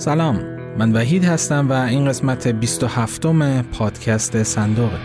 سلام. من وحید هستم و این قسمت 27 م پادکست صندوقه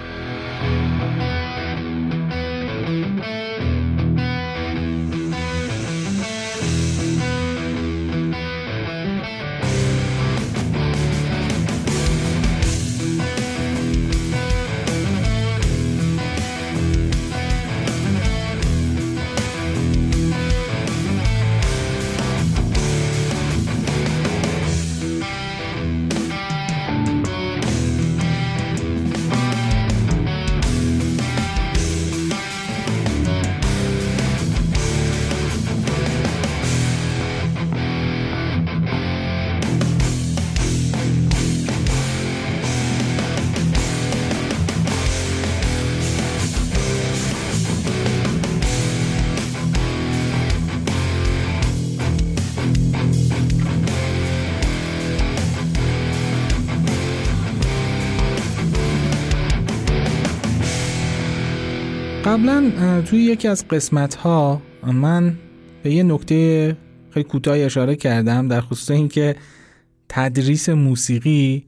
توی یکی از قسمت ها من به یه نکته خیلی کوتاه اشاره کردم در خصوص اینکه تدریس موسیقی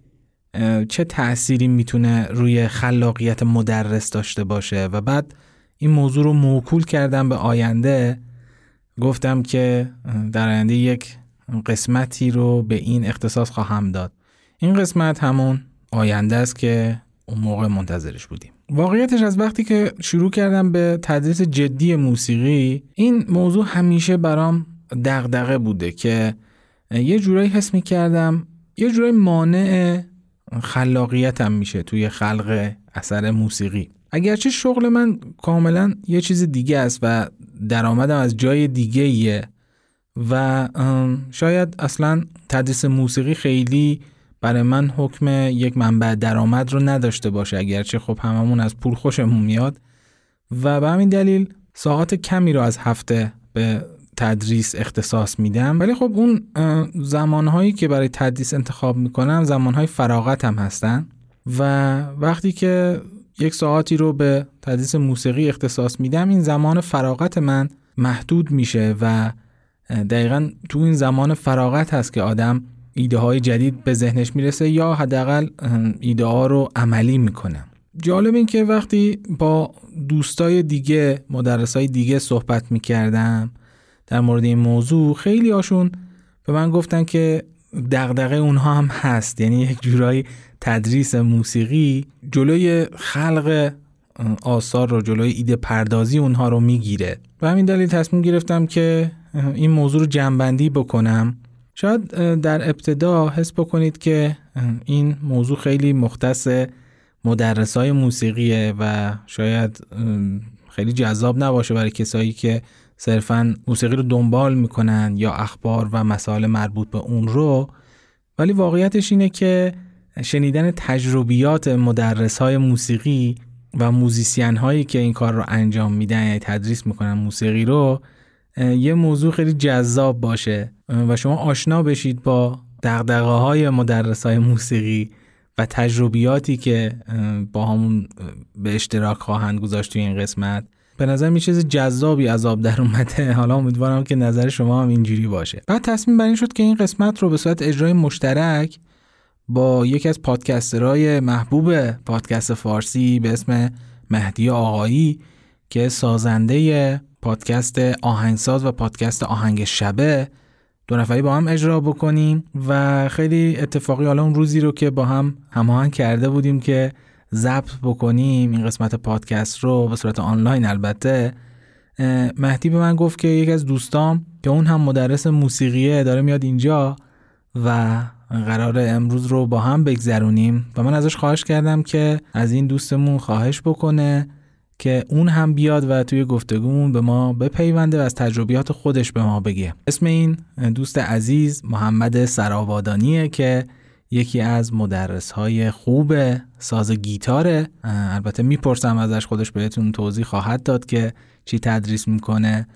چه تأثیری می‌تونه روی خلاقیت مدرس داشته باشه؟ و بعد این موضوع رو موکول کردم به آینده. گفتم که در آینده یک قسمتی رو به این اختصاص خواهم داد. این قسمت همون آینده است که اون موقع منتظرش بودیم. واقعیتش از وقتی که شروع کردم به تدریس جدی موسیقی این موضوع همیشه برام دغدغه بوده که یه جورایی حس می کردم یه جورایی مانع خلاقیتم میشه توی خلق اثر موسیقی. اگرچه شغل من کاملا یه چیز دیگه است و درآمدم از جای دیگه ایه و شاید اصلا تدریس موسیقی خیلی برای من حکم یک منبع درآمد رو نداشته باشه اگرچه خب هممون از پول خوشمون میاد. و به همین دلیل ساعت کمی رو از هفته به تدریس اختصاص میدم. ولی خب اون زمانهایی که برای تدریس انتخاب می‌کنم زمانهای فراغت هم هستن. و وقتی که یک ساعتی رو به تدریس موسیقی اختصاص میدم این زمان فراغت من محدود میشه و دقیقا تو این زمان فراغت هست که آدم ایده های جدید به ذهنش می‌رسه یا حداقل ایده ها رو عملی می‌کنه. جالب این که وقتی با دوستای دیگه مدرسای دیگه صحبت می‌کردم در مورد این موضوع خیلی هاشون به من گفتن که دغدغه اونها هم هست. یعنی یک جورایی تدریس موسیقی جلوی خلق آثار رو جلوی ایده پردازی اونها رو می‌گیره. و همین دلیل تصمیم گرفتم که این موضوع رو جنبندی بکنم. شاید در ابتدا حس بکنید که این موضوع خیلی مختص مدرس های موسیقیه و شاید خیلی جذاب نباشه برای کسایی که صرفا موسیقی رو دنبال می‌کنن یا اخبار و مسائل مربوط به اون رو. ولی واقعیتش اینه که شنیدن تجربیات مدرس های موسیقی و موزیسین هایی که این کار رو انجام میدن یعنی تدریس می‌کنن موسیقی رو یه موضوع خیلی جذاب باشه. و شما آشنا بشید با دقدقه های مدرس های موسیقی و تجربیاتی که با همون به اشتراک خواهند گذاشت توی این قسمت. به نظر می چیز جذابی از آب در اومده. حالا امیدوارم که نظر شما هم اینجوری باشه. بعد تصمیم بر این شد که این قسمت رو به صورت اجرای مشترک با یکی از پادکسترهای محبوب پادکست فارسی به اسم مهدی آقایی که سازنده پادکست آهنگساز و پادکست آهنگ شبه. دو نفری با هم اجرا بکنیم و خیلی اتفاقی حالا اون روزی رو که با هم هماهنگ کرده بودیم که ضبط بکنیم این قسمت پادکست رو به صورت آنلاین البته. مهدی به من گفت که یکی از دوستام که اون هم مدرس موسیقیه داره میاد اینجا و قرار امروز رو با هم بگذرونیم. و من ازش خواهش کردم که از این دوستمون خواهش بکنه. که اون هم بیاد و توی گفتگومون به ما بپیونده و از تجربیات خودش به ما بگه. اسم این دوست عزیز محمد سراوادانیه که یکی از مدرس های خوب ساز گیتاره. البته می‌پرسم ازش خودش بهتون توضیح خواهد داد که چی تدریس می‌کنه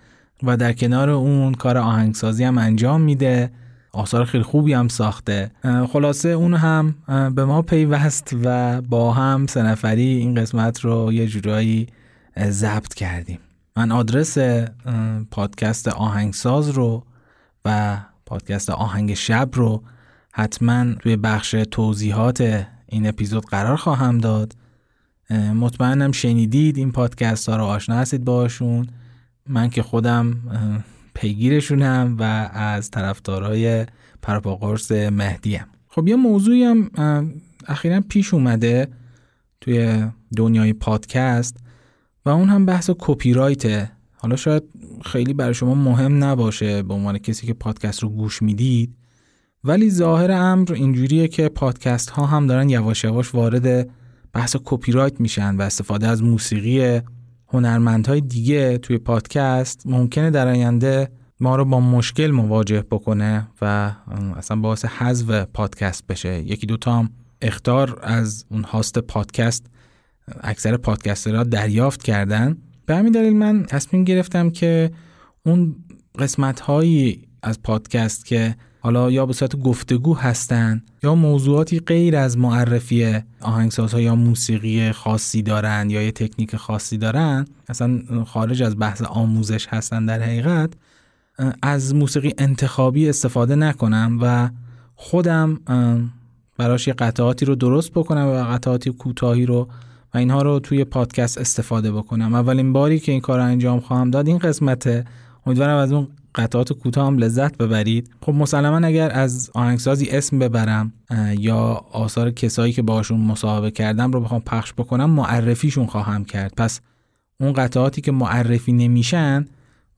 و در کنار اون کار آهنگسازی هم انجام میده. آثار خیلی خوبی هم ساخته. خلاصه اون هم به ما پیوست و با هم سه نفری این قسمت رو یه جورایی ضبط کردیم. من آدرس پادکست آهنگساز رو و پادکست آهنگ شب رو حتما توی بخش توضیحات این اپیزود قرار خواهم داد. مطمئنم شنیدید این پادکست ها رو آشنا هستید باشون من که خودم پیگیرشونم و از طرفدارای پرپاقرس مهدیم خب یه موضوعی هم اخیرا پیش اومده توی دنیای پادکست و اون هم بحث کپی رایته حالا شاید خیلی برای شما مهم نباشه به عنوان کسی که پادکست رو گوش می‌دید ولی ظاهر امر اینجوریه که پادکست ها هم دارن یواش یواش وارد بحث کپی رایت میشن و استفاده از موسیقی هنرمندهای دیگه توی پادکست ممکنه در آینده ما رو با مشکل مواجه بکنه و اصلا باعث حذف پادکست بشه. یکی دوتا هم اختار از اون هاست پادکست اکثر پادکسترها دریافت کردن. به همین دلیل من تصمیم گرفتم که اون قسمت هایی از پادکست که حالا یا به صورت گفتگو هستن یا موضوعاتی غیر از معرفی آهنگسازها یا موسیقی خاصی دارن یا یه تکنیک خاصی دارن اصلا خارج از بحث آموزش هستن در حقیقت از موسیقی انتخابی استفاده نکنم و خودم براش یه قطعاتی رو درست بکنم و قطعاتی کوتاهی رو و اینها رو توی پادکست استفاده بکنم. اولین باری که این کار رو انجام خواهم داد این قسمته. امیدوارم از اون قطعات کوتاه هم لذت ببرید. خب مسلما اگر از آهنگسازی اسم ببرم یا آثار کسایی که باشون مصاحبه کردم رو بخوام پخش بکنم معرفیشون خواهم کرد. پس اون قطعاتی که معرفی نمیشن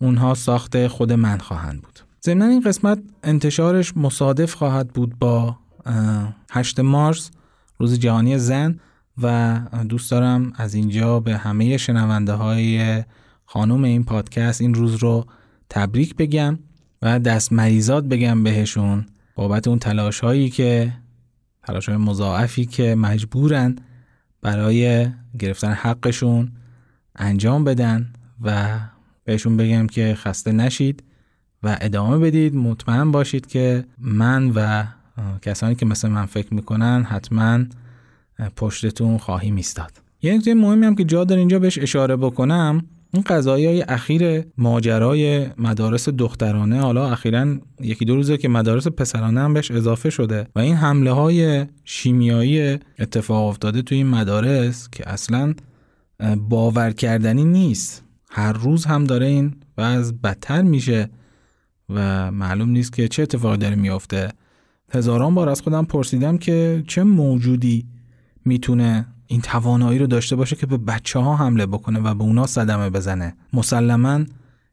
اونها ساخت خود من خواهند بود. ضمن این قسمت انتشارش مصادف خواهد بود با 8 مارس روز جهانی زن و دوست دارم از اینجا به همه شنونده های خانم این پادکست این روز رو تبریک بگم و دست مریضات بگم بهشون بابت اون تلاش هایی که تلاش های مضاعفی که مجبورن برای گرفتن حقشون انجام بدن و بهشون بگم که خسته نشید و ادامه بدید. مطمئن باشید که من و کسانی که مثل من فکر می‌کنن حتما پشتتون خواهیم ایستاد. یه نکته مهمی هم که جا داره اینجا بهش اشاره بکنم این قضایی های اخیر ماجرای مدارس دخترانه حالا اخیرا یکی دو روزه که مدارس پسرانه هم بهش اضافه شده و این حمله های شیمیایی اتفاق افتاده توی این مدارس که اصلا باور کردنی نیست. هر روز هم داره این از بدتر میشه و معلوم نیست که چه اتفاقی داره میافته. هزاران بار از خودم پرسیدم که چه موجودی می‌تونه این توانایی رو داشته باشه که به بچه ها حمله بکنه و به اونا صدمه بزنه. مسلما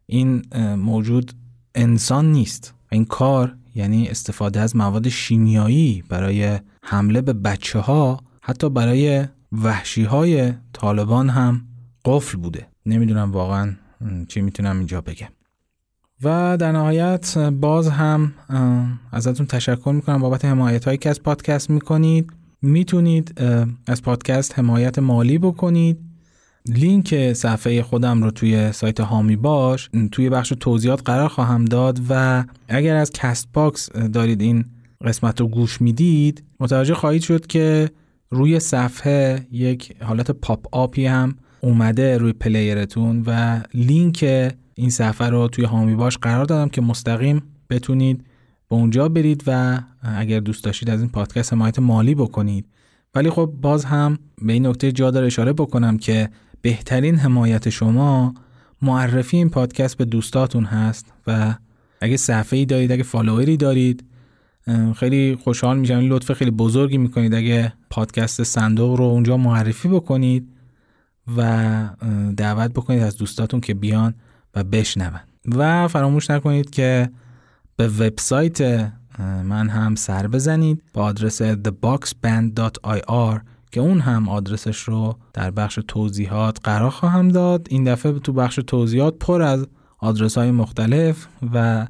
این موجود انسان نیست. این کار یعنی استفاده از مواد شیمیایی برای حمله به بچه ها حتی برای وحشی های طالبان هم قفل بوده. نمی‌دونم واقعا چی می‌تونم اینجا بگم. و در نهایت باز هم ازتون تشکر می‌کنم بابت حمایت هایی که از پادکست می‌کنید. می‌تونید از پادکست حمایت مالی بکنید. لینک صفحه خودم رو توی سایت هامی باش. توی بخش توضیحات قرار خواهم داد و اگر از Castbox دارید این قسمت رو گوش می‌دید متوجه خواهید شد که روی صفحه یک حالت pop-up ی هم اومده روی player تون و لینک این صفحه رو توی هامی باش قرار دادم که مستقیم بتونید به اونجا برید و اگر دوست داشتید از این پادکست حمایت مالی بکنید. ولی خب باز هم به این نکته جا داره اشاره بکنم که بهترین حمایت شما معرفی این پادکست به دوستاتون هست و اگه صفحه ای دارید اگه فالووری دارید خیلی خوشحال میشم. لطف خیلی بزرگی می‌کنید اگه پادکست صندوق رو اونجا معرفی بکنید و دعوت بکنید از دوستاتون که بیان و بشنون. و فراموش نکنید که به وبسایت من هم سر بزنید با آدرس theboxband.ir که اون هم آدرسش رو در بخش توضیحات قرار خواهم داد. این دفعه تو بخش توضیحات پر از آدرس های مختلف و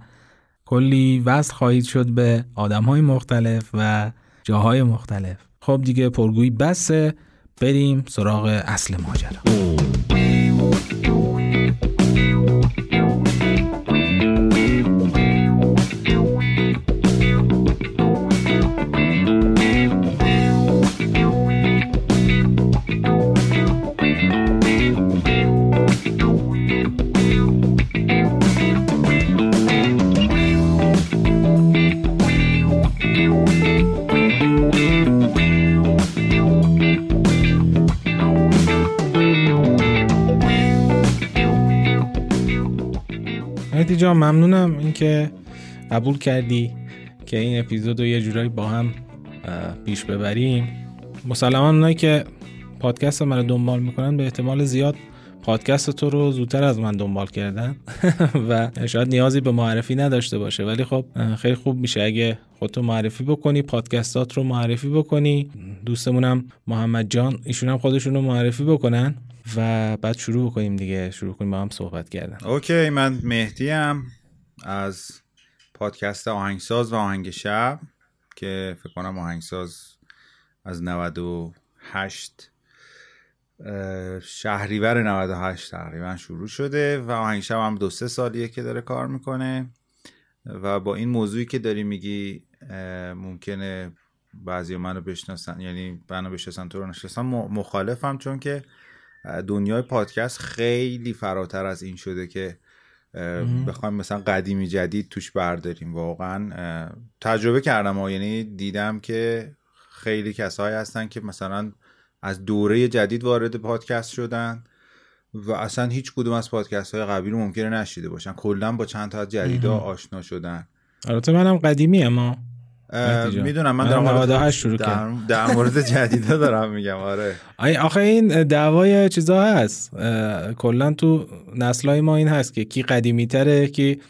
کلی وصل خواهید شد به آدم های مختلف و جاهای مختلف. خب دیگه پرگویی بسه بریم سراغ اصل ماجرا. مهدی جان ممنونم اینکه قبول کردی که این اپیزود رو یه جورایی با هم پیش ببریم. مسلما اونایی که پادکست من رو دنبال می‌کنن به احتمال زیاد پادکست تو رو زودتر از من دنبال کردن و شاید نیازی به معرفی نداشته باشه. ولی خب خیلی خوب میشه. اگه خودتو معرفی بکنی پادکستات رو معرفی بکنی. دوستمونم محمد جان ایشون هم خودشون رو معرفی بکنن. و بعد شروع بکنیم دیگه. شروع کنیم با هم صحبت کردن. اوکی من مهدی از پادکست آهنگساز و آهنگ شب که فکر کنم آهنگساز از 98 شهریور 98 تقریبا شروع شده و آهنگ شب هم دو سه سالیه که داره کار می‌کنه و با این موضوعی که داری میگی ممکنه بعضی منو بشناسن یعنی منو بشناسن تو رو نشناسن مخالفم چون که دنیای پادکست خیلی فراتر از این شده که بخوایم مثلا قدیمی جدید توش برداریم. واقعا تجربه کردم و یعنی دیدم که خیلی کسایی هستن که مثلا از دوره جدید وارد پادکست شدن و اصلا هیچ کدوم از پادکست های قبلی رو ممکنه نشیده باشن. کلا با چند تا از جدیدا آشنا شدن. البته منم قدیمی اما می‌دونم من در مورد شروع در, در مورد جدیدا دارم میگم آره. آخه این دعوای چیزا هست. کلا تو نسلای ما این هست که کی قدیمی تره کی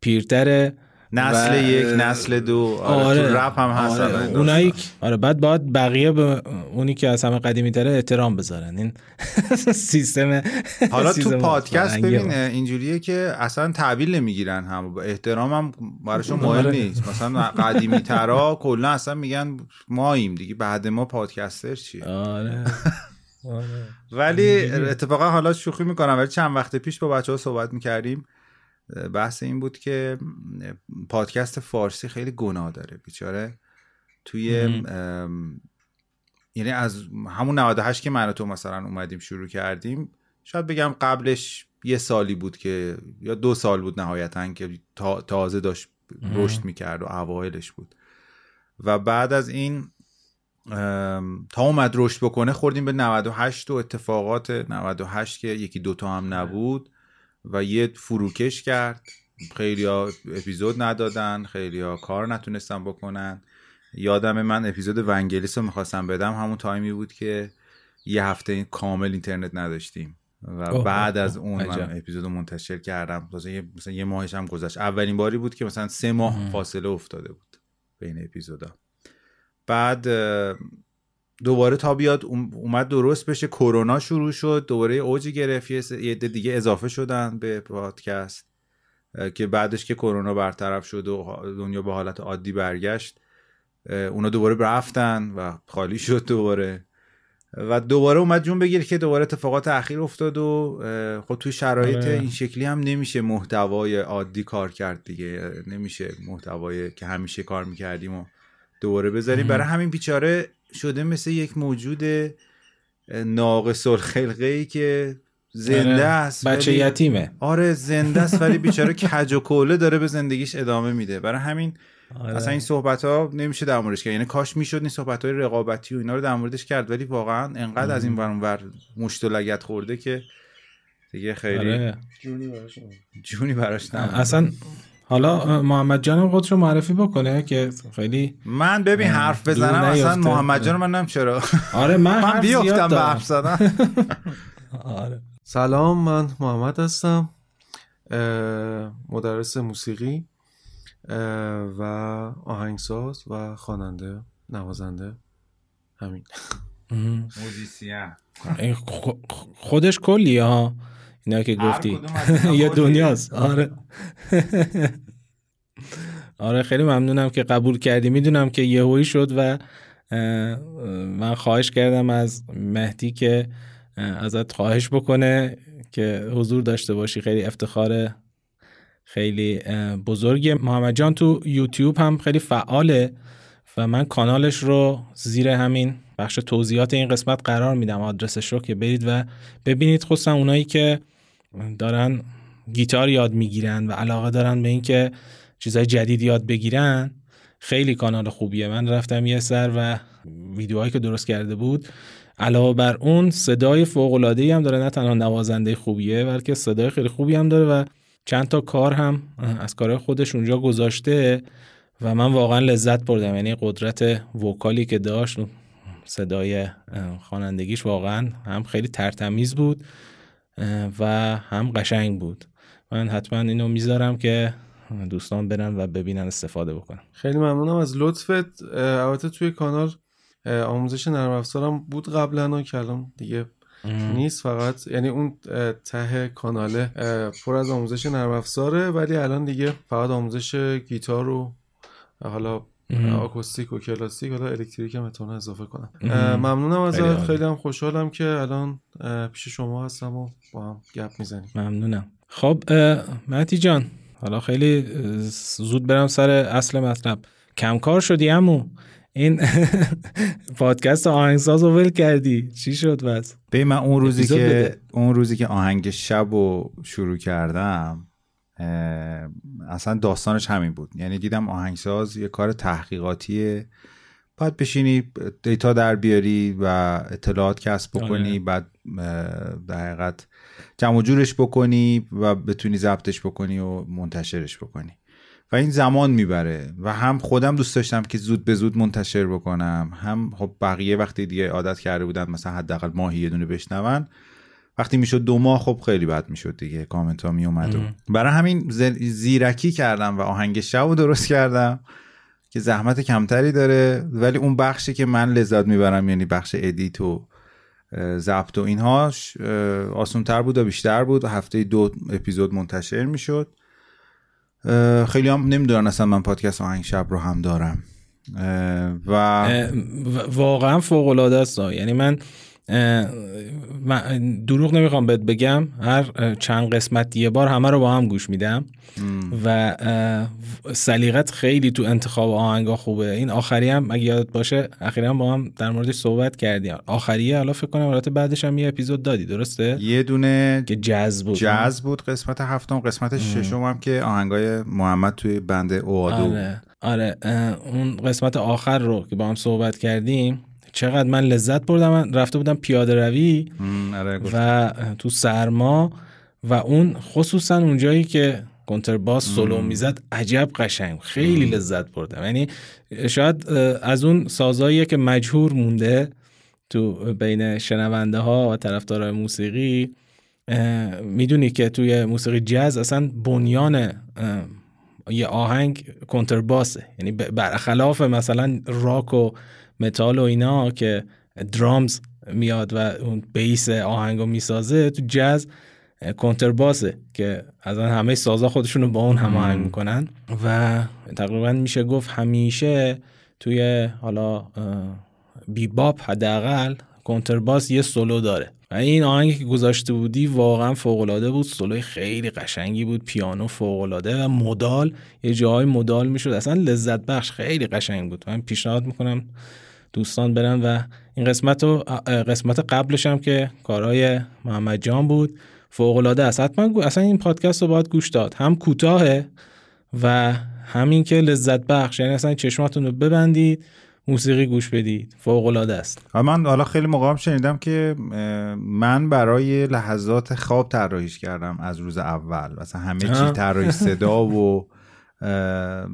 پیرتره. نسل و... یک نسل دو. آره, آره. تو رپ هم هست آره. اونایی آره بعد باید بقیه به اونی که از همه قدیمی تره احترام بذارن. این سیستم حالا تو پادکست ببین اینجوریه که اصلا تحویل نمی‌گیرن هم احترام هم براشون مهم آره. نیست. مثلا قدیمی ترا کلا اصلا میگن ماییم دیگه بعد ما پادکستر چی آره. ولی اتفاقا حالا شوخی می‌کنم ولی چند وقت پیش با بچه ها صحبت می‌کردیم. بحث این بود که پادکست فارسی خیلی گناه داره بیچاره. توی یعنی از همون 98 که من تو مثلا اومدیم شروع کردیم شاید بگم قبلش یه سالی بود که یا دو سال بود نهایتا که تازه داشت رشد می‌کرد و اوایلش بود. و بعد از این تا اومد رشد بکنه خوردیم به 98 و اتفاقات 98 که یکی دوتا هم نبود. و یه فروکش کرد. خیلی ها اپیزود ندادن خیلی ها کار نتونستن بکنن. یادم من اپیزود ونگلیس رو می‌خواستم بدم همون تایمی بود که یه هفته کامل اینترنت نداشتیم. و بعد از اون من اپیزود منتشر کردم. مثلا یه ماهش هم گذشت. اولین باری بود که مثلا سه ماه فاصله افتاده بود بین اپیزودا. بعد دوباره تا بیاد اومد درست بشه. کرونا شروع شد. دوباره اوجی گرفت. یه دیگه اضافه شدن به پادکست که بعدش که کرونا برطرف شد و دنیا به حالت عادی برگشت اونا دوباره رفتن و خالی شد دوباره. و دوباره اومد جون بگیر که دوباره اتفاقات اخیر افتاد و خب توی شرایط آره. این شکلی هم نمیشه محتوای عادی کار کرد دیگه. نمیشه محتوای که همیشه کار می‌کردیم و دوباره بذاریم. برای همین بیچاره شده مثل یک موجود ناقص الخلقه ای که زنده آره، است بچه یتیمه. آره زنده است ولی بیچاره کج و کوله داره به زندگیش ادامه میده. برای همین آره. اصلا این صحبت ها نمیشه در موردش کرد. یعنی کاش می‌شد این صحبت های رقابتی و اینا رو در موردش کرد ولی واقعا انقدر از این ور ور مشت و لگت خورده که دیگه خیلی آره. جونی براش جونی براش اصلا حالا محمد جانم خودش رو معرفی بکنه که خیلی من ببین حرف بزنم اصلا محمد جان من نم چرا. آره من, من بیفتم به حرف زدن. آره. سلام من محمد هستم مدرس موسیقی و آهنگساز و خواننده نوازنده. همین. موزیسین. خودش کلی ها. اینا که گفتی. یه دنیاست. آره. آره خیلی ممنونم که قبول کردی. می‌دونم که یهویی شد و من خواهش کردم از مهدی که ازت خواهش بکنه که حضور داشته باشی. خیلی افتخار خیلی بزرگه محمد جان تو یوتیوب هم خیلی فعاله و من کانالش رو زیر همین بخش توضیحات این قسمت قرار میدم. آدرسش رو که برید و ببینید. خصوصا اونایی که دارن گیتار یاد می‌گیرن و علاقه دارن به اینکه چیزهای جدید یاد بگیرن. خیلی کانال خوبیه. من رفتم یه سر و ویدیوهایی که درست کرده بود. علاوه بر اون صدای فوق العاده هم داره. نه تنها نوازنده خوبیه بلکه صدای خیلی خوبی هم داره و چند تا کار هم از کارهای خودش اونجا گذاشته و من واقعا لذت بردم. یعنی قدرت وکالی که داشت صدای خوانندگیش واقعا هم خیلی ترتمیز بود. و هم قشنگ بود. من حتما اینو می‌ذارم که دوستان برن و ببینن استفاده بکنن. خیلی ممنونم از لطفت. البته توی کانال آموزش نرم افزارم بود قبلا و کلام دیگه نیست فقط. یعنی اون ته کاناله پر از آموزش نرم افزاره ولی الان دیگه فقط آموزش گیتار و حالا آکوستیک و کلاسیک حالا الکتریک هم اتونه اضافه کنم. ممنونم از خیلی هم خوشحالم که الان پیش شما هستم و با هم گپ می‌زنیم. ممنونم. خب مهتی جان حالا خیلی زود برم سر اصل مطلب. کمکار شدی امو این پادکست آهنگساز رو ول کردی. چی شد بس؟ به من اون روزی که اون روزی که آهنگ شب رو شروع کردم اصلا داستانش همین بود. یعنی دیدم آهنگساز یه کار تحقیقاتیه. باید بشینی دیتا در بیاری و اطلاعات کسب بکنی آره. بعد در حقیقت جمع جورش بکنی و بتونی ضبطش بکنی و منتشرش بکنی. و این زمان می‌بره. و هم خودم دوست داشتم که زود به زود منتشر بکنم. هم خب بقیه وقتی دیگه عادت کرده بودن مثلا حداقل ماهی یه دونه بشنون وقتی می‌شد دو ماه خب خیلی بد می‌شد دیگه. کامنت ها میومد و برای همین زیرکی کردم و آهنگ شب درست کردم که زحمت کمتری داره. ولی اون بخشی که من لذت می‌برم یعنی بخش ادیت و ضبط و اینهاش آسونتر بود و بیشتر بود. و هفته دو اپیزود منتشر می‌شد. خیلی هم نمی‌دونن اصلا من پادکست آهنگ شب رو هم دارم. و واقعا فوق العاده است. یعنی من دروغ نمی‌خوام بهت بگم. هر چند قسمت یه بار همه رو با هم گوش میدم. و سلیقت خیلی تو انتخاب آهنگا خوبه. این آخری هم اگه یادت باشه اخیرا با هم در موردش صحبت کردیم. آخریه حالا فکر کنم البته بعدش هم یه اپیزود دادی درسته؟ یه دونه که جاز بود. جاز بود قسمت هفتم قسمت ششم هم که آهنگای محمد توی بند اوادو آره. آره اون قسمت آخر رو که با هم صحبت کردیم چقدر من لذت بردم. من رفته بودم پیاده روی آره، و تو سرما و اون خصوصا اونجایی که کنترباس سولو می‌زد عجب قشنگ. خیلی لذت بردم. یعنی شاید از اون سازاییه که مجهور مونده تو بین شنونده ها و طرفدارای موسیقی می‌دونی که توی موسیقی جاز اصلا بنیان یه آهنگ کنترباسه یعنی برخلاف مثلا راک و متال و اینا که درامز میاد و اون بیس آهنگو می‌سازه تو جاز کنترباسه که از همه سازا خودشون رو با اون هماهنگ می‌کنن. و تقریبا میشه گفت همیشه توی حالا بیباپ حداقل کنترباس یه سولو داره. و این آهنگی که گذاشته بودی واقعا فوق بود. سولوی خیلی قشنگی بود پیانو فوق و مدال یه جای مدال می‌شد. اصلا لذت بخش خیلی قشنگ بود. من پیشنهاد می‌کنم دوستان برن و این قسمت رو قسمت قبلش هم که کارهای محمد جان بود فوق العاده است. حتما اصلا این پادکست رو باید گوش داد. هم کوتاهه و همین که لذت بخش یعنی اصلا چشماتون رو ببندید موسیقی گوش بدید. فوق العاده است من حالا خیلی موقع شنیدم که من برای لحظات خواب طراحیش کردم از روز اول. مثلا همه چی طراحی صدا و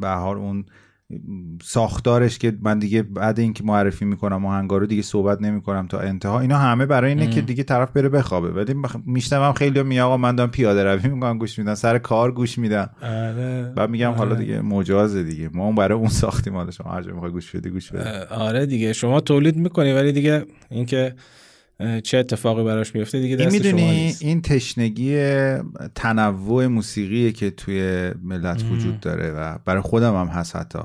به اون ساختارش که من دیگه بعد اینکه معرفی می‌کنم آهنگا رو دیگه صحبت نمی‌کنم تا انتها اینا همه برای اینه که دیگه طرف بره بخوابه. ولی میشنوم خیلی می آقا من دارم پیاده روی می‌کنم گوش میدم سر کار گوش میدم. آره. بعد میگم حالا آره. دیگه مجازه دیگه. ما اون برای اون ساختیم حالا شما هر می‌خوای گوش بدی گوش بده. آره دیگه. شما تولید می‌کنی ولی دیگه اینکه چه اتفاقی براش میفته دیگه دست این می‌دونی این تشنگی تنوع موسیقی که توی ملت وجود داره و برای خودم هم هست حتی.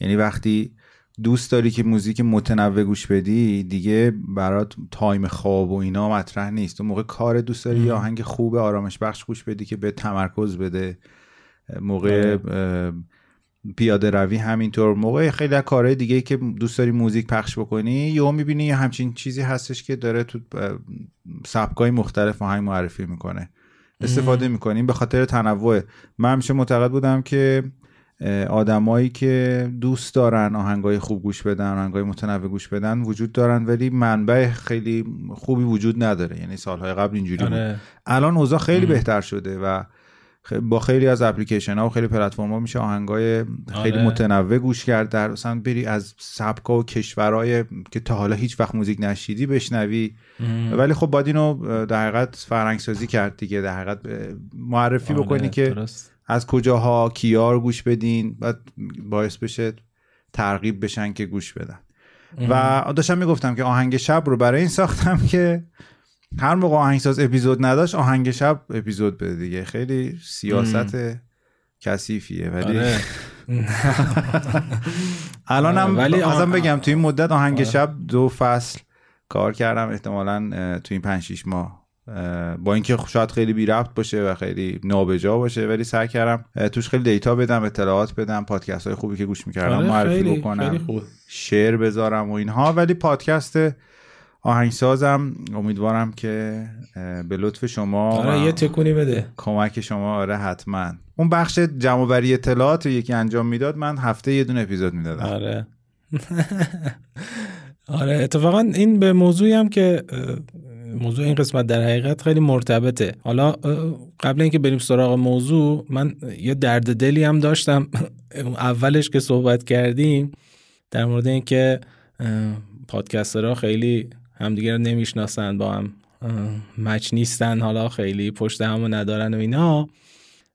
یعنی وقتی دوست داری که موزیک متنوع گوش بدی دیگه برات time خواب و اینا مطرح نیست. اون موقع کار دوست داری یه آهنگ خوب آرامش بخش گوش بدی که بهت تمرکز بده. موقع آره. پیاده روی همینطور. موقع خیلی از کارهای دیگه که دوست داری موزیک پخش بکنی یا می‌بینی یه همچین چیزی هستش که داره تو سبکای مختلف آهنگ معرفی می‌کنه. استفاده می‌کنیم به خاطر تنوع من همیشه معتقد بودم که آدمایی که دوست دارن آهنگای خوب گوش بدن آهنگای متنوع گوش بدن وجود دارن ولی منبع خیلی خوبی وجود نداره. یعنی سالهای قبل اینجوری بود. آره. الان اوضاع خیلی بهتر شده و با خیلی از اپلیکیشن ها و خیلی پلتفرم ها میشه آهنگای خیلی آره. متنوع گوش کرد. در مثلا بری از سبکا و کشورهای که تا حالا هیچ وقت موزیک نشیدی بشنوی. ولی خب باید اینو در حقیقت فرنگ سازی کرد دیگه. در حقیقت معرفی آره، بکنی که از کجاها کیار گوش بدین و باعث بشه ترغیب بشن که گوش بدن. و داشتم می‌گفتم که آهنگ شب رو برای این ساختم که هر موقع آهنگساز اپیزود نداشت آهنگ شب اپیزود بده دیگه. خیلی سیاست کثیفیه. ولی آره. الانم ولی ازم بگم توی این مدت آهنگ آره. شب دو فصل کار کردم. احتمالا توی این 5 6 ماه با اینکه شاید خیلی بی ربط باشه و خیلی نابجا باشه ولی سعی کردم توش خیلی دیتا بدم اطلاعات بدم پادکست های خوبی که گوش می‌کردم آره معرفی بکنم شعر بذارم و اینها. ولی پادکست آهنگسازم امیدوارم که به لطف شما آره یه تکونی بده. کمک شما آره حتما. اون بخش جمعوری اطلاعات یکی انجام می‌داد من هفته یه دونه اپیزود می‌دادم. آره. آره اتفاقا این به موضوعی هم که موضوع این قسمت در حقیقت خیلی مرتبطه. حالا قبل اینکه بریم سراغ موضوع من یه درد دلی هم داشتم. اولش که صحبت کردیم در مورد اینکه پادکسترها خیلی همدیگه رو نمی‌شناسن با هم مچ نیستن حالا خیلی پشت همو ندارن و اینا.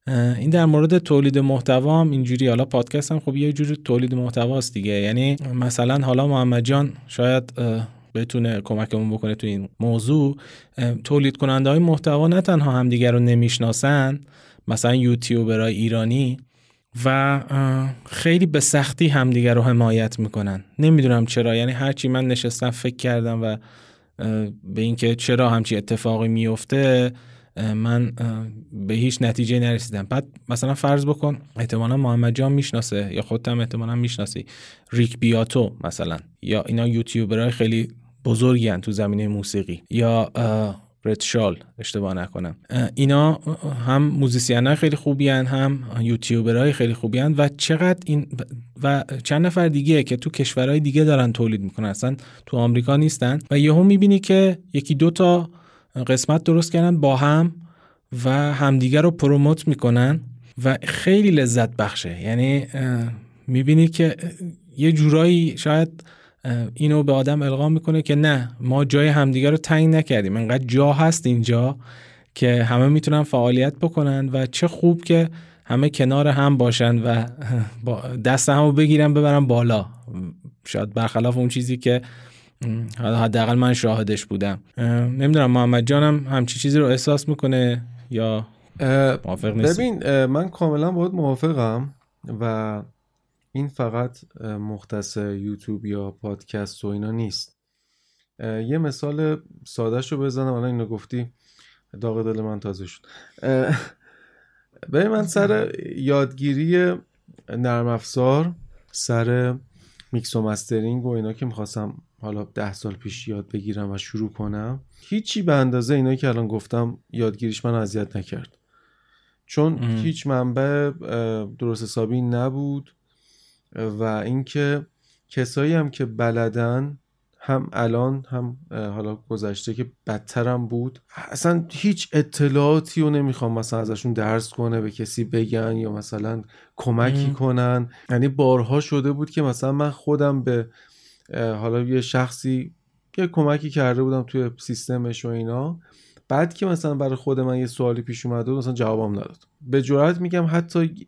این در مورد تولید محتوا هم اینجوری. حالا پادکست هم خب یه جوری تولید محتواست دیگه. یعنی مثلا حالا محمد جان شاید بتونه کمکمون بکنه تو این موضوع تولید کننده های محتوا نه تنها همدیگه رو نمی‌شناسن مثلا یوتیوبرای ایرانی و خیلی به سختی همدیگر رو حمایت می‌کنن. نمی‌دونم چرا یعنی هرچی من نشستم فکر کردم و به اینکه چرا همچی اتفاقی میفته من به هیچ نتیجه نرسیدم. بعد مثلا فرض بکن احتمالا محمد جان می‌شناسه یا خودت هم احتمالا می‌شناسی. ریک بیاتو مثلا. یا اینا یوتیوبرهای خیلی بزرگی تو زمینه موسیقی. یا شال اشتباه نکنم. اینا هم موزیسین خیلی خوبی هن هم یوتیوبر های خیلی خوبی هن و چقدر این و چند نفر دیگه که تو کشورهای دیگه دارن تولید می‌کنن اصلا تو آمریکا نیستن. و یهو می‌بینی که یکی دو تا قسمت درست کردن با هم و همدیگه رو پروموت می‌کنن و خیلی لذت بخشه. یعنی می‌بینی که یه جورایی شاید اینو به آدم القا می‌کنه که نه ما جای همدیگه رو تنگ نکردیم. انقدر جا هست اینجا که همه می‌تونن فعالیت بکنن و چه خوب که همه کنار هم باشن و دست همو بگیرن ببرن بالا. شاید برخلاف اون چیزی که حداقل من شاهدش بودم. نمی‌دونم محمد جانم همچی چیزی رو احساس می‌کنه یا موافق نیست ببین من کاملا باهات موافقم و این فقط مختص یوتیوب یا پادکست و اینا نیست. یه مثال سادهش رو بزنم. الان اینو گفتی داغ دل من تازه شد. به من سر یادگیری نرم افزار سر میکس و mastering و اینا که می‌خواستم حالا ده سال پیش یاد بگیرم و شروع کنم هیچی به اندازه اینا که الان گفتم یادگیریش من اذیت نکرد. چون هیچ منبع درست حسابی نبود. و اینکه کسایی هم که بلدن هم الان هم حالا گذشته که بدترم بود اصلا هیچ اطلاعاتی رو نمی‌خوام مثلا ازشون درس کنه به کسی بگن یا مثلا کمکی کنن. یعنی بارها شده بود که مثلا من خودم به حالا یه شخصی یه کمکی کرده بودم توی سیستمش و اینا بعد که مثلا برای خود من یه سوالی پیش اومده بود مثلا جوابم نداد. به جرات میگم حتی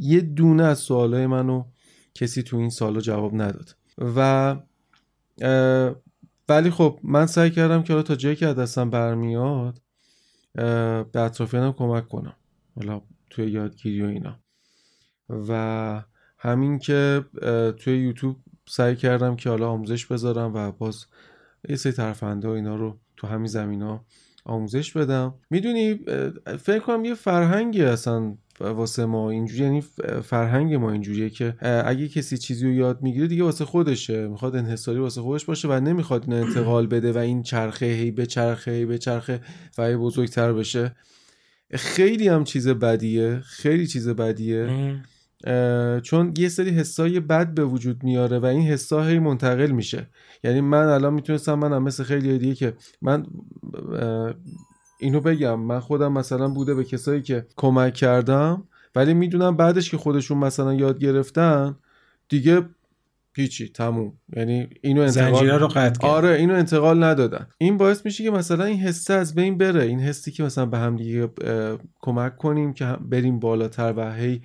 یه دونه از سوالای منو کسی تو این سالا جواب نداد. و ولی خب من سعی کردم که تا جایی که دستم برمیاد به اطرافیانم کمک کنم. حالا توی یادگیری و اینا. و همین که توی یوتیوب سعی کردم که حالا آموزش بذارم و باز یه سری ترفنده و اینا رو تو همین زمین ها آموزش بدم. می‌دونی فکر کنم یه فرهنگی اصلا واسه ما اینجوری یعنی فرهنگ ما اینجوریه که اگه کسی چیزی رو یاد می‌گیره دیگه واسه خودشه. می‌خواد انحصاری واسه خودش باشه و نمی‌خواد اینو انتقال بده و این چرخه هی به چرخه هی به چرخه و هی بزرگتر بشه. خیلی هم چیز بدیه. خیلی چیز بدیه. چون یه سری حسای بد به وجود میاره و این حسا هی منتقل میشه. یعنی من الان می‌تونستم من هم مثل خیلی دیگه که من اینو بگم. من خودم مثلا بوده به کسایی که کمک کردم ولی می‌دونم بعدش که خودشون مثلا یاد گرفتن دیگه هیچی تموم. یعنی اینو انتقال رو قطع آره اینو انتقال ندادن. این باعث میشه که مثلا این حسه از بین بره. این حسی که مثلا به هم دیگه کمک کنیم که بریم بالاتر و هی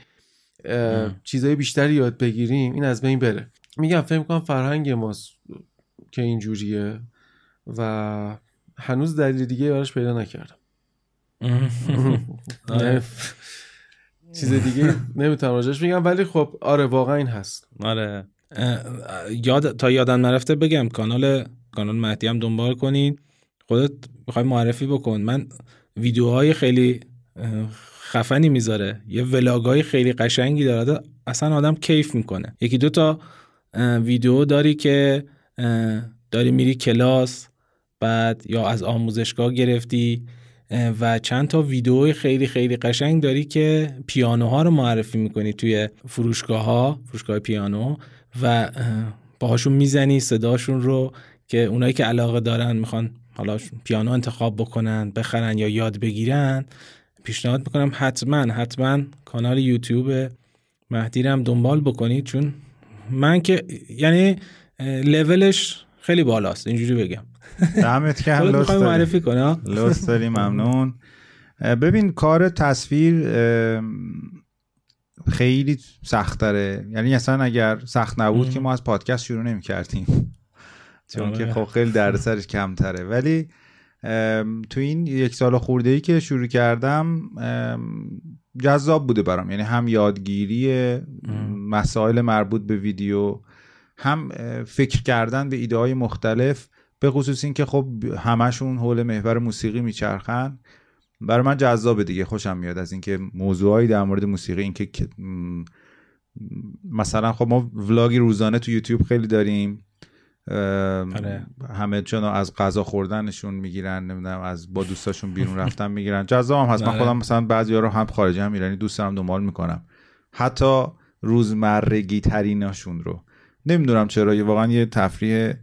چیزای بیشتری یاد بگیریم این از بین بره. میگم فکر کنم فرهنگ ماست که اینجوریه و هنوز دلیل دیگه یارش پیدا نکردم. آره. چیز دیگه نمی‌تونم راجعش میگم ولی خب آره واقعا این هست. آره. یاد تا یادم نرفته بگم کانال کانال مهدی هم دنبال کنین. خودت می‌خوای معرفی بکن. من ویدیوهای خیلی خفنی می‌ذاره. یه ولاگای خیلی قشنگی داره. اصلا آدم کیف می‌کنه. یکی دو تا ویدیو داری که داری میری کلاس. بعد یا از آموزشگاه گرفتی و چند تا ویدیو خیلی خیلی قشنگ داری که پیانوها رو معرفی می‌کنی توی فروشگاه ها فروشگاه پیانو و باهاشون می‌زنی صداشون رو که اونایی که علاقه دارن می‌خوان حالا پیانو انتخاب بکنن بخرن یا یاد بگیرن پیشنهاد می‌کنم حتما حتما کانال یوتیوب مهدی هم دنبال بکنید چون من که یعنی لولش خیلی بالاست اینجوری بگم. دمت کم لطف معرفی کنه لطف داری ممنون. ببین کار تصویر خیلی سخت داره یعنی اصلا اگر سخت نبود که ما از پادکست شروع نمی کردیم چون که خب خیلی دردسرش کمتره. ولی تو این یک سال خورده ای که شروع کردم جذاب بوده برام. یعنی هم یادگیری مسائل مربوط به ویدیو هم فکر کردن به ایده های مختلف. به خصوص این که خب همشون حول محور موسیقی میچرخن. برای من جذابه دیگه خوشم میاد از اینکه موضوعایی در مورد موسیقی اینکه مثلا خب ما ولاگی روزانه تو یوتیوب خیلی داریم. آره. همه چون از غذا خوردنشون می‌گیرن نمی‌دونم از با دوستاشون بیرون رفتن می‌گیرن. جذاب هم هست. من آره. خودم مثلا بعضی رو هم خارجی هم ایرانی دوست دارم دنبال می‌کنم. حتی روزمرگی تریناشون رو. نمی‌دونم چرا واقعا یه تفریح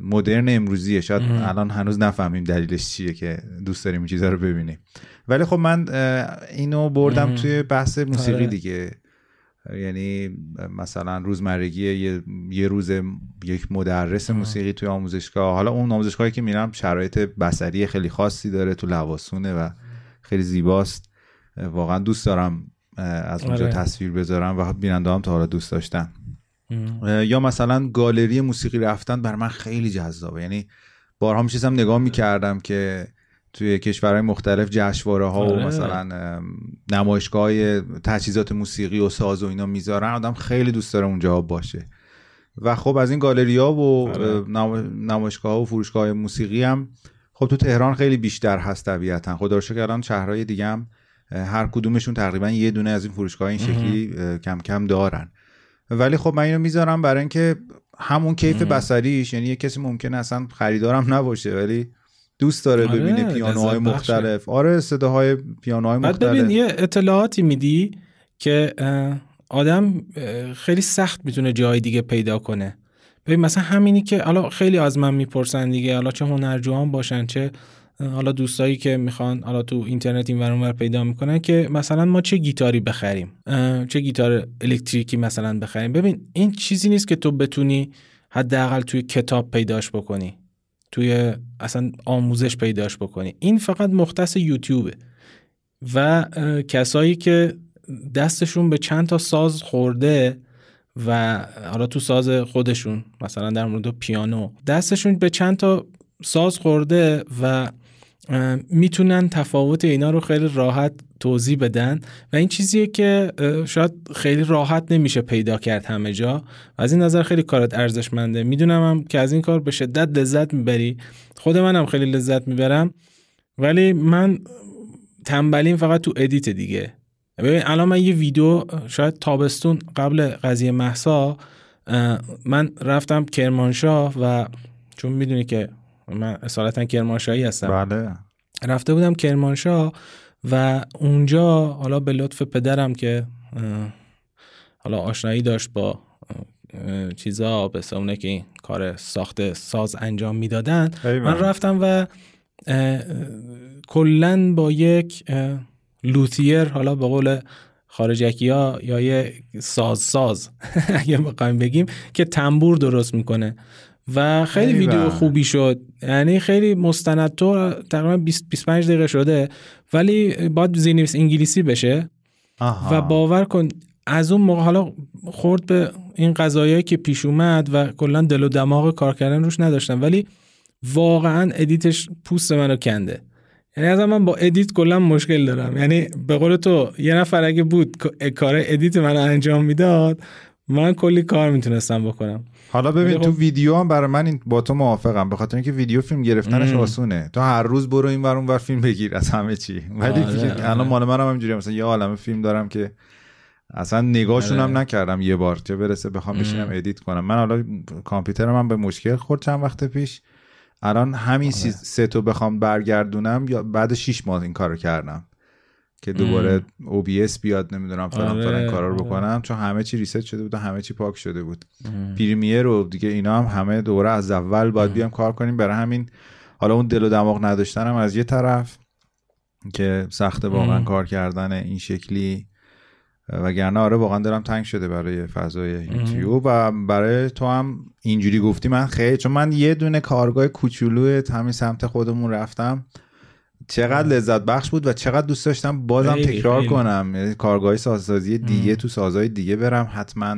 مدرن امروزیه. شاید الان هنوز نفهمیم دلیلش چیه که دوست داریم این چیزا رو ببینیم. ولی خب من اینو بردم توی بحث موسیقی آره. دیگه. یعنی مثلا روزمرگی یه, یه روز یک مدرس موسیقی توی آموزشگاه. حالا اون آموزشگاهی که میرم شرایط بصری خیلی خاصی داره تو لواسونه و خیلی زیباست. واقعا دوست دارم از اونجا آره. تصویر بذارم و بیننده هم تا حالا دوست داشتن. یا مثلا گالری موسیقی رفتن بر من خیلی جذابه. یعنی بارها میشستم نگاه می‌کردم که توی کشورهای مختلف جشنواره ها و آره. مثلا نمایشگاه تجهیزات موسیقی و ساز و اینا می‌ذارن آدم خیلی دوست داره اونجا باشه. و خب از این گالری ها و آره. نمایشگاه و فروشگاه موسیقی هم خب تو تهران خیلی بیشتر هست طبیعتا. خدا رو شکر الان شهرهای دیگه هم هر کدومشون تقریبا یه دونه از این فروشگاه این شکلی کم کم دارن. ولی خب من اینو می‌ذارم برای اینکه همون کیف بصریش یعنی یه کسی ممکنه اصلا خریدارم نباشه ولی دوست داره آره، ببینه پیانوهای. مختلف. آره صداهای پیانوهای بعد مختلف. ببین یه اطلاعاتی میدی که آدم خیلی سخت می‌تونه جای دیگه پیدا کنه. ببین مثلا همینی که حالا خیلی از من می‌پرسن دیگه حالا چه هنرجوان باشن چه حالا دوستایی که می‌خوان حالا تو اینترنت این ور پیدا می‌کنن که مثلا ما چه گیتاری بخریم؟ چه گیتار الکتریکی مثلا بخریم؟ ببین این چیزی نیست که تو بتونی حداقل توی کتاب پیداش بکنی. توی اصلا آموزش پیداش بکنی. این فقط مختص یوتیوبه. و کسایی که دستشون به چند تا ساز خورده و حالا تو ساز خودشون مثلا در مورد پیانو دستشون به چند تا ساز خورده و می‌تونن تفاوت اینا رو خیلی راحت توضیح بدن و این چیزیه که شاید خیلی راحت نمیشه پیدا کرد همه جا و از این نظر خیلی کارت ارزشمنده. می‌دونم هم که از این کار به شدت لذت می‌بری. خود منم خیلی لذت می‌برم. ولی من تنبلیم فقط تو ادیت دیگه. ببین الان من یه ویدیو شاید تابستون قبل قضیه محسا من رفتم کرمانشاه و چون می‌دونی که من اصالتا کرمانشاهی هستم. بله. رفته بودم کرمانشاه و اونجا حالا به لطف پدرم که حالا آشنایی داشت با چیزا به اونه که این کار ساخت ساز انجام می‌دادن من. رفتم و کلا با یک لوتیر حالا به قول خارجکی ها یا یه ساز ساز اگه بخوایم بگیم که تنبور درست می‌کنه. و خیلی ویدیو خوبی شد. یعنی خیلی مستند تو تقریبا 20 25 دقیقه شده ولی باید زیرنویس انگلیسی بشه. و باور کن از اون موقع حالا خورد به این قضایایی که پیش اومد و کلا دل و دماغ کار کردن روش نداشتم ولی واقعا edit ش پوست منو کنده. یعنی از من با edit کلا مشکل دارم. یعنی به قول تو یه نفر اگه بود کار edit من انجام می‌داد من کلی کار می‌تونستم بکنم. حالا ببین تو خب ویدیو هم برای من با تو موافقم به خاطر اینکه ویدیو فیلم گرفتنش آسونه. تو هر روز برو این ور اون فیلم بگیر از همه چی. ولی آره، الان مال منم همینجوریه. مثلا یه عالمه فیلم دارم که اصلا نگاهشون هم آره. نکردم یه بار. چه برسه بخوام بشینم edit کنم. من حالا کامپیوترم من به مشکل خورد چند وقت پیش. الان همین آره. setup و بخوام برگردونم یا بعد 6 ماه این کارو کردم. که دوباره OBS بیاد نمی‌دونم فلان آره. فلان کارا رو بکنم. چون همه چی reset شده بود و همه چی پاک شده بود. Premiere رو دیگه اینا هم همه دوباره از اول باید بیام کار کنیم. برای همین حالا اون دل و دماغ نداشتنم از یه طرف که سخت واقعا کار کردن این شکلی. وگرنه آره واقعا دارم تنگ شده برای فضای یوتیوب و برای تو هم اینجوری گفتی من خیلی چون من یه دونه کارگاه کوچولو همین سمت خودمون رفتم. چقدر لذت بخش بود و چقدر دوست داشتم بازم تکرار کنم. یعنی کارگاه سازسازی دیگه تو سازهای دیگه برم حتما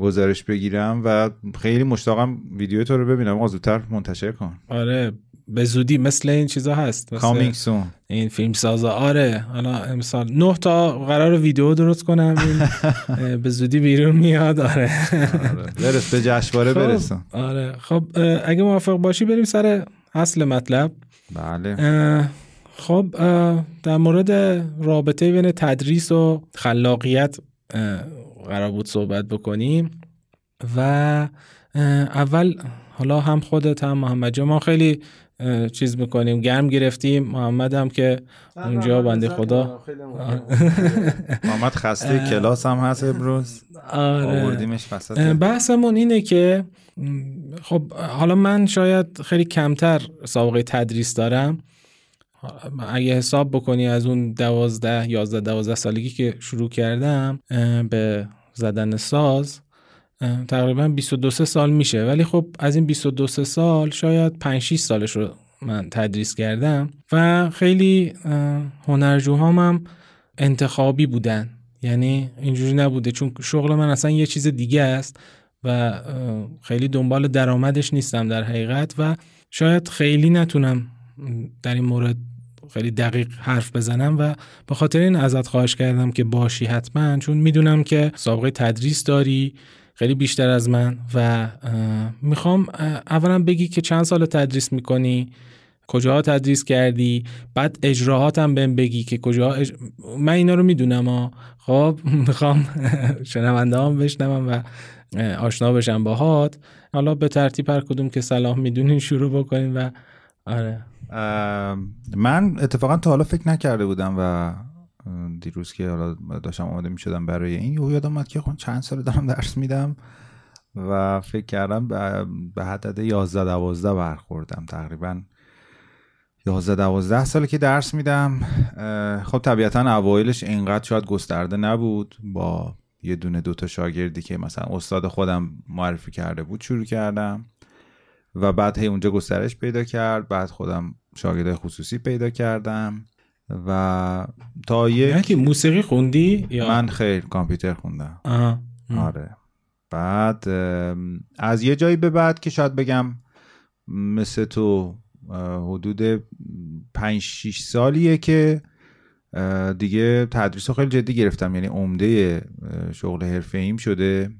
گزارش بگیرم و خیلی مشتاقم ویدیو تو رو ببینم. زودتر منتشر کن. آره به زودی مثل این چیزا هست کامینگ سون این فیلم سازا آره حالا امسال نه تا قرار ویدیو درست کنم این به زودی بیرون میاد. آره, آره. برس به جشنواره خب، برسون. آره. خب اگه موافق باشی بریم سر اصل مطلب. بله. خب در مورد رابطه بین تدریس و خلاقیت قرار بود صحبت بکنیم و اول حالا هم خودت هم محمد ما خیلی چیز می‌کنیم. گرم گرفتیم. محمد هم که اونجا بنده خدا. محمد خسته کلاس هم هست امروز. آره. بحثمون اینه که خب حالا من شاید خیلی کمتر سابقه تدریس دارم. اگه حساب بکنی از اون دوازده یازده دوازده سالگی که شروع کردم به زدن ساز تقریبا 22 سال میشه. ولی خب از این 22 سال شاید 5 6 سالش رو من تدریس کردم و خیلی هنرجوهام هم انتخابی بودن. یعنی اینجوری نبوده. چون شغل من اصلا یه چیز دیگه است و خیلی دنبال درآمدش نیستم در حقیقت و شاید خیلی نتونم در این مورد خیلی دقیق حرف بزنم و به خاطر این ازت خواهش کردم که باشی حتما. چون می‌دونم که سابقه تدریس داری. خیلی بیشتر از من و می‌خوام اولا بگی که چند سال تدریس می‌کنی؟ کجاها تدریس کردی؟ بعد اجراهات هم بهم بگی که کجا من اینا رو می‌دونم ها. خب می‌خوام شنونده هم بشنوم و آشنا بشم باهات. حالا به ترتیب هر کدوم که صلاح می‌دونین شروع بکنیم و آره. من اتفاقا تا حالا فکر نکرده بودم و دیروز که حالا داشتم آماده می شدم برای این یه یادم اومد که خب چند سال دارم درس میدم و فکر کردم به حدد 11 12 برخوردم تقریبا. 11 12 ساله که درس میدم. خب طبیعتا اوایلش اینقدر شاید گسترده نبود. با یه دونه دوتا شاگردی که مثلا استاد خودم معرفی کرده بود شروع کردم و بعد هی اونجا گسترش پیدا کرد. بعد خودم شاگرد خصوصی پیدا کردم. و تا یک موسیقی خوندی یا؟ من خیر کامپیوتر خوندم. آره. بعد از یه جایی به بعد که شاید بگم مثل تو حدود 5 6 سالیه که دیگه تدریس رو خیلی جدی گرفتم. یعنی عمده شغل حرفه ایم شده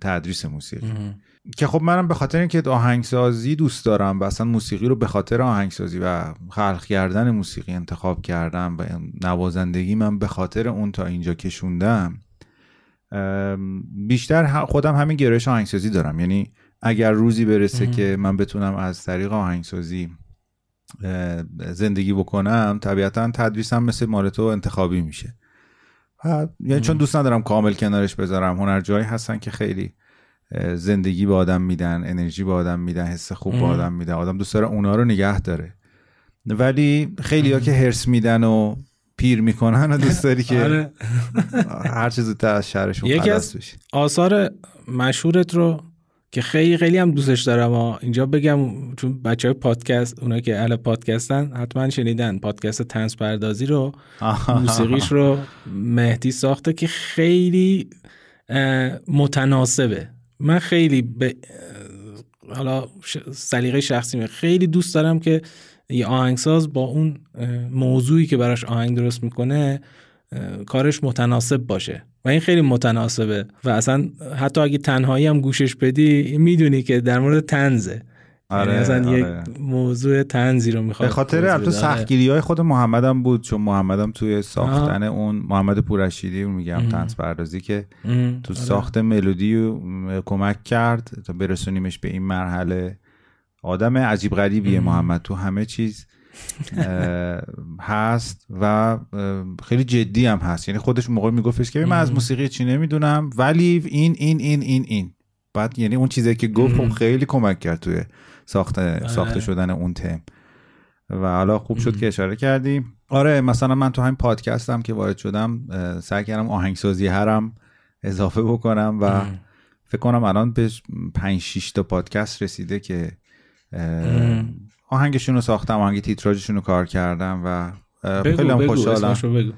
تدریس موسیقی. که خب منم به خاطر اینکه آهنگسازی دوست دارم و اصلا موسیقی رو به خاطر آهنگسازی و خلق کردن موسیقی انتخاب کردم و نوازندگی من به خاطر اون تا اینجا کشوندم بیشتر خودم همین گرایش آهنگسازی دارم. یعنی اگر روزی برسه که من بتونم از طریق آهنگسازی زندگی بکنم طبیعتا تدریسم مثل مال تو انتخابی میشه. یعنی چون دوست ندارم کامل کنارش بذارم هنرجایی هستن که خیلی زندگی به آدم میدن انرژی به آدم میدن حس خوب به آدم میدن. آدم دوست داره اونا رو نگه داره. ولی خیلی ها که هرس میدن و پیر می‌کنن و دوست داری که آره. هر چیز زودتر از شهرشون یکی خلاص از- بشی آثار مشهورت رو که خیلی خیلی هم دوستش دارم و اینجا بگم چون بچه های پادکست اونا که اهل پادکستن حتما شنیدن پادکست تنز پردازی رو موسیقیش رو مهدی ساخته که خیلی متناسبه. من خیلی به حالا سلیقه شخصی من خیلی دوست دارم که یه آهنگساز با اون موضوعی که براش آهنگ درست می‌کنه کارش متناسب باشه. و این خیلی متناسبه. و اصلا حتی اگه تنهایی هم گوشش بدی می‌دونی که در مورد تنزه آره، یعنی اصلا آره. یک موضوع تنزی رو می‌خواد به خاطر البته سختگیری های خود محمدم بود چون محمدم توی ساختن اون محمد پورشیدی اون میگم ام. تنز پردازی که تو آره. ساخت ملودی م- کمک کرد تا برسونیمش به این مرحله آدم عجیب غریبیه ام. محمد تو همه چیز هست و خیلی جدی هم هست یعنی خودش موقع میگفتش که من از ام. موسیقی چی نمی‌دونم ولی این این این این این بعد یعنی اون چیزی که گفت ام. خب خیلی کمک کرد توی ساخت ساخته شدن اون تم و حالا خوب شد. که اشاره کردیم آره مثلا من تو همین پادکستم که وارد شدم سعی کردم آهنگسازی هرم اضافه بکنم و ام. فکر کنم الان به 5 6 تا پادکست رسیده که ام. آهنگشون رو ساختم آهنگ تیتراژشون رو کار کردم و خیلی هم خوشحالم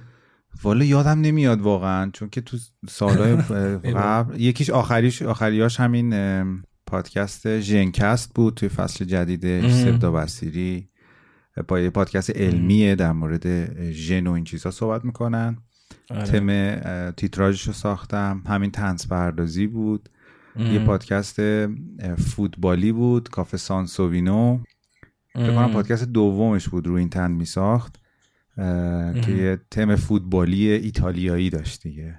والا یادم نمیاد واقعا چون که تو سالهای قبل یکیش آخریش آخریاش همین پادکست ژنکست بود توی فصل جدیدش ام. سبدا بسیری با یه پادکست علمیه در مورد ژن و این چیزا صحبت می‌کنن آره. تم تیتراژش رو ساختم همین تنز پردازی بود یه ام. پادکست اه، فوتبالی بود کافه سانسووینو فکر کنم. پادکست دومش بود روی این تن می ساخت که یه تم فوتبالی ایتالیایی داشت دیگه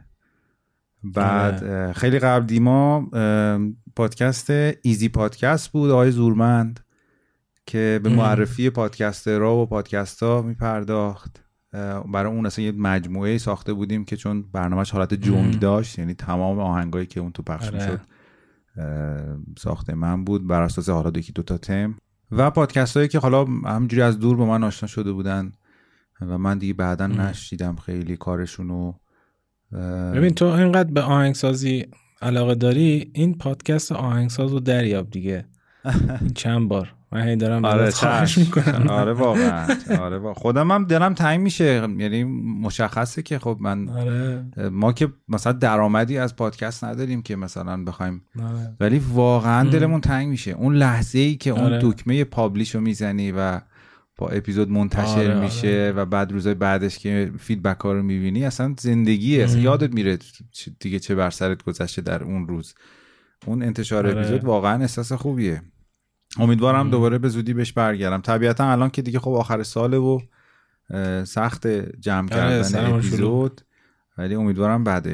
بعد آره. خیلی قبل دیما پادکست ایزی پادکست بود آقای زورمند که به. معرفی پادکست را و پادکست ها می پرداخت برای اون اصلا یه مجموعه ساخته بودیم که چون برنامهش حالت. جنگ داشت یعنی تمام آهنگایی که اون تو پخش آره. می‌شد ساخته من بود بر اساس حالا یکی دو تا تم و پادکست هایی که حالا همجوری از دور با من آشنا شده بودن و من دیگه بعدا. نشیدم خیلی کارشونو اه، ببین تو اینقدر به آهنگسازی علاقه داری این پادکست آهنگساز رو دریاب دیگه. این چند بار. من هی دارم آره خواهش. می‌کنم. آره واقعا. آره واقعا. خودم هم دلم تنگ میشه. یعنی مشخصه که خب من آره. ما که مثلا درآمدی از پادکست نداریم که مثلا بخوایم. آره. ولی واقعا. دلمون تنگ میشه. اون لحظه ای که اون آره. دکمه پابلیش رو می‌زنی و با اپیزود منتشر آره، میشه و بعد روزای بعدش که فیدبک ها رو می‌بینی اصلا زندگی اصلا. یادت میره دیگه چه بر سرت گذشته در اون روز اون انتشار آره. اپیزود واقعا احساس خوبیه امیدوارم ام. دوباره به زودی بهش برگردم طبیعتا الان که دیگه خب آخر ساله و سخت جمع آره، کردن. اپیزود ولی امیدوارم بعد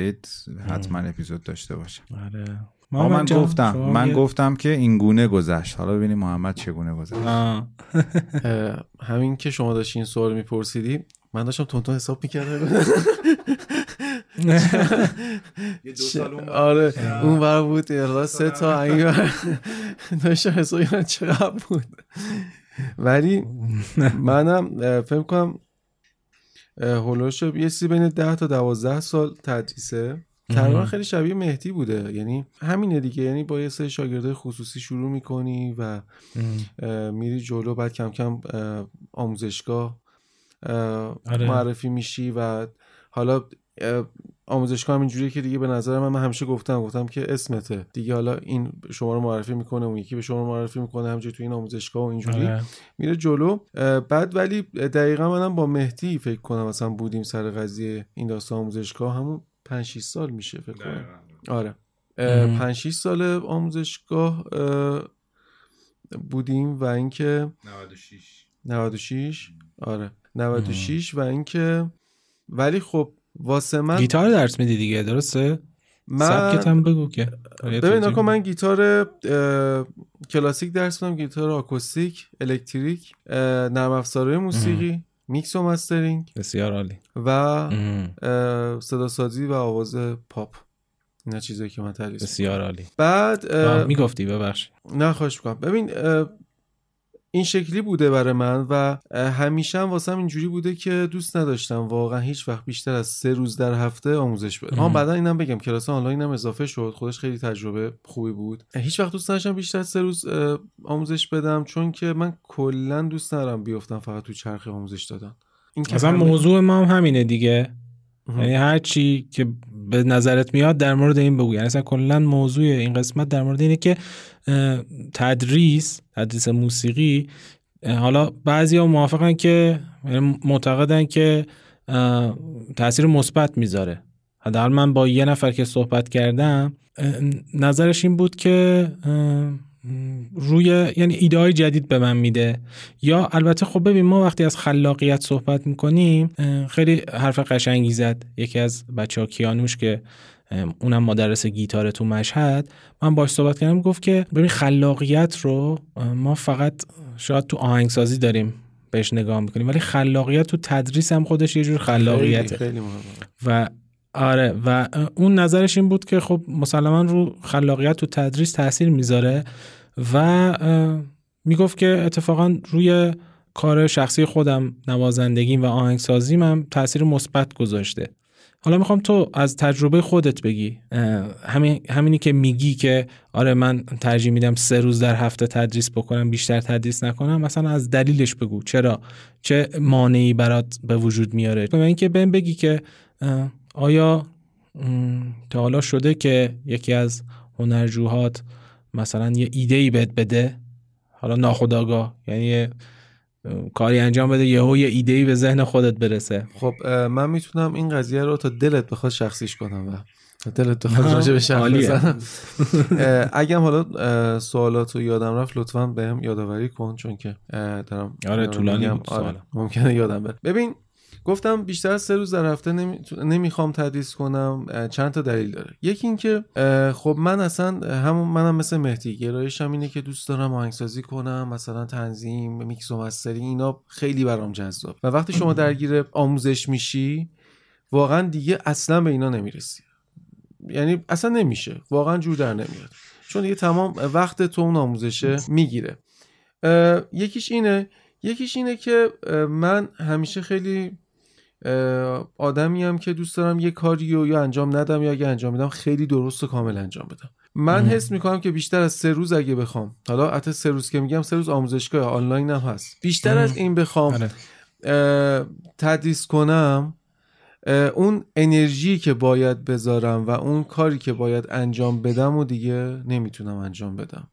حتما اپیزود داشته باشه آره من گفتم من یه- گفتم که این گونه گذشت. حالا ببینیم محمد چگونه گذشت. همین که شما داشتی این سوال میپرسیدی من داشتم تونتون حساب می‌کردم. آره اون بر بود یه سه تا ور. داشتم حساب چقدر بود. ولی منم فکر کنم هولوش یه چیزی بین 10 تا 12 سال تدریسه. تقریبا. خیلی شبیه مهدی بوده یعنی همینه دیگه یعنی با یه سری شاگرده خصوصی شروع می‌کنی و میری جلو بعد کم کم اه، آموزشگاه اه، آره. معرفی میشی و حالا اه، آموزشگاه هم اینجوریه که دیگه به نظر من من همیشه گفتم گفتم که اسمته دیگه حالا این شما رو معرفی می‌کنه اون یکی به شما رو معرفی می‌کنه همینجوری تو این آموزشگاه و اینجوری آره. میره جلو بعد ولی دقیقا منم با مهدی فکر کنم مثلا بودیم سر قضیه این داستان آموزشگاه همون 5 6 سال میشه فکر کنم. آره. مهم. 5 6 سال آموزشگاه اه، بودیم و اینکه 96 96 آره. 96 و اینکه ولی خب واسه من گیتار درس میدی دیگه درسته؟ سبکت من هم بگو که. ببین نکن من گیتار اه، کلاسیک درس میدم گیتار آکوستیک الکتریک اه، نرم افزارهای موسیقی. میکس و mastering بسیار عالی. و صدا سازی و آواز پاپ. اینا چیزایی که من تدریس بسیار عالی. بعد می‌گفتی ببخش نه خواهش می‌کنم. ببین این شکلی بوده برای من و همیشه هم واسم اینجوری بوده که دوست نداشتم واقعا هیچ وقت بیشتر از سه روز در هفته آموزش بدم. اما بعدا اینم بگم کلاس آنلاین هم اضافه شد. خودش خیلی تجربه خوبی بود. هیچ وقت دوست نداشتم بیشتر از سه روز آموزش بدم چون که من کلا دوست ندارم بیفتم فقط تو چرخ آموزش دادن. این اصلا موضوع ما هم همینه دیگه. یعنی هر چی که به نظرت میاد در مورد این بگو. یعنی اصلا کلا موضوع این قسمت در مورد اینه که تدریس تدریس موسیقی حالا بعضی ها موافقن که یعنی معتقدن که تاثیر مثبت می‌ذاره. حداقل من با یه نفر که صحبت کردم نظرش این بود که روی یعنی ایده های جدید به من میده. یا البته خب ببین ما وقتی از خلاقیت صحبت می‌کنیم خیلی حرف قشنگی زد. یکی از بچه ها کیانوش که اونم مدرس گیتار تو مشهد من باش صحبت کردم گفت که ببین خلاقیت رو ما فقط شاید تو آهنگسازی داریم بهش نگاه می‌کنیم ولی خلاقیت تو تدریس هم خودش یه جور خلاقیته. خیلی, خیلی و آره و اون نظرش این بود که خب مسلما رو خلاقیت تو تدریس تاثیر می‌ذاره و می‌گفت که اتفاقا روی کار شخصی خودم نوازندگیم و آهنگسازیم هم تاثیر مثبت گذاشته. حالا می‌خوام تو از تجربه خودت بگی. همین همینی که میگی که آره من ترجیح میدم سه روز در هفته تدریس بکنم بیشتر تدریس نکنم مثلا از دلیلش بگو. چرا؟ چه مانعی برات به وجود میاره؟ و اینکه بهم بگی که آیا تا حالا شده که یکی از هنرجوهات مثلا یه ایده ای بهت بده؟ حالا ناخداگاه یعنی کاری انجام بده یهو یه ایده ای به ذهن خودت برسه. خب من می‌تونم این قضیه رو تا دلت بخواد شخصیش کنم و دلت بخواد راجع به شخص بزنم. اگه حالا سوالات رو یادم رفت لطفا بهم یادآوری کن چون که دارم آره طولانی آره ممکنه یادم بره. ببین گفتم بیشتر از سه روز در هفته نمی... نمی‌خوام تدریس کنم چند تا دلیل داره. یکی اینکه خب من اصلا همون منم مثل مهدی گرایشم اینه که دوست دارم آهنگسازی کنم مثلا تنظیم میکس و مستری اینا خیلی برام جذاب. و وقتی شما درگیر آموزش میشی واقعا دیگه اصلا به اینا نمی‌رسی. یعنی اصلا نمیشه. واقعا جور در نمیاد. چون دیگه تمام وقت تو اون آموزشه می‌گیره. یکیش اینه یکیش اینه که من همیشه خیلی آدمی هم که دوست دارم یه کاری رو یا انجام ندم یا اگه انجام بدم خیلی درست و کامل انجام بدم. من حس می‌کنم که بیشتر از سه روز اگه بخوام حالا حتی سه روز که میگم سه روز آموزشگاه آنلاین هم هست. بیشتر از این بخوام آره. تدریس کنم اون انرژی که باید بذارم و اون کاری که باید انجام بدم و دیگه نمی‌تونم انجام بدم.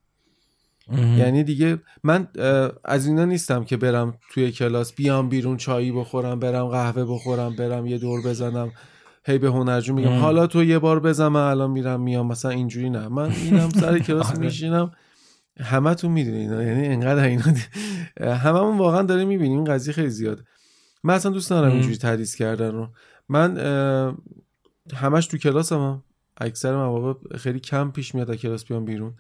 یعنی دیگه من از اینا نیستم که برم توی کلاس بیام بیرون چایی بخورم برم قهوه بخورم برم یه دور بزنم. هی به هنرجو میگم حالا تو یه بار بزن من الان میرم میام. مثلا اینجوری نه. من اینم سر کلاس آره. میشینم. همه تو می‌دونین یعنی انقدر اینا هممون واقعا داره می‌بینیم این قضیه خیلی زیاده. من اصلا دوست ندارم اینجوری تدریس کردن رو. من همش تو کلاسم هم اکثر مواقع خیلی کم پیش میاد از کلاس بیام بیرون.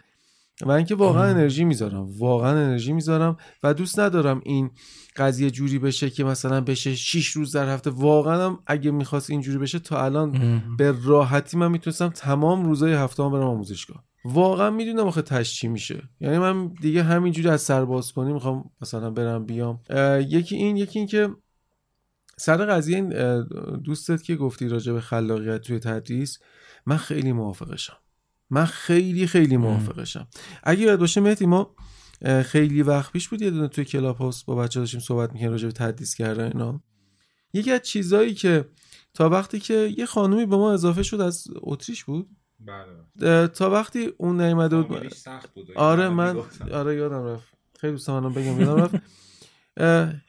و اینکه واقعا انرژی می‌ذارم. واقعا انرژی می‌ذارم و دوست ندارم این قضیه جوری بشه که مثلا بشه 6 روز در هفته. واقعا هم اگه می‌خواست اینجوری بشه تا الان به راحتی من می‌تونستم تمام روزای هفته هم برم آموزشگاه واقعا می‌دونم آخه تش چی میشه. یعنی من دیگه همینجوری از سرباز کنی می‌خوام مثلا برم بیام. یکی این یکی این که سر قضیه این دوستت که گفتی راجع به خلاقیت توی تدریس من خیلی موافقشم. من خیلی خیلی موافقشم. اگه یاد باشه مهدی ما خیلی وقت پیش بود یه دونه توی کلاب هاست با بچه داشتیم صحبت می‌کنیم راجع به تدریس کردن اینا. یکی از چیزایی که تا وقتی که یه خانومی به ما اضافه شد از اتریش بود. بله تا وقتی اون نیومده بود آره من آره یادم رفت. خیلی دوست بگم یادم رفت.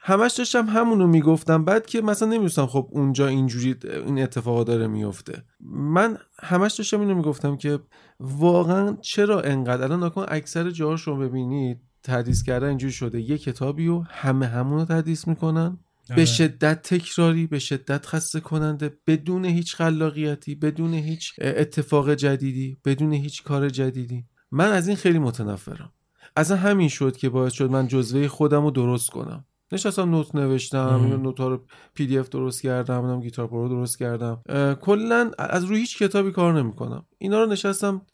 همش داشتم همونو می‌گفتم. بعد که مثلا نمی‌دونستم خب اونجا اینجوری این اتفاقا داره میفته من همش داشتم اینو می‌گفتم که واقعا چرا انقدر؟ الان نکن اکثر جاهاش رو ببینید تدریس کردن اینجوری شده. یه کتابی و همه همونو تدریس می‌کنن. به آره. شدت تکراری به شدت خسته کننده بدون هیچ خلاقیتی بدون هیچ اتفاق جدیدی بدون هیچ کار جدیدی. من از این خیلی متنفرم. اصلا همین شد که باعث شد من جزوه خودم رو درست کنم. نشستم نوت نوشتم نوت ها رو PDF درست کردم Guitar Pro درست کردم. کلا از روی هیچ کتابی کار نمی‌کنم. اینا رو نشستم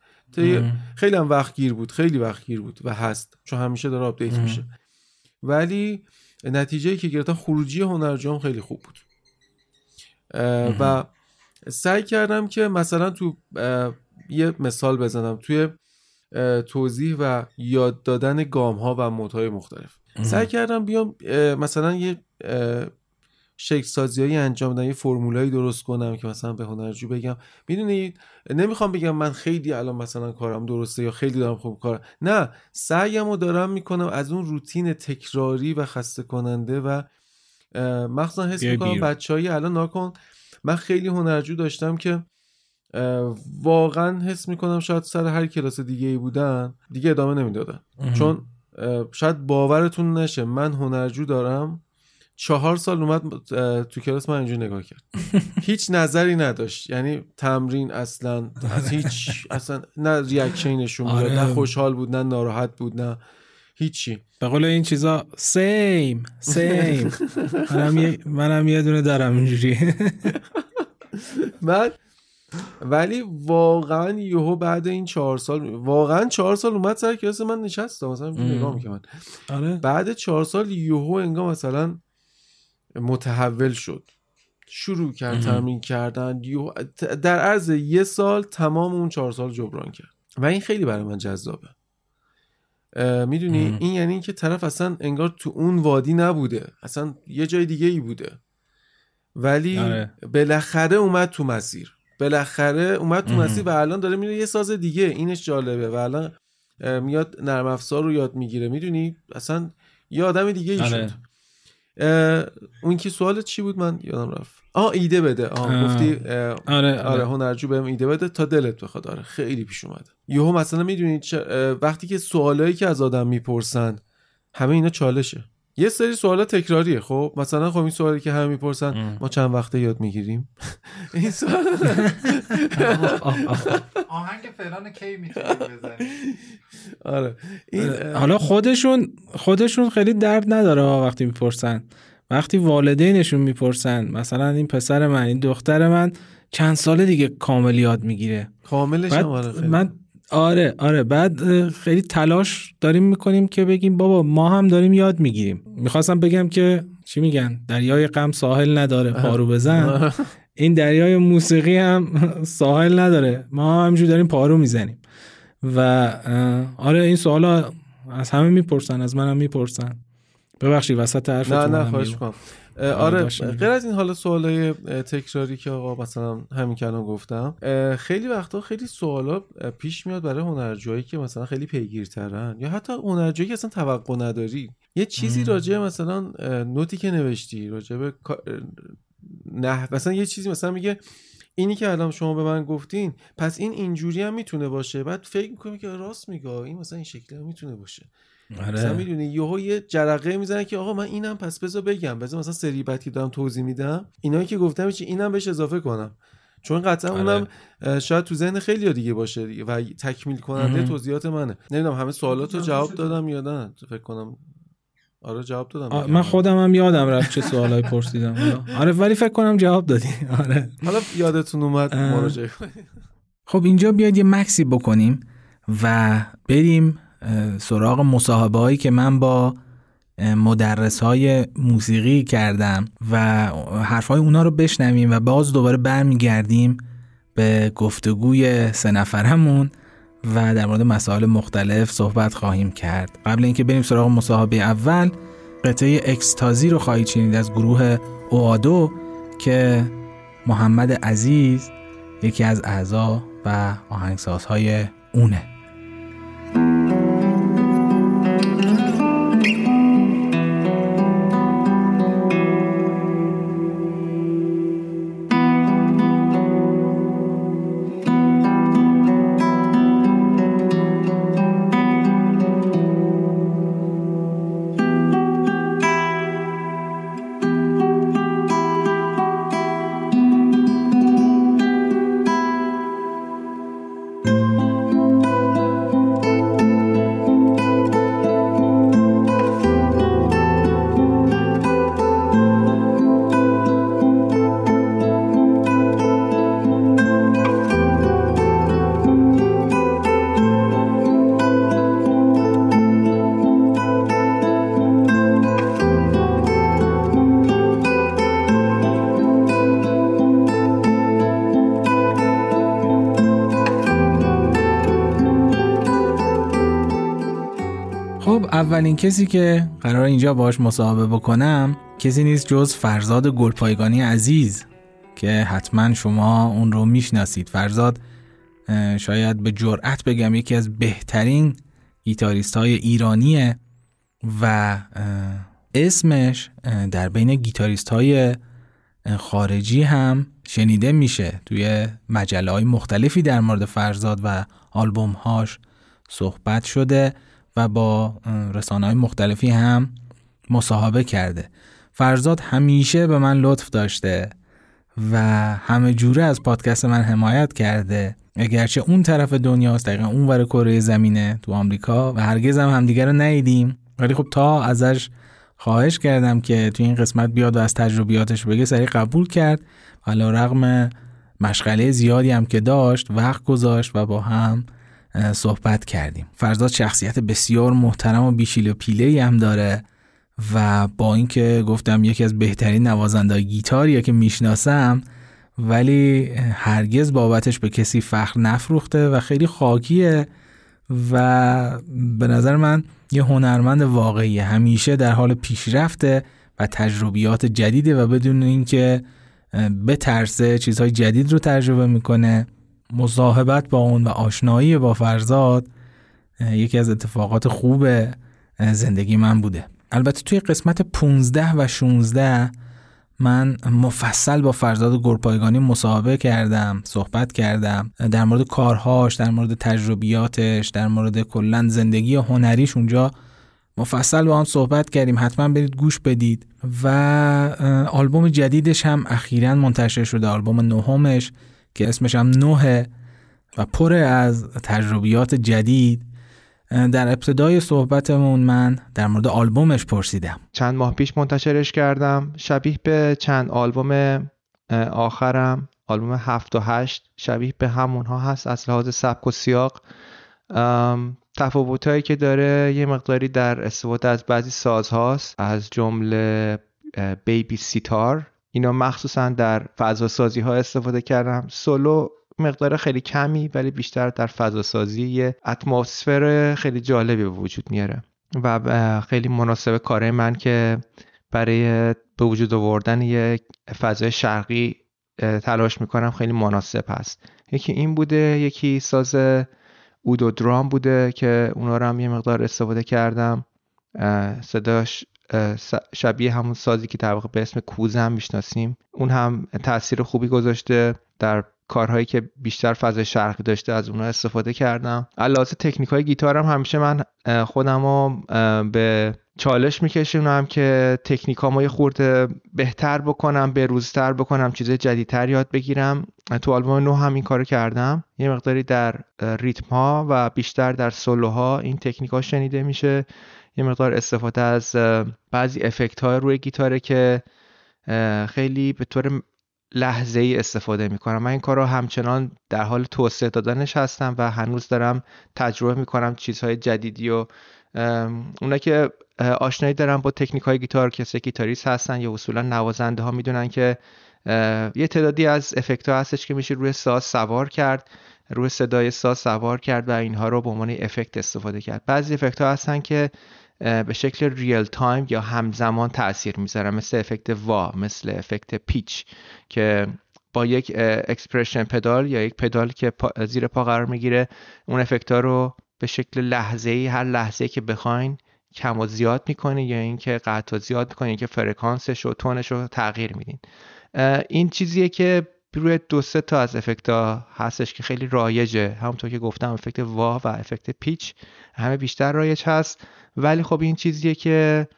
خیلی هم وقت گیر بود خیلی وقت گیر بود و هست. چون همیشه داره update میشه. ولی نتیجه که گرفتن خروجی هنرجوام خیلی خوب بود. و سعی کردم که مثلا تو یه مثال بزنم. توی توضیح و یاد دادن گام ها و مدهای مختلف. سعی کردم بیام مثلا یه شکل سازی انجام بدم یه فرمولایی درست کنم که مثلا به هنرجو بگم. می‌دونید نمی‌خوام بگم من خیلی الان مثلا کارم درسته یا خیلی دارم خوب کار. نه سعیم رو دارم می‌کنم از اون روتین تکراری و خسته کننده و مخصوصا حس می‌کنم بچه الان ناکن. من خیلی هنرجو داشتم که واقعا حس می‌کنم شاید سر هر کلاس دیگه ای بودن دیگه ادامه نمی‌دادن چون شاید باورتون نشه من هنرجو دارم. چهار سال اومد تو کلاس من اینجوری نگاه کرد. هیچ نظری نداشت. یعنی تمرین اصلا از هیچ اصلا نه ریاکشنی نشون آره. نه خوشحال بود نه ناراحت بود نه هیچی. به قول این چیزا سیم سیم منم یه منم یه دونه دارم اینجوری. بعد ولی واقعا یهو بعد این چهار سال واقعا چهار سال اومد سر کلاس من نشست مثلا نگاه می‌کنم آره. بعد چهار سال یهو انگار مثلا متحول شد. شروع کرد تمرین کردن. در عرض یه سال تمام اون چهار سال جبران کرد. و این خیلی برای من جذابه. می‌دونی؟ این یعنی که طرف اصلا انگار تو اون وادی نبوده. اصلا یه جای دیگه ای بوده. ولی آره. بالاخره اومد تو مسیر. بالاخره اومد تو مسیر و الان داره میره یه ساز دیگه. اینش جالبه و الان میاد نرم افزار رو یاد می‌گیره. می‌دونی؟ اصلا یه آدم دیگه ای آره. شد. اون که سوال چی بود؟ من یادم رفت. آه ایده بده. آه, گفتی آره, آره, آره هنرجو بهم ایده بده تا دلت بخواد. آره خیلی پیش اومده یهو مثلا می‌دونید وقتی که سوالایی که از آدم می‌پرسن همه اینا چالشه. یه سری سوالات تکراریه خب؟ مثلا خب این سوالی که همه می‌پرسن ما چند وقته یاد می‌گیریم؟ این سوال آهنگ فلان کی می‌تونیم بزنیم؟ آره. حالا خودشون خودشون خیلی درد نداره وقتی می‌پرسن. وقتی والدینشون می‌پرسن مثلا این پسر من این دختر من چند ساله دیگه کامل یاد می‌گیره. کاملش آره من آره آره. بعد خیلی تلاش داریم می‌کنیم که بگیم بابا ما هم داریم یاد می‌گیریم. می‌خواستم بگم که چی میگن؟ دریای غم ساحل نداره پارو بزن. این دریای موسیقی هم ساحل نداره. ما همینجور داریم پارو می‌زنیم. و آره این سوالا از همه می‌پرسن از منم می‌پرسن. ببخشید وسط حرفتون نه نه خواهش آره غیر از این حالا سوالای تکراری که آقا مثلا همین که الان گفتم خیلی وقتا خیلی سوالا پیش میاد برای هنرجوهایی که مثلا خیلی پیگیرترن یا حتی هنرجویی که اصلا توقع نداری. یه چیزی راجع مثلا نوتی که نوشتی راجع به نه مثلا یه چیزی مثلا میگه اینی که الان شما به من گفتین پس این اینجوری هم می‌تونه باشه. بعد فکر می‌کنی که راست میگه این مثلا این شکلی هم می‌تونه باشه. آره. مثلا می‌دونی یهو یه جرقه می‌زنه که آقا من اینم پس بذار بگم. بذار مثلا سری بعد که دارم توضیح میدم اینایی که گفتم چی اینم بهش اضافه کنم. چون قطعا آره. اونم شاید تو ذهن خیلی دیگه باشه دیگه و تکمیل کننده توضیحات منه. نمی‌دونم همه سوالات رو جواب دادم یا نه؟ فکر کنم. آره جواب دادم. من خودم هم یادم رفت چه سوالایی پرسیدم. آره ولی فکر کنم جواب دادی. آره. حالا یادتون اومد مراجعه خب اینجا بیاید یه مکسی بکنیم و بریم سراغ مصاحبه هایی که من با مدرس های موسیقی کردم و حرف های اونا رو بشنویم و باز دوباره برمیگردیم به گفتگوی سه نفرمون و در مورد مسائل مختلف صحبت خواهیم کرد. قبل اینکه بریم سراغ مصاحبه اول قطعه اکستازی رو خواهید شنید از گروه اوادو که محمد عزیز یکی از اعضا و آهنگسازهای اونه. اولین کسی که قرار اینجا باش مصاحبه بکنم کسی نیست جز فرزاد گلپایگانی عزیز که حتما شما اون رو می‌شناسید. فرزاد شاید به جرأت بگم یکی از بهترین گیتاریست های ایرانیه و اسمش در بین گیتاریست های خارجی هم شنیده میشه. توی مجله های مختلفی در مورد فرزاد و آلبوم هاش صحبت شده. و با رسانه های مختلفی هم مصاحبه کرده. فرزاد همیشه به من لطف داشته و همه جوره از پادکست من حمایت کرده. اگرچه اون طرف دنیاست دقیقا اون ور کره زمینه تو آمریکا و هرگز هم همدیگه رو ندیدیم. ولی خب تا ازش خواهش کردم که تو این قسمت بیاد و از تجربیاتش بگه سریع قبول کرد. حالا رغم مشغله زیادی هم که داشت وقت گذاشت و با هم صحبت کردیم. فرزاد شخصیت بسیار محترم و بیشیل و پیله هم داره و با اینکه گفتم یکی از بهترین نوازنده گیتاریه که می‌شناسم ولی هرگز بابتش به کسی فخر نفروخته و خیلی خاکیه و به نظر من یه هنرمند واقعی همیشه در حال پیشرفته و تجربیات جدیده و بدون اینکه بترسه چیزهای جدید رو تجربه می‌کنه. مصاحبت با اون و آشنایی با فرزاد یکی از اتفاقات خوب زندگی من بوده. البته توی قسمت 15 و 16 من مفصل با فرزاد گرپایگانی مصاحبه کردم صحبت کردم در مورد کارهاش در مورد تجربیاتش در مورد کلا زندگی هنریش اونجا مفصل با هم صحبت کردیم. حتما برید گوش بدید. و آلبوم جدیدش هم اخیرا منتشر شده آلبوم نهمش. که اسمش هم نوه و پر از تجربیات جدید. در ابتدای صحبتمون من در مورد آلبومش پرسیدم. چند ماه پیش منتشرش کردم. شبیه به چند آلبوم آخرم. آلبوم هفت و هشت. شبیه به همونها هست از لحاظ سبک و سیاق. تفاوتهایی که داره یه مقداری در استفاده از بعضی سازهاست. از جمله بیبی سیتار اینا مخصوصا در فضا سازی ها استفاده کردم. سولو مقدار خیلی کمی ولی بیشتر در فضا سازی یه اتمسفر خیلی جالبی به وجود میاره و خیلی مناسب کاره من که برای به وجود آوردن یک فضای شرقی تلاش می‌کنم خیلی مناسب هست. یکی این بوده یکی ساز اودو درام بوده که اونا رو هم یه مقدار استفاده کردم. صداش شبیه همون سازی که در واقع به اسم کوزه هم می‌شناسیم. اون هم تاثیر خوبی گذاشته در کارهایی که بیشتر فضای شرقی داشته از اونها استفاده کردم. علاوه تکنیک های گیتارم همیشه من خودم رو به چالش میکشونم که تکنیک یه خورده بهتر بکنم به روزتر بکنم چیز جدیدتر یاد بگیرم. تو آلبوم نو هم این کارو کردم. یه مقداری در ریتم ها و بیشتر در سولوها این تکنیک ها شنیده میشه. یه مقدار استفاده از بعضی افکت های روی گیتاره که خیلی به طور لحظه ای استفاده می‌کنم. من این کار رو همچنان در حال توسعه دادنش هستم و هنوز دارم تجربه می‌کنم چیزهای جدیدی و اونا که آشنایی دارم با تکنیک های گیتار کسی گیتاریست هستن یا اصولا نوازنده ها می‌دونن که یه تعدادی از افکت ها هستش که میشه روی ساز سوار کرد روی صدای ساز سوار کرد و اینها رو به عنوان افکت استفاده کرد. بعضی افکت ها هستن که به شکل real time یا همزمان تاثیر می‌ذارن مثل افکت wah مثل افکت pitch که با یک expression pedal یا یک پدال که زیر پا قرار می‌گیره اون افکت ها رو به شکل لحظه ای هر لحظه که بخواین کم و زیاد می‌کنه یا اینکه قطع و زیاد می‌کنه که فرکانسش و تونش رو تغییر میدین. این چیزیه که روی دو سه تا از افکت ها هستش که خیلی رایجه. همونطور که گفتم افکت وا و افکت پیچ همه بیشتر رایج هست. ولی خب این چیزیه که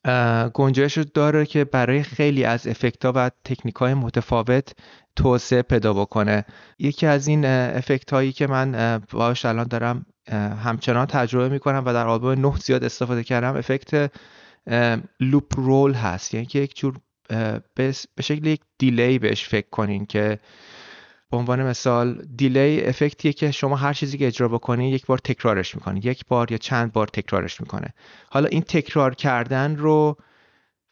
گنجایش داره که برای خیلی از افکت ها و تکنیک های متفاوت توسعه پیدا بکنه. یکی از این افکت هایی که من باش الان دارم همچنان تجربه می‌کنم و در آلبوم نه زیاد استفاده کردم افکت لوپ رول هست. یعنی که یک جور به شکل یک دیلی بهش فکر کنین که به عنوان مثال دیلی افکتیه که شما هر چیزی که اجرا بکنی یک بار تکرارش می‌کنی. یک بار یا چند بار تکرارش می‌کنه. حالا این تکرار کردن رو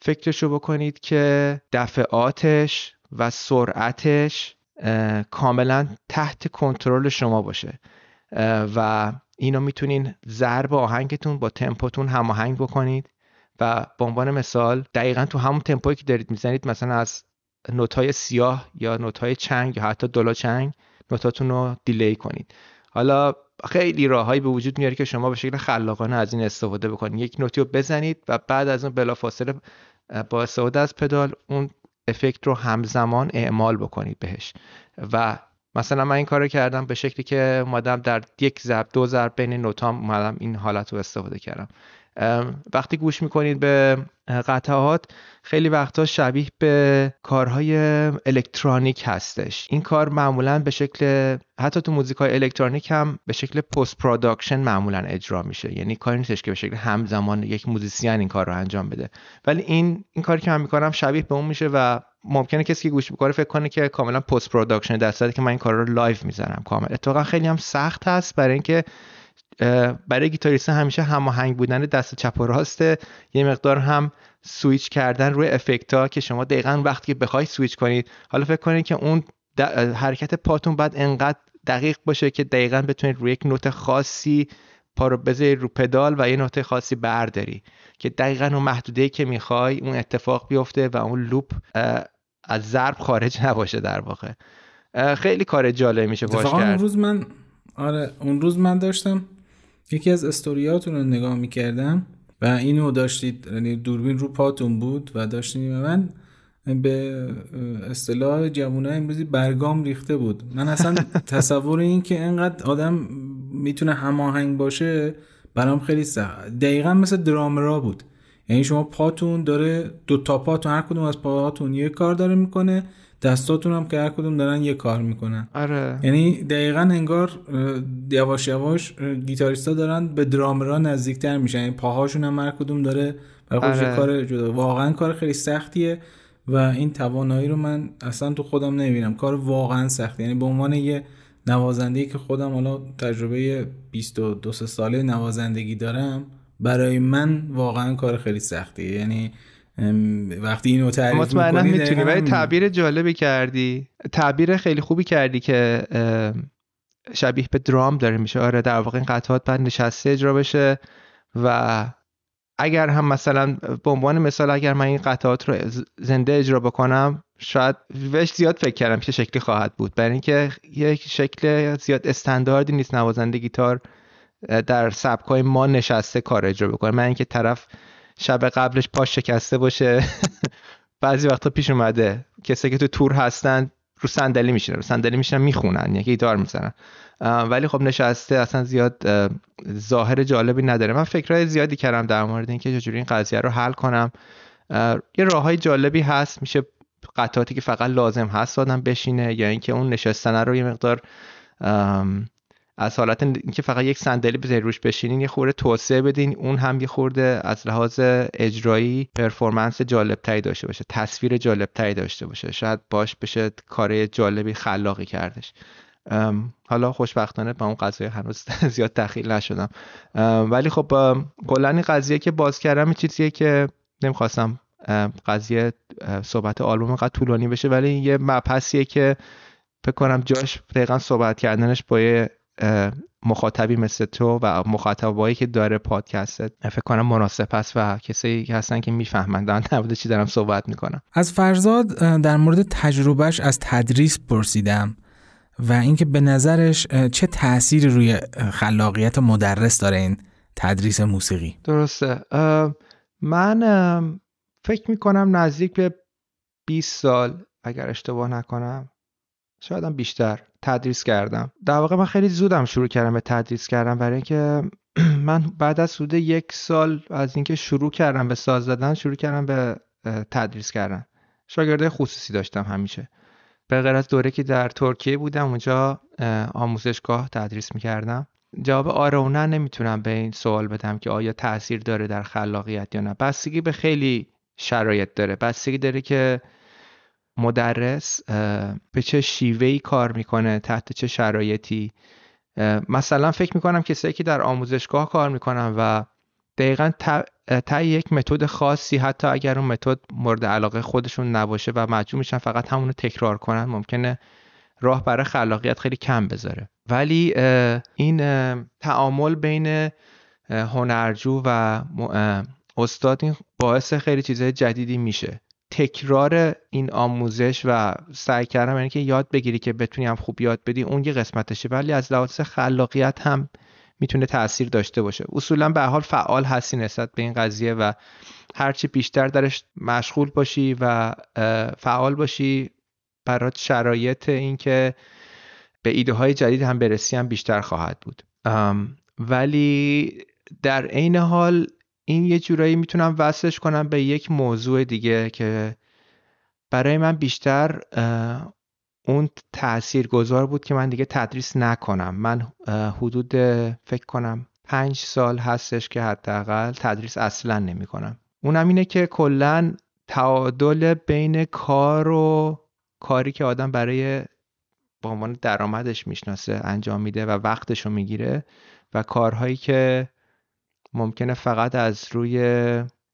فکرشو بکنید که دفعاتش و سرعتش کاملا تحت کنترل شما باشه. و اینو می‌تونین ضرب آهنگتون با تمپوتون هماهنگ بکنید. و به عنوان مثال دقیقا تو همون تمپویی که دارید می‌زنید مثلا از نوتای سیاه یا نوتای چنگ یا حتی دلا چنگ نوتاتون رو دیلی کنید. حالا خیلی راههایی به وجود میاره که شما به شکل خلاقانه از این استفاده بکنید. یک نوتی رو بزنید و بعد از اون بلافاصله با استفاده از پدال اون افکت رو همزمان اعمال بکنید بهش. و مثلا من این کار کردم به شکلی که اومدم در یک ضرب دو ضرب بین نوتام اومدم این حالت رو استفاده کردم. وقتی گوش می‌کنید به قطعات خیلی وقتا شبیه به کارهای الکترونیک هستش. این کار معمولا به شکل حتی تو موزیک های الکترونیک هم به شکل post production معمولا اجرا میشه. یعنی کاری نیستش که به شکل همزمان یک musician این کار رو انجام بده. ولی این این کاری که من می‌کنم شبیه به اون میشه و ممکنه کسی که گوش می‌کنه فکر کنه که کاملا post production در که من این کار رو live می‌زنم کامل اتفاقا خیلی هم سخت هست برای اینکه برای گیتاریست همیشه هماهنگ بودن دست چپ و راست یه مقدار هم سویچ کردن روی افکت ها که شما دقیقا وقتی که بخوای سویچ کنید. حالا فکر کنید که اون حرکت پاتون باید انقدر دقیق باشه که دقیقا بتونید روی یک نوت خاصی پا رو بذارید رو پدال و یه نوت خاصی برداری. که دقیقا اون محدوده که می‌خوای اون اتفاق بیفته و اون لوپ از ضرب خارج نباشه در واقع. خیلی کار جالب میشه باش کرد اون روز من آره اون روز من داشتم یکی از استوریاتون رو نگاه می‌کردم و اینو داشتید یعنی دوربین رو پاتون بود و داشتید من به اصطلاح جوانای امروزی برگام ریخته بود. من اصلا تصور این که انقدر آدم می‌تونه هماهنگ باشه برام خیلی سخت. دقیقا مثل درامرا بود. یعنی شما پاتون داره دو تا پاتون هر کدوم از پاهاتون یه کار داره می‌کنه. دستاتون هم که هر کدوم دارن یه کار می‌کنن. آره. یعنی دقیقا انگار یواش یواش گیتاریستا دارن به درامرا نزدیکتر میشن. یعنی پاهاشون هم هر کدوم داره آره. کار جدا. واقعا کار خیلی سختیه و این توانایی رو من اصلا تو خودم نمی‌بینم. کار واقعا سختی یعنی به عنوان یه نوازنده که خودم حالا تجربه 22 ساله نوازندگی دارم برای من واقعا کار خیلی سختیه. یعنی وقتی اینو تعریف مطمئنا می‌تونی. ولی تعبیر جالبی کردی. تعبیر خیلی خوبی کردی که شبیه به درام داره میشه. آره در واقع این قطعات بعد نشسته اجرا بشه و اگر هم مثلا به عنوان مثال اگر من این قطعات رو زنده اجرا بکنم شاید بهش زیاد فکر کردم چه شکلی خواهد بود. برای اینکه یک شکل زیاد استانداردی نیست نوازنده گیتار در سبکای ما نشسته کار اجرا بکنه. من اینکه طرف شب قبلش پاش شکسته باشه. بعضی وقتا پیش اومده. کسی که تو تور هستن رو صندلی میشینن. رو صندلی میشینن می‌خونن. یکی دار می‌زنن. ولی خب نشسته اصلا زیاد ظاهر جالبی نداره. من فکرهای زیادی کردم در مورد اینکه چجوری این قضیه رو حل کنم. یه راه های جالبی هست. میشه قطعاتی که فقط لازم هست آدم بشینه یا اینکه اون نشستن رو یه مقدار از حالت اینکه فقط یک صندلی بذارید روش بشینین یه خورده توسعه بدین. اون هم یه خورده از لحاظ اجرایی پرفورمنس جالب تری داشته باشه تصویر جالب تری داشته باشه. شاید باش بشه کار جالبی خلاقی کردش. حالا خوشبختانه با اون قضیه هنوز زیاد دخیل نشدم. ولی خب کلا این قضیه که باز کردم چیزیه که نمی‌خواستم قضیه صحبت آلبوم قد طولانی بشه ولی یه مبحثیه که فکر کنم جاش دقیقا صحبت کردنش با یه مخاطبی مثل تو و مخاطبایی که داره پادکست فکر کنم مناسب است و کسی هستن که می‌فهمن. دارن در چی دارم صحبت می‌کنم. از فرزاد در مورد تجربهش از تدریس پرسیدم و اینکه به نظرش چه تأثیری روی خلاقیت مدرس داره این تدریس موسیقی. درسته. من فکر می‌کنم نزدیک به 20 سال اگر اشتباه نکنم شاید هم بیشتر. تدریس کردم. در واقع من خیلی زودم شروع کردم به تدریس کردم برای اینکه من بعد از حدود یک سال از اینکه شروع کردم به ساز زدن شروع کردم به تدریس کردن. شاگرده خصوصی داشتم همیشه. به غیر از دوره که در ترکیه بودم اونجا آموزشگاه تدریس می‌کردم. جواب آره و نه نمی‌تونم به این سوال بدم که آیا تاثیر داره در خلاقیت یا نه. بستگی به خیلی شرایط داره. بستگی داره که مدرس به چه شیوهی کار می‌کنه تحت چه شرایطی؟ مثلا فکر می‌کنم کسایی که در آموزشگاه کار می‌کنن و دقیقا تا یک متد خاصی حتی اگر اون متد مورد علاقه خودشون نباشه و مجبور میشن فقط همونو تکرار کنن ممکنه راه برای خلاقیت خیلی کم بذاره. ولی این تعامل بین هنرجو و استاد این باعث خیلی چیزهای جدیدی میشه. تکرار این آموزش و سعی کردم یعنی که یاد بگیری که بتونی هم خوب یاد بدی اون یه قسمتشه. ولی از لحاظ خلاقیت هم می‌تونه تاثیر داشته باشه. اصولا به حال فعال هستی نسبت به این قضیه و هرچی بیشتر درش مشغول باشی و فعال باشی برات شرایط اینکه به ایده های جدید هم برسی هم بیشتر خواهد بود. ولی در عین حال این یه جورایی می‌تونم وصلش کنم به یک موضوع دیگه که برای من بیشتر اون تأثیر گذار بود که من دیگه تدریس نکنم. من حدود فکر کنم پنج سال هستش که حداقل تدریس اصلا نمی کنم اونم اینه که کلا تعادل بین کار و کاری که آدم برای به عنوان درآمدش می‌شناسه انجام میده و وقتش رو می‌گیره و کارهایی که ممکنه فقط از روی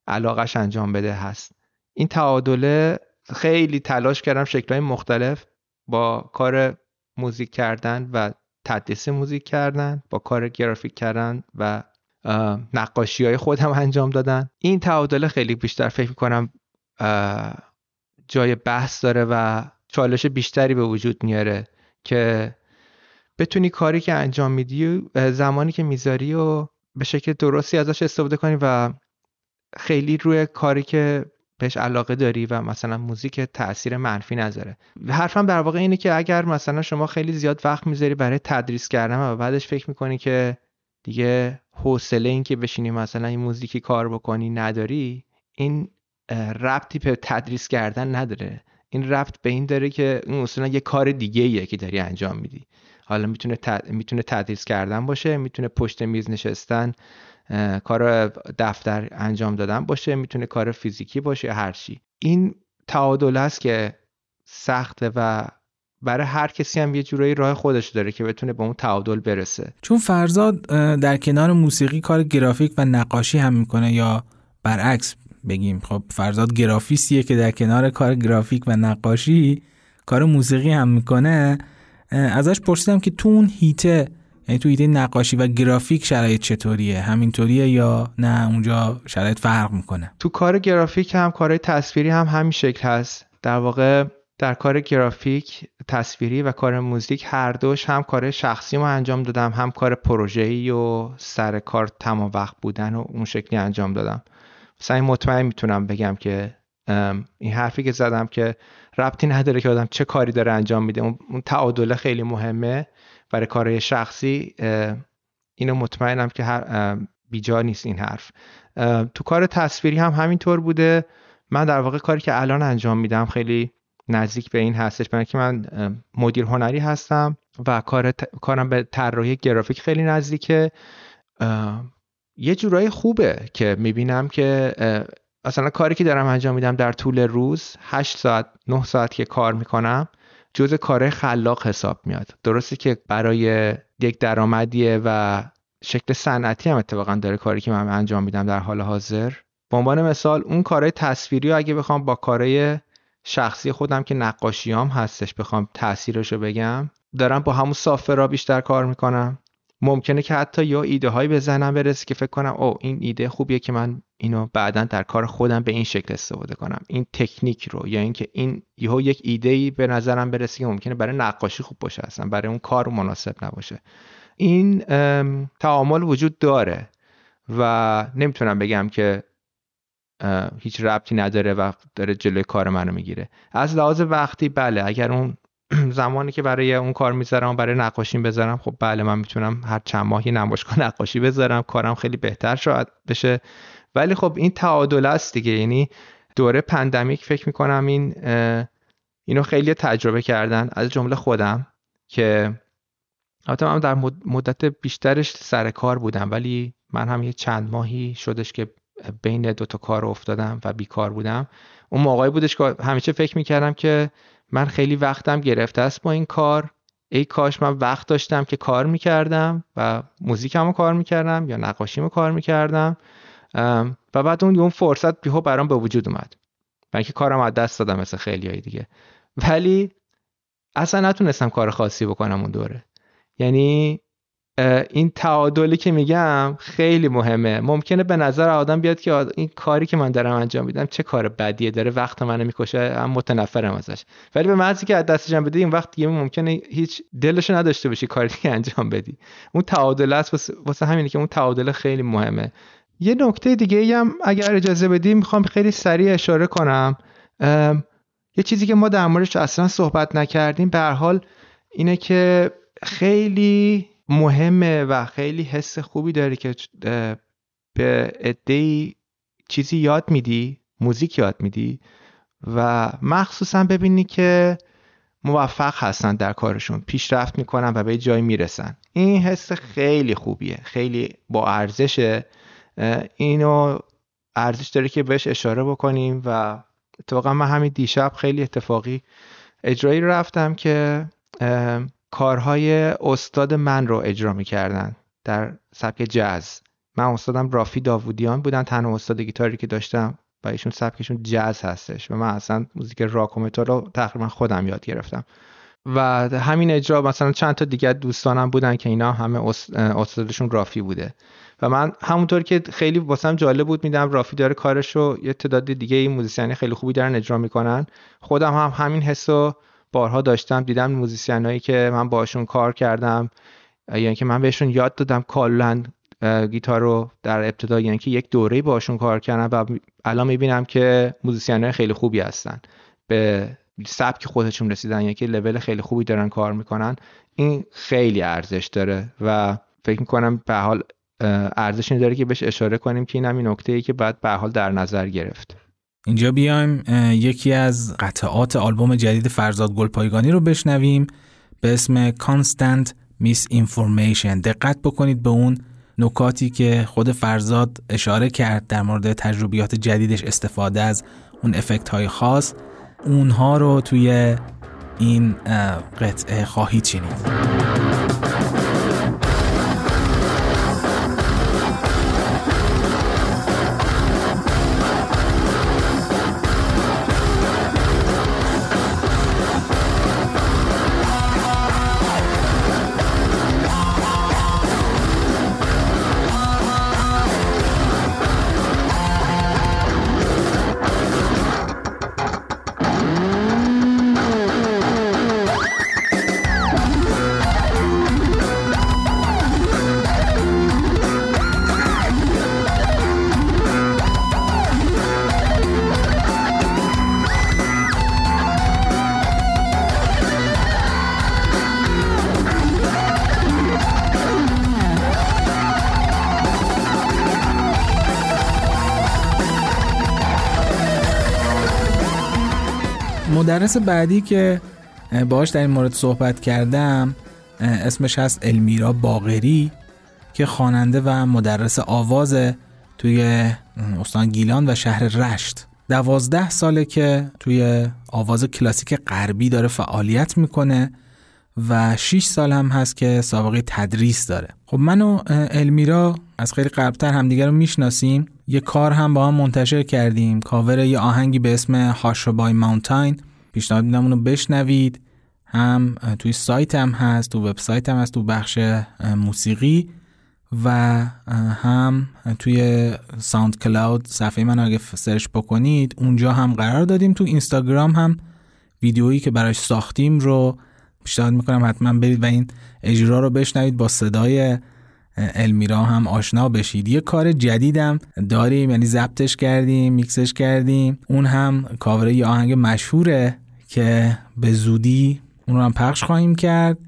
علاقش انجام بده هست. این تعادله خیلی تلاش کردم شکلهای مختلف با کار موزیک کردن و تدریس موزیک کردن با کار گرافیک کردن و نقاشی های خودم انجام دادن. این تعادله خیلی بیشتر فکر کنم جای بحث داره و چالش بیشتری به وجود میاره که بتونی کاری که انجام میدی زمانی که می‌ذاری و به شکل درستی ازش استفاده کنی و خیلی روی کاری که بهش علاقه داری و مثلا موزیک تاثیر منفی نذاره. حرفم در واقع اینه که اگر مثلا شما خیلی زیاد وقت می‌ذاری برای تدریس کردن و بعدش فکر می‌کنی که دیگه حوصله این که بشینی مثلا این موزیکی کار بکنی نداری این ربطی به تدریس کردن نداره. این ربط به این داره که این اصولا یه کار دیگه ایه که داری انجام میدی. حالا می‌تونه می‌تونه تدریس کردن باشه می‌تونه پشت میز نشستن کار دفتر انجام دادن باشه می‌تونه کار فیزیکی باشه هر چی. این تعادل است که سخته و برای هر کسی هم یه جورایی راه خودش داره که بتونه به اون تعادل برسه. چون فرزاد در کنار موسیقی کار گرافیک و نقاشی هم می‌کنه یا برعکس بگیم خب فرزاد گرافیستیه که در کنار کار گرافیک و نقاشی کار موسیقی هم می‌کنه. ازش پرسیدم که تو اون هیته یعنی تو ایده نقاشی و گرافیک شرایط چطوریه؟ همینطوریه یا نه؟ اونجا شرایط فرق می‌کنه؟ تو کار گرافیک هم کارهای تصویری هم همین شکل هست. در واقع در کار گرافیک تصویری و کار موزیک هر دوش هم کار شخصی ما انجام دادم. هم کار پروژه‌ای و سر کار تمام وقت بودن و اون شکلی انجام دادم. مثلا مطمئن می‌تونم بگم که این حرفی که زدم که ربطی نداره که آدم چه کاری داره انجام میده. اون تعادله خیلی مهمه برای کارهای شخصی. اینو مطمئنم که هر بیجا نیست این حرف. تو کار تصویری هم همینطور بوده. من در واقع کاری که الان انجام میدم خیلی نزدیک به این هستش. برای که من مدیر هنری هستم و کار کارم به طراحی گرافیک خیلی نزدیکه. یه جورایی خوبه که می‌بینم که مثلا کاری که دارم انجام میدم در طول روز 8 ساعت 9 ساعت که کار می‌کنم جز کار خلاق حساب میاد. درسته که برای یک درآمدیه و شکل صنعتی هم اتفاقا داره کاری که من انجام میدم در حال حاضر. به عنوان مثال اون کارهای تصویری اگه بخوام با کارهای شخصی خودم که نقاشیام هستش بخوام تاثیرش رو بگم دارم با همون سافر بیشتر کار می‌کنم. ممکنه که حتی یا ایده هایی بزنم برسه که فکر کنم او این ایده خوبیه که من اینو بعدا در کار خودم به این شکل استفاده کنم. این تکنیک رو یا اینکه این یهو یک ایده ای به نظرم برسه که ممکنه برای نقاشی خوب باشه اصلا برای اون کار مناسب نباشه. این تعامل وجود داره و نمی‌تونم بگم که هیچ ربطی نداره و داره جلوی کار منو می‌گیره. از لحاظ وقتی بله اگر اون زمانی که برای اون کار می‌ذارم برای نقاشیم بذارم خب بله من می‌تونم هر چند ماهی نمایشگاه نقاشی بذارم کارم خیلی بهتر شاید بشه. ولی خب این تعادل است دیگه یعنی دوره پندمیک فکر می‌کنم این اینو خیلی تجربه کردن از جمله خودم که البته من در مدت بیشترش سر کار بودم ولی من هم یه چند ماهی شدش که بین دو تا کار افتادم و بیکار بودم. اون موقعی بودش که همیشه فکر می‌کردم که من خیلی وقتم گرفته است با این کار. ای کاش من وقت داشتم که کار می‌کردم و موزیکمو کار می‌کردم یا نقاشیمو کار می‌کردم. و بعد اون اون فرصت بیهو برام به وجود اومد. من که کارم از دست دادم مثل خیلی های دیگه. ولی اصلا نتونستم کار خاصی بکنم اون دوره. یعنی این تعادلی که میگم خیلی مهمه. ممکنه به نظر آدم بیاد که این کاری که من دارم انجام میدم چه کار بدیه؟ داره وقت منو می‌کشه هم متنفرم ازش. ولی به محضی که از دستش بدی این وقت دیگه ممکنه هیچ دلشو نداشته باشی کاری که انجام بدی. اون تعادل است واسه همینه که اون تعادل خیلی مهمه. یه نکته دیگه هم اگر اجازه بدی می‌خوام خیلی سریع اشاره کنم. یه چیزی که ما در موردش اصلا صحبت نکردیم به حال اینه که خیلی مهمه و خیلی حس خوبی داری که به عدهای چیزی یاد میدی موزیک یاد میدی و مخصوصا ببینی که موفق هستن در کارشون پیشرفت می‌کنن و به جایی می‌رسن. این حس خیلی خوبیه خیلی با ارزشه اینو ارزش داره که بهش اشاره بکنیم و اتفاقا من همین دیشب خیلی اتفاقی اجرایی رفتم که کارهای استاد من رو اجرا می‌کردن در سبک جاز. من استادم رافی داوودیان بودن تنها استاد گیتاری که داشتم و ایشون سبکشون جاز هستش. و من اصلا موزیک راک و رو تقریبا خودم یاد گرفتم. و همین اجرا مثلا چند تا دیگه دوستانم بودن که اینا همه استادشون رافی بوده. و من همونطور که خیلی واسم جالب بود می‌دیدم رافی داره کارش رو یه تعداد دیگه این موزیسین خیلی خوبی دارن اجرا می‌کنن. خودم هم همین حسو بارها داشتم دیدم موزیسین که من باشون کار کردم یعنی که من بهشون یاد دادم کلا گیتار رو در ابتدا یعنی که یک دوره باشون کار کردم و الان می‌بینم که موزیسین خیلی خوبی هستن. به سبک خودشون رسیدن یعنی که لول خیلی خوبی دارن کار می‌کنن. این خیلی ارزش داره و فکر می‌کنم به حال ارزش داره که بهش اشاره کنیم که این هم این نکته ای که بعد به حال در نظر گرفت. اینجا بیایم یکی از قطعات آلبوم جدید فرزاد گلپایگانی رو بشنویم به اسم Constant Misinformation. دقت بکنید به اون نکاتی که خود فرزاد اشاره کرد در مورد تجربیات جدیدش استفاده از اون افکت های خاص. اونها رو توی این قطعه خواهید شنید. مدرس بعدی که باهاش در این مورد صحبت کردم اسمش هست المیرا باغری که خواننده و مدرس آواز توی استان گیلان و شهر رشت. دوازده ساله که توی آواز کلاسیک غربی داره فعالیت می‌کنه و 6 سال هم هست که سابقه تدریس داره. خب من و المیرا از خیلی قبلتر همدیگه رو می‌شناسیم. یه کار هم با هم منتشر کردیم. کاور یه آهنگی به اسم هاشوبای ماونتاین. پیشنهاد میدم اونو بشنوید. هم توی سایت هم هست تو وبسایت هم هست تو بخش موسیقی و هم توی SoundCloud صفحه من اگه search بکنید اونجا هم قرار دادیم. تو اینستاگرام هم ویدیویی که براش ساختیم رو پیشنهاد می‌کنم حتما برید و این اجرا رو بشنوید. با صدای المیرا هم آشنا بشید. یه کار جدیدم داریم یعنی ضبطش کردیم میکسش کردیم. اون هم کاور یه آهنگ مشهوره. که به زودی اون رو هم پخش خواهیم کرد.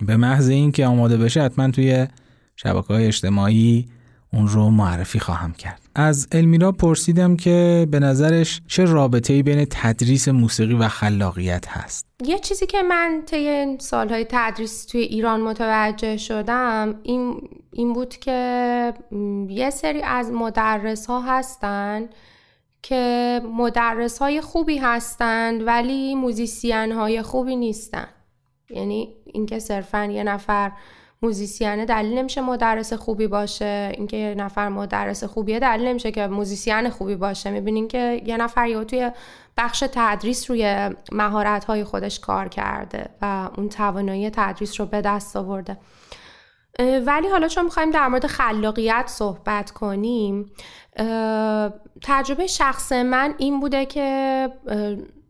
به محض اینکه آماده بشه حتما توی شبکه های اجتماعی اون رو معرفی خواهم کرد. از المیرا پرسیدم که به نظرش چه رابطه‌ای بین تدریس موسیقی و خلاقیت هست؟ یه چیزی که من طی سالهای تدریس توی ایران متوجه شدم این, این بود که یه سری از مدرس ها هستن که مدرس های خوبی هستند ولی موزیسین های خوبی نیستن. یعنی اینکه صرفا یه نفر موزیسیانه دلیل نمیشه مدرس خوبی باشه اینکه یه نفر مدرس خوبیه دلیل نمیشه که موزیسین خوبی باشه. می‌بینین که یه نفر یا توی بخش تدریس روی مهارت های خودش کار کرده و اون توانایی تدریس رو به دست آورده. ولی حالا چون می‌خوایم در مورد خلاقیت صحبت کنیم تجربه شخص من این بوده که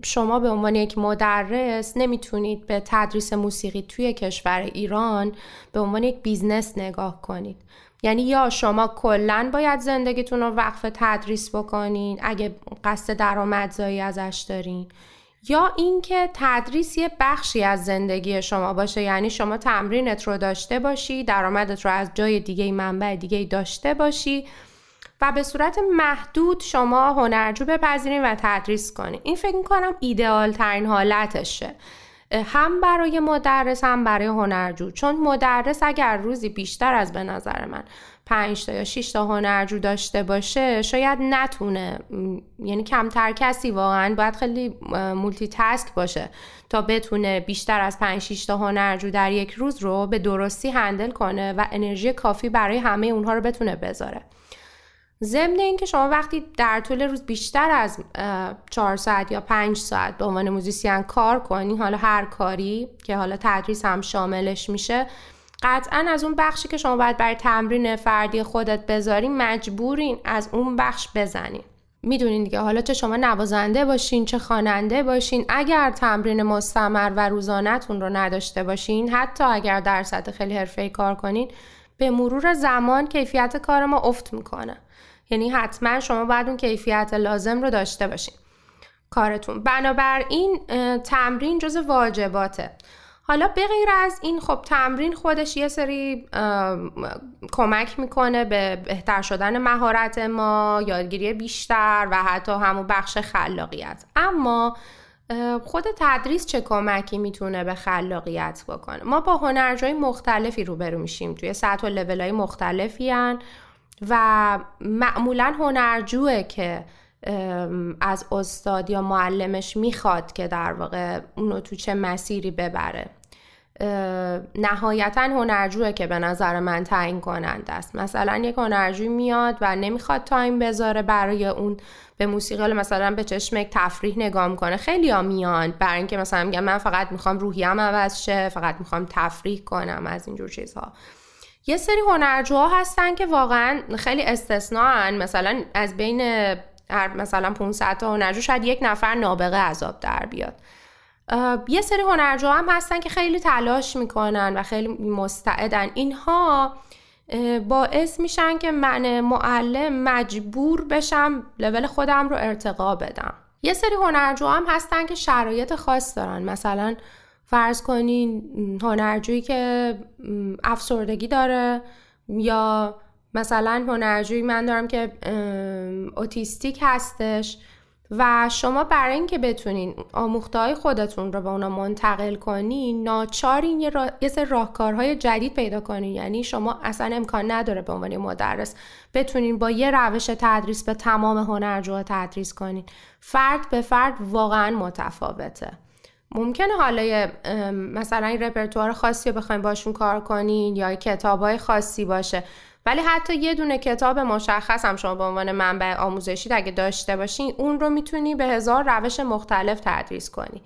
شما به عنوان یک مدرس نمی‌تونید به تدریس موسیقی توی کشور ایران به عنوان یک business نگاه کنید. یعنی یا شما کلا باید زندگیتون رو وقف تدریس بکنین اگه قصد درآمدزایی ازش دارین یا اینکه تدریس یه بخشی از زندگی شما باشه. یعنی شما تمرینت رو داشته باشی درآمدت رو از جای دیگه منبع دیگه داشته باشی. و به صورت محدود شما هنرجو بپذیرین و تدریس کنین. این فکر می‌کنم ایدئال ترین حالتشه هم برای مدرس هم برای هنرجو. چون مدرس اگر روزی بیشتر از به نظر من پنج تا یا 6 تا هنرجو داشته باشه شاید نتونه یعنی کمتر کسی واقعا باید خیلی مولتی تاسک باشه تا بتونه بیشتر از 5 6 تا هنرجو در یک روز رو به درستی هندل کنه و انرژی کافی برای همه اونها رو بتونه بذاره. ضمن اینکه شما وقتی در طول روز بیشتر از چهار ساعت یا پنج ساعت به عنوان موزیسین کار کنی حالا هر کاری که حالا تدریس هم شاملش میشه قطعا از اون بخشی که شما باید برای تمرین فردی خودت بذارین مجبورین از اون بخش بزنین می‌دونین دیگه حالا چه شما نوازنده باشین چه خواننده باشین اگر تمرین مستمر و روزانهتون رو نداشته باشین حتی اگر در سطح خیلی حرفه‌ای کار کنین به مرور زمان کیفیت کار ما افت می‌کنه. یعنی حتما شما باید اون کیفیت لازم رو داشته باشین. کارتون. بنابراین تمرین جز واجباته. حالا به غیر از این خب تمرین خودش یه سری کمک می‌کنه به بهتر شدن مهارت ما یادگیری بیشتر و حتی همون بخش خلاقیت. اما خود تدریس چه کمکی می‌تونه به خلاقیت بکنه؟ ما با هنرجوی مختلفی روبرو میشیم. توی سطح و لول های مختلفی هن. و معمولا هنرجوه که از استاد یا معلمش می‌خواد که در واقع اونو تو چه مسیری ببره. نهایتا هنرجوه که به نظر من تعیین کننده است. مثلا یک هنرجوی میاد و نمی‌خواد تایم بذاره برای اون به موسیقی مثلا به چشم تفریح نگاه می‌کنه. خیلی ها میان. برای اینکه مثلا میگم من فقط می‌خوام روحیم عوض شه فقط می‌خوام تفریح کنم از اینجور چیزها. یه سری هنرجوها هستن که واقعا خیلی استثناءن. مثلا از بین مثلا 500 تا هنرجو شاید یک نفر نابغه عذاب در بیاد. یه سری هنرجوها هم هستن که خیلی تلاش می‌کنن و خیلی مستعدن. اینها باعث میشن که من معلم مجبور بشم لول خودم رو ارتقا بدم. یه سری هنرجو هم هستن که شرایط خاص دارن. مثلا فرض کنین هنرجویی که افسردگی داره یا مثلا هنرجویی من دارم که اوتیستیک هستش و شما برای اینکه بتونین آموخته خودتون رو به اونا منتقل کنین ناچارین یه, را... یه سر راهکارهای جدید پیدا کنین. یعنی شما اصلا امکان نداره به عنوان مدرس بتونین با یه روش تدریس به تمام هنرجوها تدریس کنین. فرد به فرد واقعا متفاوته. ممکنه حالا مثلا این رپرتوار خاصی رو بخوایم باشون کار کنین یا کتاب خاصی باشه. ولی حتی یه دونه کتاب مشخص هم شما به عنوان منبع آموزشی اگه داشته باشین اون رو می‌تونی به هزار روش مختلف تدریس کنی.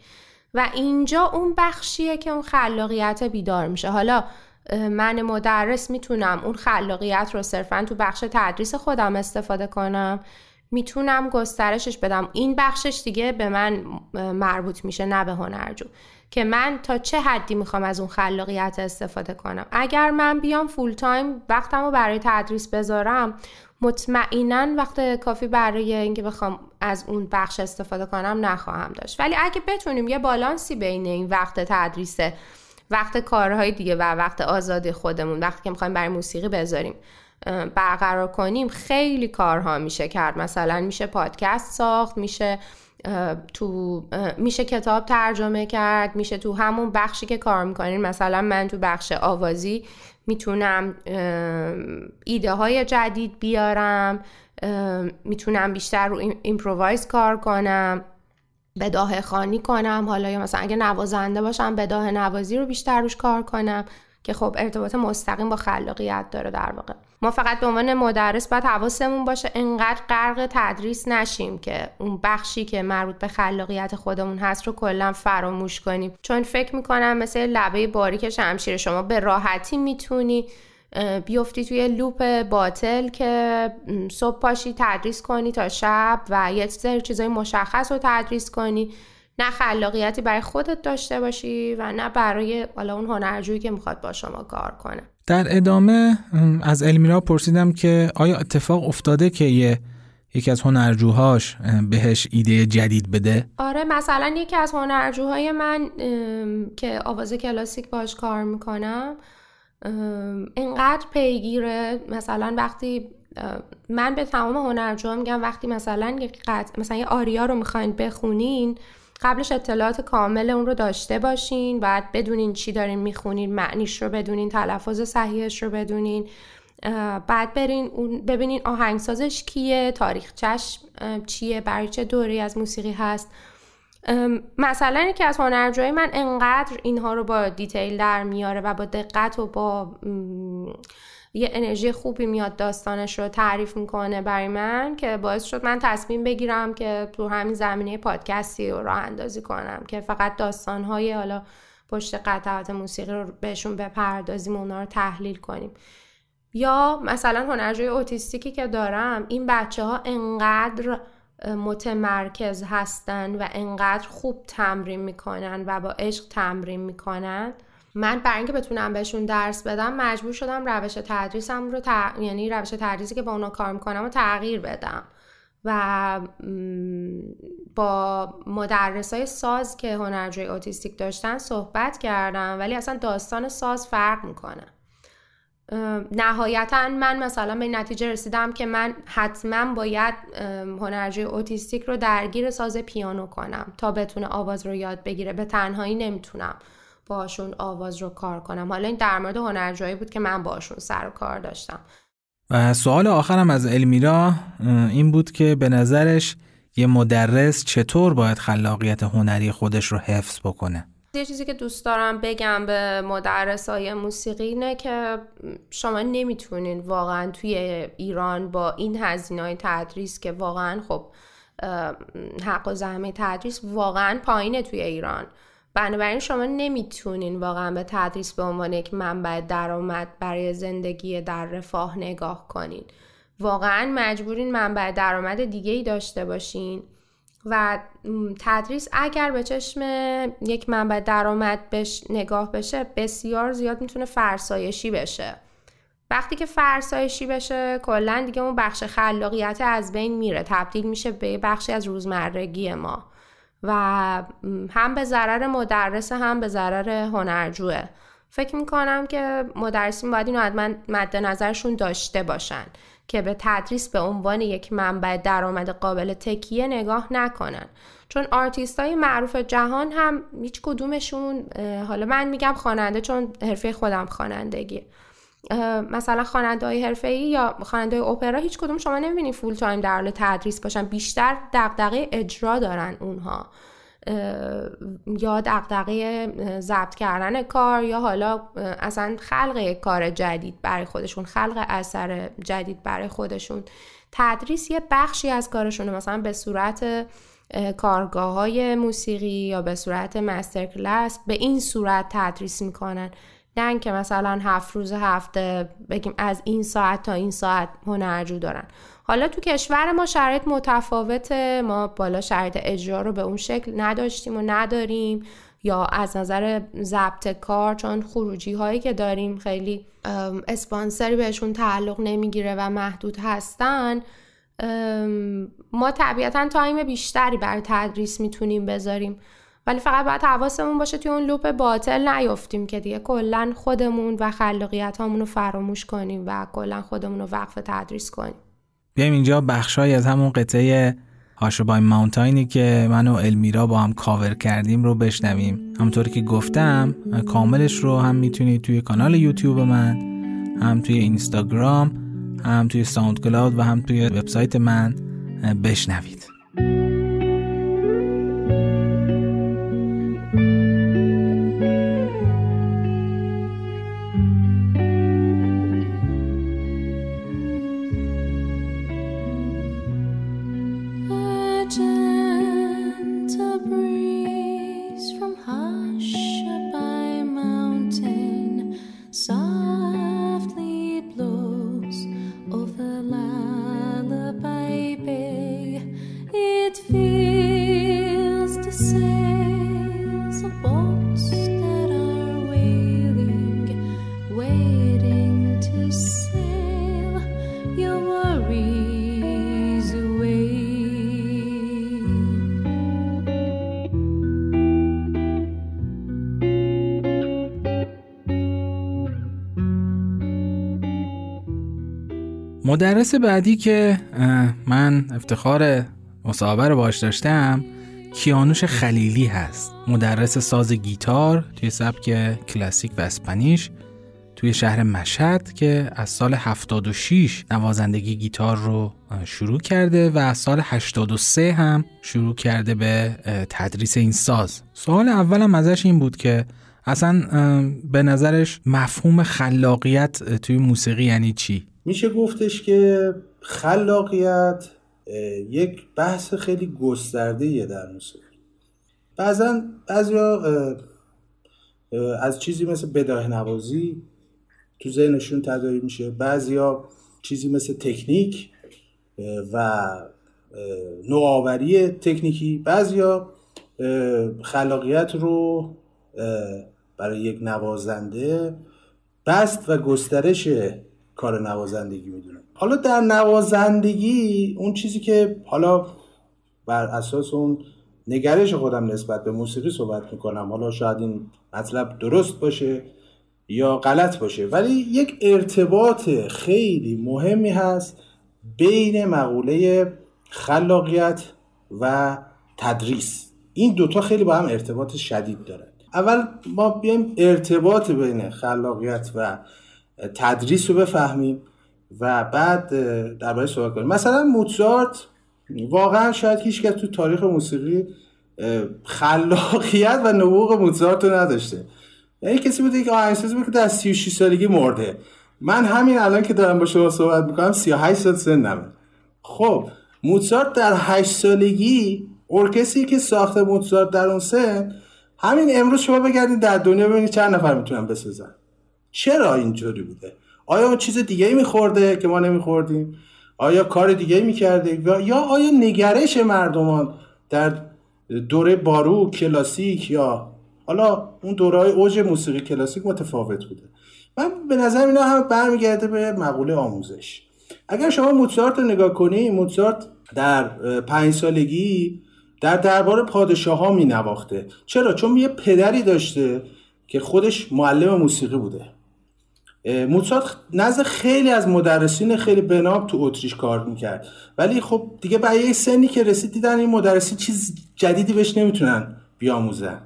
و اینجا اون بخشیه که اون خلاقیت بیدار میشه. حالا من مدرس می‌تونم اون خلاقیت رو صرفا تو بخش تدریس خودم استفاده کنم؟ می‌تونم گسترشش بدم. این بخشش دیگه به من مربوط میشه نه به هنرجو. که من تا چه حدی می‌خوام از اون خلاقیت استفاده کنم؟ اگر من بیام full time وقتم رو برای تدریس بذارم مطمئنا وقت کافی برای اینکه بخوام از اون بخش استفاده کنم نخواهم داشت. ولی اگه بتونیم یه بالانسی بین این وقت تدریس وقت کارهای دیگه و وقت آزادی خودمون وقتی که می‌خوایم برای موسیقی بذاریم. برقرار کنیم خیلی کارها میشه کرد. مثلا میشه پادکست ساخت میشه تو میشه کتاب ترجمه کرد میشه تو همون بخشی که کار می‌کنین. مثلا من تو بخش آوازی می‌تونم ایده های جدید بیارم می‌تونم بیشتر رو ایمپرووایز کار کنم بداه خانی کنم. حالا یا مثلا اگه نوازنده باشم بداه نوازی رو بیشتر روش کار کنم که خب ارتباط مستقیم با خلاقیت داره در واقع. ما فقط به عنوان مدرس باید حواسمون باشه انقدر غرق تدریس نشیم که اون بخشی که مربوط به خلاقیت خودمون هست رو کلا فراموش کنیم. چون فکر می‌کنم مثل لبه باریک شمشیر شما به راحتی می‌تونی بیفتی توی لوپ باطل که صبح پاشی تدریس کنی تا شب و یه سری چیزای مشخص رو تدریس کنی. نه خلاقیتی برای خودت داشته باشی و نه برای حالا اون هنرجویی که می‌خواد با شما کار کنه در ادامه از المیرا پرسیدم که آیا اتفاق افتاده که یه یکی از هنرجوهاش بهش ایده جدید بده؟ آره مثلا یکی از هنرجوهای من که آواز کلاسیک باش کار می‌کنم اینقدر پیگیره مثلا وقتی من به تمام هنرجوها میگم وقتی مثلا یک قطع مثلا یه آریا رو می‌خواین بخونین قبلش اطلاعات کامل اون رو داشته باشین بعد بدونین چی دارین می‌خونین معنیش رو بدونین تلفظ صحیحش رو بدونین. بعد برین اون ببینین آهنگسازش کیه تاریخچش چیه برای چه دوری از موسیقی هست. مثلا که از هنرجوی من انقدر اینها رو با دیتیل در میاره و با دقت و با یه انرژی خوبی میاد داستانش رو تعریف می‌کنه برای من که باعث شد من تصمیم بگیرم که تو همین زمینه پادکستی رو راه اندازی کنم که فقط داستانهای حالا پشت قطعات موسیقی رو بهشون بپردازیم و اونا رو تحلیل کنیم. یا مثلا هنرجوی اوتیستیکی که دارم این بچه ها انقدر متمرکز هستن و انقدر خوب تمرین می‌کنن و با عشق تمرین می‌کنن من برای اینکه بتونم بهشون درس بدم مجبور شدم روش تدریسم رو یعنی روش تدریسی که با اونا کار می‌کنم رو تغییر بدم. و با مدرس های ساز که هنرجوی اوتیستیک داشتن صحبت کردم ولی اصلا داستان ساز فرق می‌کنه. نهایتا من مثلا به نتیجه رسیدم که من حتما باید هنرجوی اوتیستیک رو درگیر ساز پیانو کنم تا بتونه آواز رو یاد بگیره. به تنهایی نمی‌تونم. باشون آواز رو کار کنم. حالا این در مورد هنرجویی بود که من باشون سر و کار داشتم. و سوال آخرم از المیرا این بود که به نظرش یه مدرس چطور باید خلاقیت هنری خودش رو حفظ بکنه؟ یه چیزی که دوست دارم بگم به مدرسای موسیقی اینه که شما نمی‌تونین واقعا توی ایران با این هزینه های تدریس که واقعا خب حق و زحمه تدریس واقعا پایینه توی ایران. بنابراین شما نمی‌تونین واقعا به تدریس به عنوان یک منبع درآمد برای زندگی در رفاه نگاه کنین. واقعا مجبورین منبع درآمد دیگه ای داشته باشین و تدریس اگر به چشم یک منبع درآمد بش نگاه بشه بسیار زیاد می‌تونه فرسایشی بشه. وقتی که فرسایشی بشه کلا دیگه اون بخش خلاقیت از بین میره. تبدیل میشه به بخشی از روزمرگی ما. و هم به ضرر مدرس هم به ضرر هنرجوه. فکر می‌کنم که مدرسین باید اینو حتما مد نظرشون داشته باشن که به تدریس به عنوان یک منبع درآمد قابل تکیه نگاه نکنن. چون آرتیست های معروف جهان هم هیچ کدومشون حالا من میگم خواننده چون حرفه خودم خوانندگی مثلا خواننده های حرفه ای یا خواننده اپرا هیچ کدوم شما نمی‌بینید full time در حال تدریس باشن بیشتر دغدغه اجرا دارن اونها. یا دغدغه ضبط کردن کار یا حالا اصلا خلق کار جدید برای خودشون خلق اثر جدید برای خودشون. تدریس یه بخشی از کارشونه مثلا به صورت کارگاه های موسیقی یا به صورت مستر کلاس به این صورت تدریس می‌کنن. نه که مثلا هفت روز هفته بگیم از این ساعت تا این ساعت هنرجو دارن. حالا تو کشور ما شرایط متفاوته. ما بالا شرایط اجرا رو به اون شکل نداشتیم و نداریم یا از نظر ضبط کار چون خروجی هایی که داریم خیلی اسپانسری بهشون تعلق نمی‌گیره و محدود هستن. ما طبیعتا time بیشتری بر تدریس می‌تونیم بذاریم. ولی فقط باید حواسمون باشه توی اون loop باطل نیفتیم که دیگه کلا خودمون و خلاقیت رو فراموش کنیم و کلا خودمون رو وقف تدریس کنیم. بیایم اینجا بخشهایی از همون قطعه Hushabye Mountain ی که من و المیرا با هم کاور کردیم رو بشنویم. همونطوری که گفتم کاملش رو هم می‌تونید توی کانال یوتیوب من هم توی اینستاگرام هم توی ساوند کلاود و هم توی وبسایت من بشنوید. مدرس بعدی که من افتخار مصاحبه رو باش داشتم کیانوش خلیلی هست مدرس ساز گیتار توی سبک کلاسیک و اسپانیش توی شهر مشهد که از سال 76 نوازندگی گیتار رو شروع کرده و از سال 83 هم شروع کرده به تدریس این ساز سوال اولم ازش این بود که اصلا به نظرش مفهوم خلاقیت توی موسیقی یعنی چی؟ میشه گفتش که خلاقیت یک بحث خیلی گسترده در موسیقی. بعضا بعضیا از چیزی مثل بداه نوازی تو ذهنشون تدایی میشه. بعضیا چیزی مثل تکنیک و نوآوری تکنیکی. بعضیا خلاقیت رو برای یک نوازنده بست و گسترش کار نوازندگی می‌دونم. حالا در نوازندگی اون چیزی که حالا بر اساس اون نگرش خودم نسبت به موسیقی صحبت می‌کنم حالا شاید این مطلب درست باشه یا غلط باشه ولی یک ارتباط خیلی مهمی هست بین مقوله خلاقیت و تدریس. این دوتا خیلی با هم ارتباط شدید دارن. اول ما بیایم ارتباط بین خلاقیت و تدریس رو بفهمیم و بعد درباره صحبت کنیم. مثلا موزارت واقعا شاید هیچ کس تو تاریخ موسیقی خلاقیت و نبوغ موزارت رو نداشته. یعنی کسی بوده که آهنگساز بود که در 36 سالگی مرده. من همین الان که دارم با شما صحبت می‌کنم 38 سال سنمه خب موزارت در 8 سالگی ارکستری که ساخته موزارت در اون سن همین امروز شما بگردید در دنیا ببینید چند نفر می‌تونن بسازن. چرا اینجوری بوده؟ آیا اون چیز دیگه میخورده که ما نمیخوردیم؟ آیا کار دیگه می‌کرده یا آیا نگرش مردمان در دوره بارو کلاسیک یا حالا اون دوره های اوج موسیقی کلاسیک متفاوت بوده؟ من به نظر اینا هم برمیگرده به مقوله آموزش. اگر شما موزارت رو نگاه کنی موزارت در پنج سالگی در دربار پادشاه ها می نواخته چرا؟ چون یه پدری داشته که خودش معلم موسیقی بوده. موزارت نزد خیلی از مدرسین خیلی بناب تو اتریش کار می‌کرد. ولی خب دیگه به یه سنی که رسید دیدن این مدرسی چیز جدیدی بهش نمی‌تونن بیاموزن.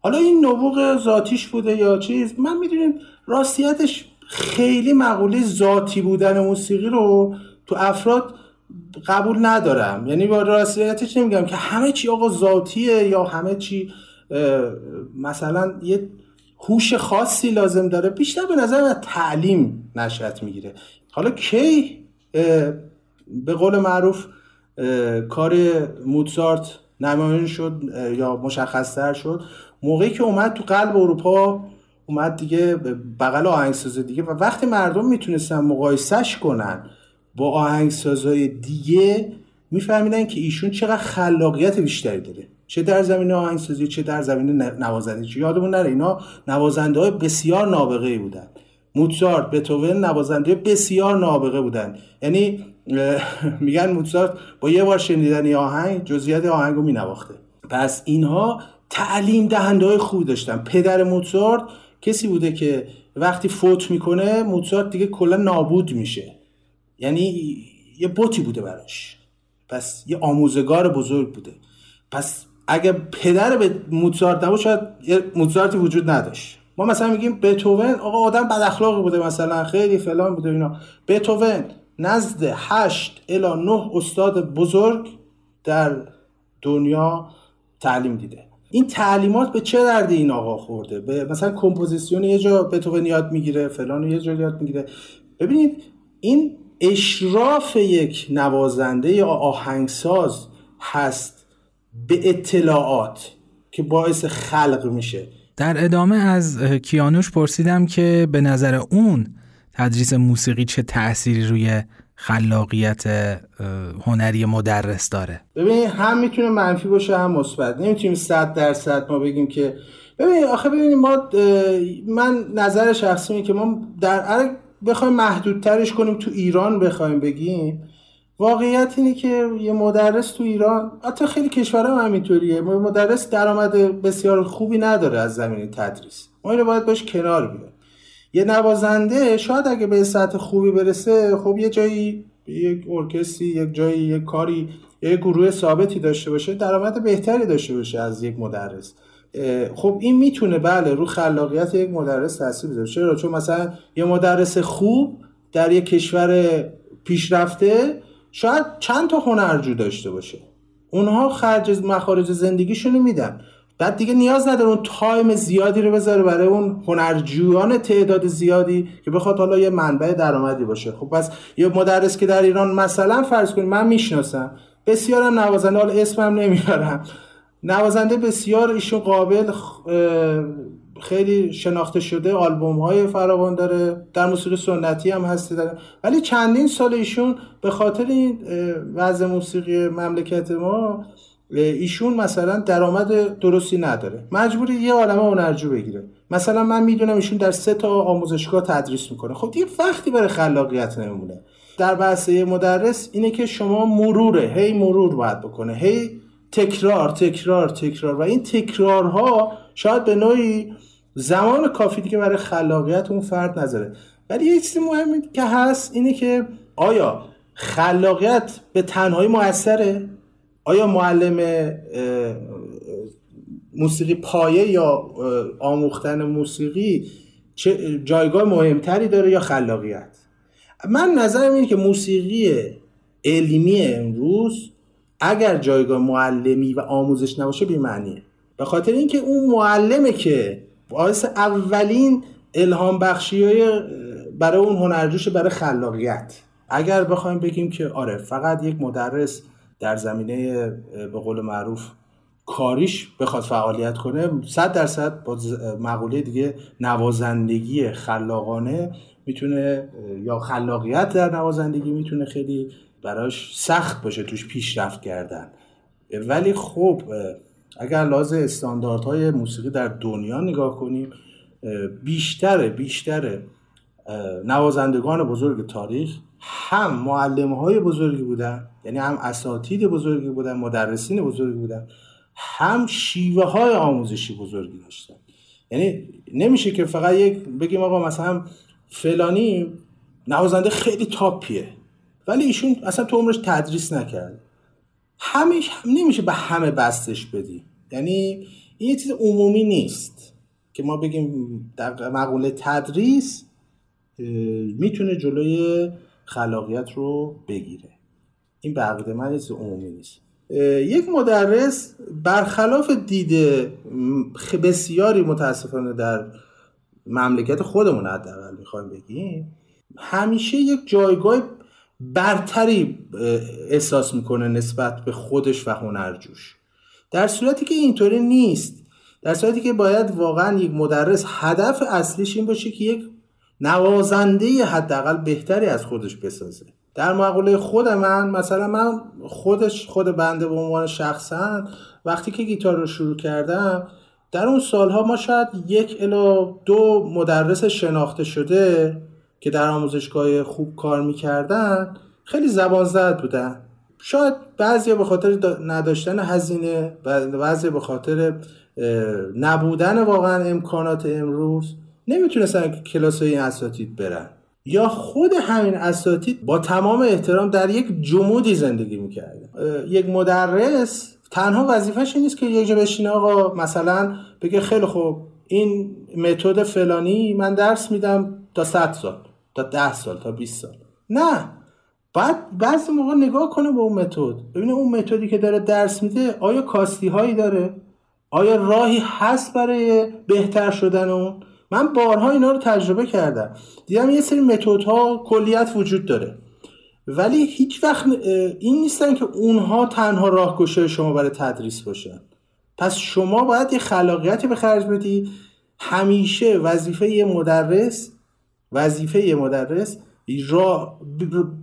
حالا این نبوغ ذاتیش بوده یا چیز؟ من می‌دونیم راستیتش خیلی مقوله ذاتی بودن موسیقی رو تو افراد قبول ندارم. یعنی با راستیتش نمیگم که همه چی آقا ذاتیه یا همه چی مثلا یه هوش خاصی لازم داره بیشتر به نظر من تعلیم نشأت می‌گیره. حالا کی به قول معروف کار موتسارت نمایان شد یا مشخصتر شد. موقعی که اومد تو قلب اروپا اومد دیگه بغل آهنگساز دیگه و وقتی مردم می‌تونستن مقایسش کنن با آهنگسازهای دیگه میفهمیدن که ایشون چقدر خلاقیت بیشتری داره. چه در زمینه آهنگسازی چه در زمینه نوازندگی. یادمون نره اینا نوازنده های بسیار نابغه ای بودن. موزارت بتوون نوازنده بسیار نابغه بودن. یعنی میگن موزارت با یه بار شنیدن آهنگ جزئیات آهنگ رو مینواخته. پس اینها تعلیم دهنده های خوبی داشتن. پدر موزارت کسی بوده که وقتی فوت می‌کنه موزارت دیگه کلا نابود میشه. یعنی یه بوتی بوده براش. پس یه آموزگار بزرگ بوده. پس اگه پدر به موزارت نبود شاید یه موزارتی وجود نداشت. ما مثلا میگیم بتوون آقا آدم بد اخلاقی بوده مثلا خیلی فلان بوده اینا. بتوون نزد هشت الا نه استاد بزرگ در دنیا تعلیم دیده. این تعلیمات به چه دردی این آقا خورده؟ به مثلا کمپوزیسیون یه جا بتوون یاد می‌گیره فلان یه جا یاد می‌گیره. ببینید این اشراف یک نوازنده یا آهنگساز هست به اطلاعات که باعث خلق میشه. در ادامه از کیانوش پرسیدم که به نظر اون تدریس موسیقی چه تأثیری روی خلاقیت هنری مدرس داره؟ ببینید هم می‌تونه منفی باشه هم مثبت. نمی‌تونیم صد درصد ما بگیم که ببینید آخه ببینید ما من نظر شخصی که ما در بخوایم محدودترش کنیم تو ایران بخوایم بگیم واقعیت اینه که یه مدرس تو ایران حتی خیلی کشورها هم همینطوریه مدرس درآمد بسیار خوبی نداره از زمین تدریس. ما اینو باید باش کنار بیایم یه نوازنده شاید اگه به سطح خوبی برسه خب یه جایی یک ارکستری یک جایی یک کاری یک گروه ثابتی داشته باشه درآمد بهتری داشته باشه از یک مدرس. خب این می‌تونه بله رو خلاقیت یک مدرس تاثیر بذاره. چرا؟ چون مثلا یه مدرس خوب در یک کشور پیشرفته شاید چند تا هنرجو داشته باشه. اونها خرج مخارج زندگیشونو میدن. بعد دیگه نیاز نداره اون تایم زیادی رو بذاره برای اون هنرجویان تعداد زیادی که بخواد حالا یه منبع درآمدی باشه. خب پس یه مدرس که در ایران مثلا فرض کنید من می‌شناسم. بسیارم نوازنده حالا اسمم نمیارم. نوازنده بسیار ایشون قابل خیلی شناخته شده آلبوم های فراوان داره. در موسیقی سنتی هم هستی داره. ولی چندین سال ایشون به خاطر این وضع موسیقی مملکت ما ایشون مثلا درآمد درستی نداره. مجبوری یه عالمه هنرجو بگیره. مثلا من می‌دونم ایشون در سه تا آموزشگاه تدریس می‌کنه. خب دیگه وقتی برای خلاقیت نمونه. در بحث مدرس اینه که شما مروره. هی مرور باید بکنه. هی تکرار تکرار تکرار. و این تکرارها شاید به نوعی زمان کافی دیگه برای خلاقیت اون فرد نذاره. ولی یه چیزی مهمی که هست اینه که آیا خلاقیت به تنهایی موثره؟ آیا معلم موسیقی پایه یا آموختن موسیقی چه جایگاه مهمتری داره یا خلاقیت؟ من نظرم اینه که موسیقی علمی امروز اگر جایگاه معلمی و آموزش نباشه بیمعنیه. به خاطر اینکه اون معلمه که باعث اولین الهام بخشی های برای اون هنرجوش برای خلاقیت. اگر بخوایم بگیم که آره فقط یک مدرس در زمینه به قول معروف کاریش بخواد فعالیت کنه صد درصد با مقوله دیگه نوازندگی خلاقانه می‌تونه یا خلاقیت در نوازندگی می‌تونه خیلی براش سخت باشه توش پیشرفت کردن. ولی خب اگر لازم استانداردهای موسیقی در دنیا نگاه کنیم بیشتر بیشتر نوازندگان بزرگ تاریخ هم معلم های بزرگی بودن یعنی هم اساتید بزرگی بودن مدرسین بزرگی بودن هم شیوه های آموزشی بزرگی داشتن. یعنی نمیشه که فقط یک بگیم آقا مثلا فلانی نوازنده خیلی تاپیه ولی ایشون اصلا تو عمرش تدریس نکرد همیش هم نمیشه به همه بستش بدی. یعنی این یه چیز عمومی نیست که ما بگیم در مقوله تدریس می‌تونه جلوی خلاقیت رو بگیره. این به من چیز عمومی نیست. یک مدرس برخلاف دیده بسیاری متاسفانه در مملکت خودمون حداقل می‌خوایم بگیم همیشه یک جایگاه برتری احساس می‌کنه نسبت به خودش و هنرجوش. در صورتی که اینطوری نیست. در صورتی که باید واقعا یک مدرس هدف اصلیش این باشه که یک نوازنده حداقل بهتری از خودش بسازه. در مقوله خود من مثلا من خودش خود بنده به عنوان شخصا وقتی که گیتار رو شروع کردم در اون سالها ما شاید یک الا دو مدرس شناخته شده که در آموزشگاه خوب کار می‌کردن خیلی زبان زد بودن. شاید بعضی به خاطر نداشتن هزینه و بعضی به خاطر نبودن واقعا امکانات امروز نمی‌تونستن کلاس این اساتید برن. یا خود همین اساتید با تمام احترام در یک جمودی زندگی می‌کرده یک مدرس تنها وظیفش نیست که یه جا بشینه آقا مثلا بگه خیلی خوب این متد فلانی من درس میدم تا 100 سال. تا 10 سال تا 20 سال. نه بعد بعضی موقع نگاه کنه به اون متد. ببینه اون متدی که داره درس میده آیا کاستی هایی داره؟ آیا راهی هست برای بهتر شدن اون؟ من بارها اینا رو تجربه کردم. دیدم یه سری متدها کلیت وجود داره. ولی هیچ وقت این نیستن که اونها تنها راهگشای شما برای تدریس باشن. پس شما باید یه خلاقیتی به خرج بدی. همیشه وظیفه یه مدرس وظیفه مدرس راه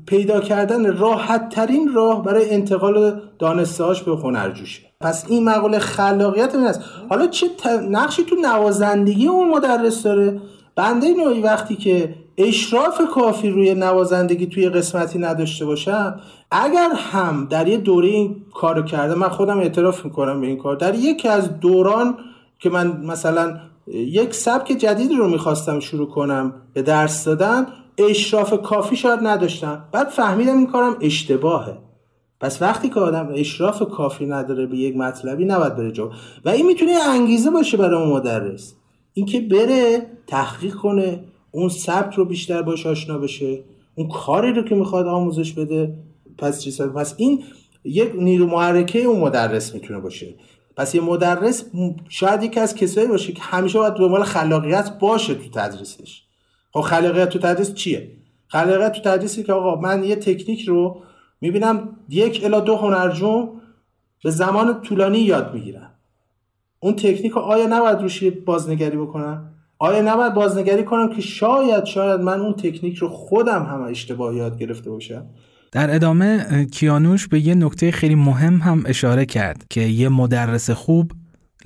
پیدا کردن راحت ترین راه برای انتقال دانستهاش به هنرجوشه. پس این مقوله خلاقیت این است. حالا چه نقشی تو نوازندگی اون مدرس داره؟ بنده نوعی وقتی که اشراف کافی روی نوازندگی توی قسمتی نداشته باشم اگر هم در یه دوره این کارو کرده من خودم اعتراف می‌کنم به این کار. در یکی از دوران که من مثلا یک سبک جدید رو می‌خواستم شروع کنم به درس دادن. اشراف کافی شاید نداشتم. بعد فهمیدم این کارم اشتباهه. پس وقتی که آدم اشراف کافی نداره به یک مطلبی نباید بره جو و این می‌تونه انگیزه باشه برای اون مدرس. اینکه بره تحقیق کنه اون سبک رو بیشتر باش آشنا بشه. اون کاری رو که می‌خواد آموزش بده. پس چیز پس این یک نیرو محرکه اون مدرس می‌تونه باشه. پس یه مدرس شاید یکی از کسایی باشه که همیشه باید دنبال خلاقیت باشه تو تدریسش. خب خلاقیت تو تدریس چیه؟ خلاقیت تو تدریسی که آقا من یه تکنیک رو می‌بینم یک الا دو هنرجوم به زمان طولانی یاد می‌گیرن. اون تکنیک رو آیا نباید روش بازنگری بکنم آیا نباید بازنگری کنم که شاید شاید من اون تکنیک رو خودم هم اشتباه یاد گرفته باشم؟ در ادامه کیانوش به یه نکته خیلی مهم هم اشاره کرد که یه مدرس خوب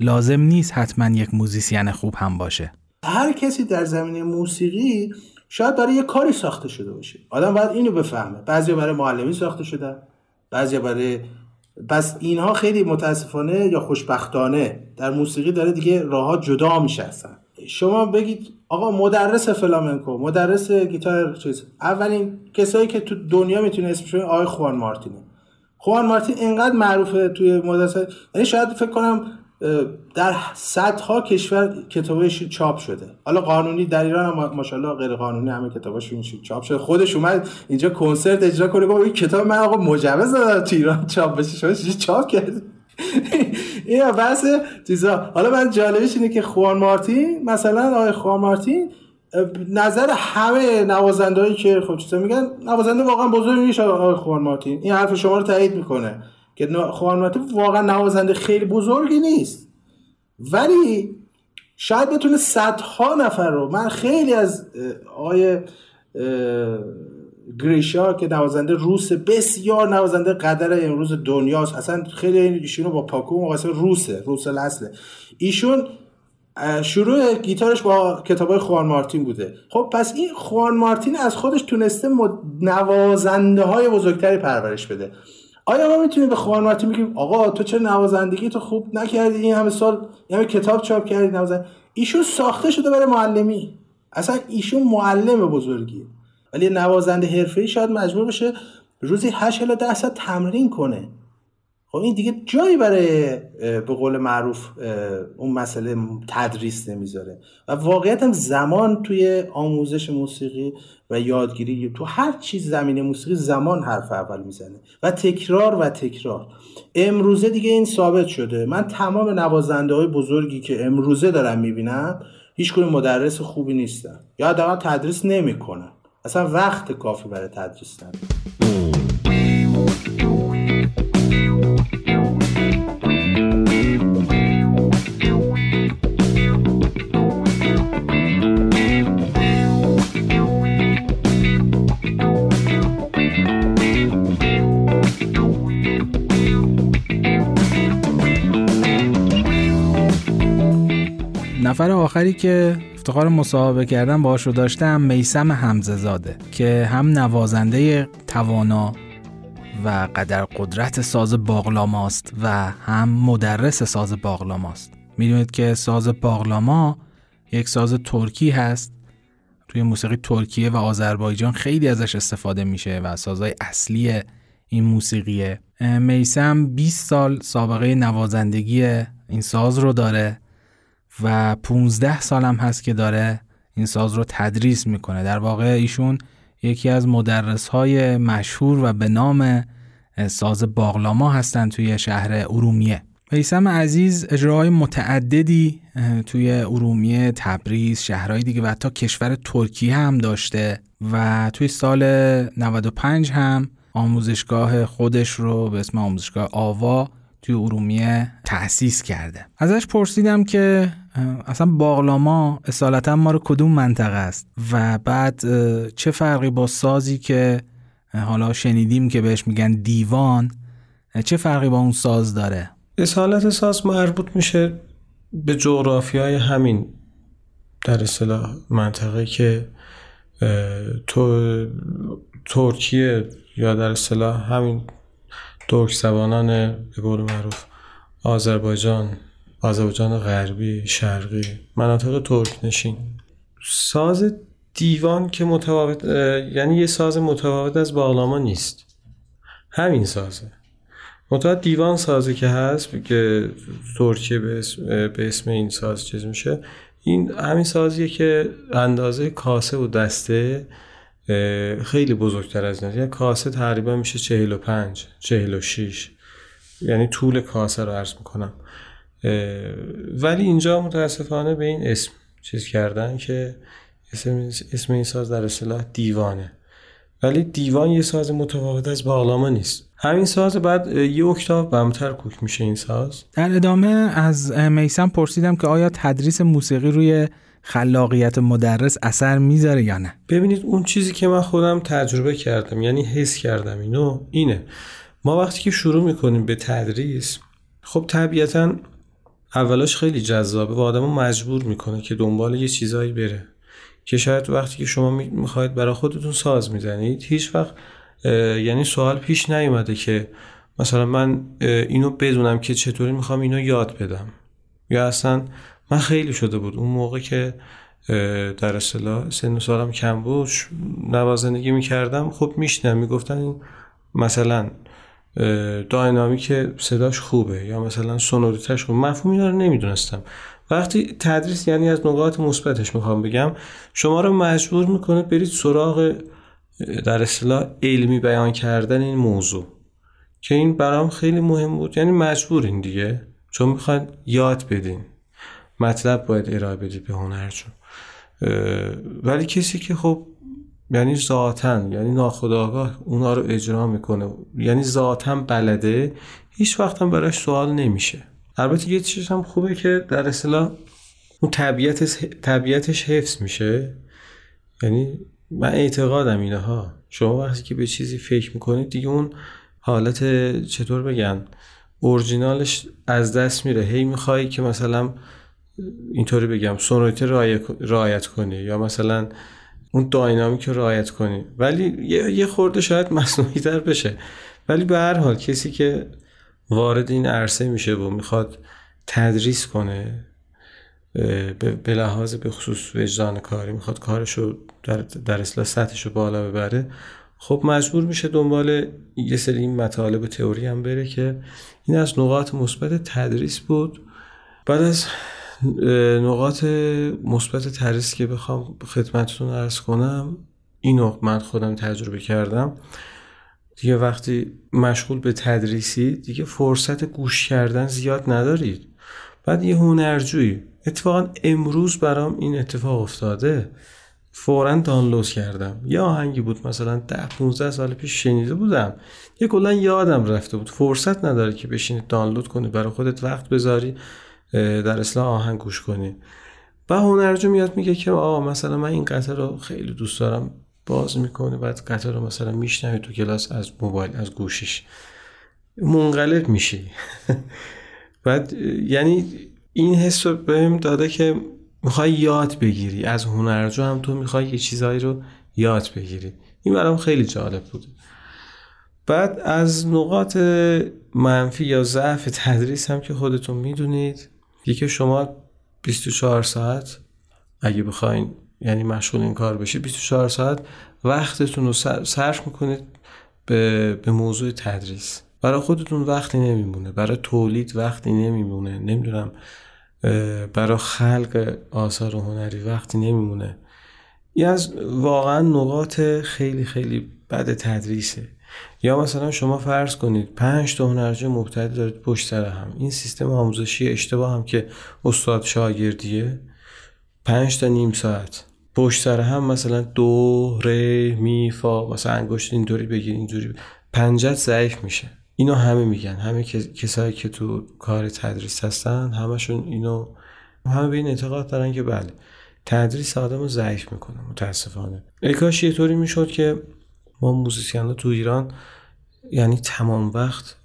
لازم نیست حتما یک موزیسین خوب هم باشه. هر کسی در زمینه موسیقی شاید برای یه کاری ساخته شده باشه. آدم باید اینو بفهمه. بعضی برای معلمی ساخته شده بعضی برای پس اینها خیلی متاسفانه یا خوشبختانه در موسیقی داره دیگه راهها جدا میشه شما بگید آقا مدرس فلامنکو مدرس گیتار چیز. اولین کسایی که تو دنیا می‌تونه اسمش آقای خوان مارتینه. خوان مارتین اینقدر معروفه توی مدرسه. یعنی شاید فکر کنم در صدها کشور کتابش چاپ شده. حالا قانونی در ایران هم ماشاءالله غیر قانونی همه کتاباش چاپ شده. خودش اومد اینجا کنسرت اجرا کنه گفت این کتاب من آقا مجوز داد تو ایران چاپ بشه. شما چاپ کرد این بحث چیزا. حالا من جالبش اینه که خوان مارتین مثلا آقای خوان مارتین نظر همه نوازندهایی که خب چیزا میگن نوازنده واقعا بزرگ میشه آقای خوان مارتین. این حرف شما رو تایید می‌کنه که خوان مارتین واقعا نوازنده خیلی بزرگی نیست. ولی شاید بتونه صدها نفر رو من خیلی از آقای گریشا که نوازنده روس بسیار نوازنده قدر امروز دنیاست. اصلا خیلی ایشونو با پاکو مقایسه روسه روس اصله. ایشون شروع گیتارش با کتابای خوان مارتین بوده. خب پس این خوان مارتین از خودش تونسته نوازنده های بزرگتری پرورش بده. آیا ما می‌تونیم به خوان مارتین بگیم آقا تو چه نوازندگی تو خوب نکردی؟ این همه سال این همه کتاب چاپ کردی نوازنده ایشون ساخته شده برای معلمی. اصلا ایشون معلم بزرگیه. ولی نوازنده حرفه‌ای شاید مجبور بشه روزی 8 الی 10 ساعت تمرین کنه. خب این دیگه جایی برای به قول معروف اون مسئله تدریس نمی‌ذاره. و واقعیت هم زمان توی آموزش موسیقی و یادگیری تو هر چیز زمینه موسیقی زمان حرف اول می‌زنه. و تکرار و تکرار. امروزه دیگه این ثابت شده. من تمام نوازنده های بزرگی که امروزه دارم می‌بینم هیچ مدرس خوبی نیستن. یا حداقل تدریس نمی‌کنن. اصلا وقت کافی برای تدریس نفر آخری که افتخار مصاحبه کردن باهاش رو داشتم میسم حمزه که هم نوازنده توانا و قدر قدرت ساز باغلاماست و هم مدرس ساز باغلاماست. می‌دونید که ساز باغلاما یک ساز ترکی هست. توی موسیقی ترکیه و آذربایجان خیلی ازش استفاده میشه و سازهای اصلی این موسیقیه. میسم 20 سال سابقه نوازندگی این ساز رو داره. و 15 سالم هست که داره این ساز رو تدریس می‌کنه. در واقع ایشون یکی از مدرس های مشهور و به نام ساز باغلاما هستن توی شهر ارومیه. میسم عزیز اجراهای متعددی توی ارومیه، تبریز، شهرهای دیگه و حتی کشور ترکیه هم داشته و توی سال 95 هم آموزشگاه خودش رو به اسم آموزشگاه آوا توی ارومیه تأسیس کرده. ازش پرسیدم که اصلا باغلاما اصالتا ما رو کدوم منطقه است؟ و بعد چه فرقی با سازی که حالا شنیدیم که بهش میگن دیوان چه فرقی با اون ساز داره؟ اصالت ساز مربوط میشه به جغرافی های همین در اصطلاح منطقه که تو ترکیه یا در اصطلاح همین ترک زبانان به قول معروف آذربایجان آذربایجان غربی شرقی مناطق ترک نشین ساز دیوان که متفاوت یعنی یه ساز متفاوت از باغلاما نیست. همین سازه. متفاوت دیوان سازی که هست که ترکیه به اسم, به اسم این ساز چیز میشه این همین سازیه که اندازه کاسه و دسته خیلی بزرگتر از نه یعنی کاسه تقریبا میشه 45 46 یعنی طول کاسه رو عرض می‌کنم. ولی اینجا متاسفانه به این اسم چیز کردن که اسم, اسم این ساز در اصطلاح دیوانه. ولی دیوان یه ساز متفاوت از باغلاما نیست. همین ساز بعد یه اکتاف بمتر کوک میشه این ساز. در ادامه از میسم پرسیدم که آیا تدریس موسیقی روی خلاقیت مدرس اثر می‌ذاره یا نه؟ ببینید اون چیزی که من خودم تجربه کردم یعنی حس کردم اینو اینه. ما وقتی که شروع می‌کنیم به تدریس خب طبیعتا اولاش خیلی جذابه و آدمو مجبور می‌کنه که دنبال یه چیزایی بره. که شاید وقتی که شما می‌خواید برای خودتون ساز می‌زنید هیچ وقت یعنی سوال پیش نیومده که مثلا من اینو بدونم که چطوری می‌خوام اینو یاد بدم. یا اصلا من خیلی شده بود. اون موقع که در اصطلاح سن سالم کم بود نوازندگی می‌کردم خب میشنم می‌گفتن مثلا داینامیک صداش خوبه یا مثلا سونوریتش خوبه. مفهوم اینا رو نمی‌دونستم. وقتی تدریس یعنی از نقاط مثبتش می‌خوام بگم شما رو مجبور می‌کنه برید سراغ در اصطلاح علمی بیان کردن این موضوع که این برام خیلی مهم بود. یعنی مجبورین دیگه. چون می‌خواین یاد بدین. مطلب باید ارائه بدید به هنرجو ولی کسی که خب یعنی ذاتن یعنی ناخداگاه اونا رو اجرا می‌کنه. یعنی ذاتن بلده هیچ وقت هم براش سوال نمیشه. البته یه چیز هم خوبه که در اصطلاح اون طبیعتش, طبیعتش حفظ میشه. یعنی من اعتقادم اینه ها شما وقتی که به چیزی فکر می‌کنید دیگه اون حالت چطور بگن اورجینالش از دست میره. هی می‌خوای که مثلا اینطوری بگم سونوریته رعایت کنی یا مثلا اون داینامیک رو رعایت کنی. ولی یه خورده شاید مصنوعی تر بشه. ولی به هر حال کسی که وارد این عرصه میشه و می‌خواد تدریس کنه به لحاظ به خصوص وجدان کاری می‌خواد کارشو در, در اصلاح سطحشو بالا ببره خب مجبور میشه دنبال یه سری این مطالب تئوری هم بره که این از نقاط مثبت تدریس بود. بعد از نقاط مثبت تدریس که بخوام خدمتتون ارز کنم اینو من خودم تجربه کردم. دیگه وقتی مشغول به تدریسی دیگه فرصت گوش کردن زیاد ندارید. بعد یه هنرجویی. اتفاقا امروز برام این اتفاق افتاده. فورا دانلود کردم. یه آهنگی بود مثلا ده 15 سال پیش شنیده بودم. یه کلا یادم رفته بود. فرصت نداره که بشینی دانلود کنی برای خودت وقت بذاری. در اصلاح آهنگ گوش کنی. و هنرجو میاد میگه که آه مثلا من این قطعه رو خیلی دوست دارم. باز می‌کنه بعد قطعه رو مثلا میشنوی تو کلاس از موبایل از گوشیش. منقلب میشی. بعد یعنی این حس رو بهم داده که می‌خوای یاد بگیری. از هنرجو هم تو می‌خوای یه چیزهایی رو یاد بگیری. این برام خیلی جالب بود. بعد از نقاط منفی یا ضعف تدریس هم که خودتون می‌دونید یکی شما 24 ساعت اگه بخواین یعنی مشغول این کار بشید 24 ساعت وقتتون رو صرف می‌کنید به, به موضوع تدریس. برای خودتون وقتی نمیمونه برای تولید وقتی نمیمونه نمی‌دونم برای خلق آثار هنری وقتی نمیمونه. این از واقعا نقاط خیلی خیلی بد تدریسه. یا مثلا شما فرض کنید پنج تا هنرجو مبتدی دارید پشت سر هم. این سیستم آموزشی اشتباه هم که استاد شاگردیه. پنج تا نیم ساعت. پشت سر هم مثلا دو ری می فا مثلا انگشت اینطوری بگیر اینجوری. پنجت ضعیف میشه. اینو همه میگن. همه کسایی که تو کار تدریس هستن همشون اینو همه به این اعتقاد دارن که بله تدریس آدم رو ضعیف می‌کنه متاسفانه. ای کاش یه طوری می‌شد که ما موزیسین تو ایران یعنی تمام وقت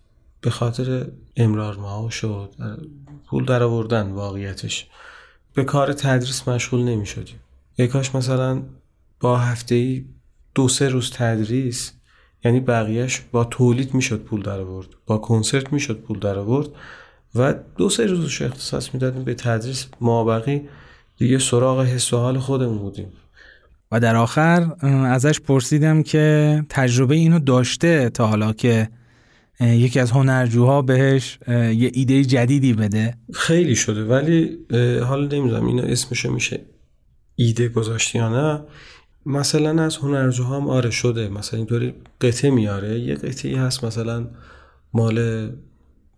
به خاطر امرار ما شد پول در آوردن واقعیتش. به کار تدریس مشغول نمی شدیم ای مثلا با هفته ای دو سه روز تدریس یعنی بقیهش با تولید می‌شد پول در آورد با کنسرت می‌شد پول در آورد و دو سه روزش اختصاص می‌دادیم به تدریس. مابقی دیگه سراغ حس و حال خودمون بودیم. و در آخر ازش پرسیدم که تجربه اینو داشته تا حالا که یکی از هنرجوها بهش یه ایده جدیدی بده. خیلی شده ولی حالا نمی‌دونم اینو اسمشو میشه ایده گذاشتی یا نه. مثلا از هنرجوها هم آره شده مثلا اینطوری قطعه میاره. یه قطعی هست مثلا مال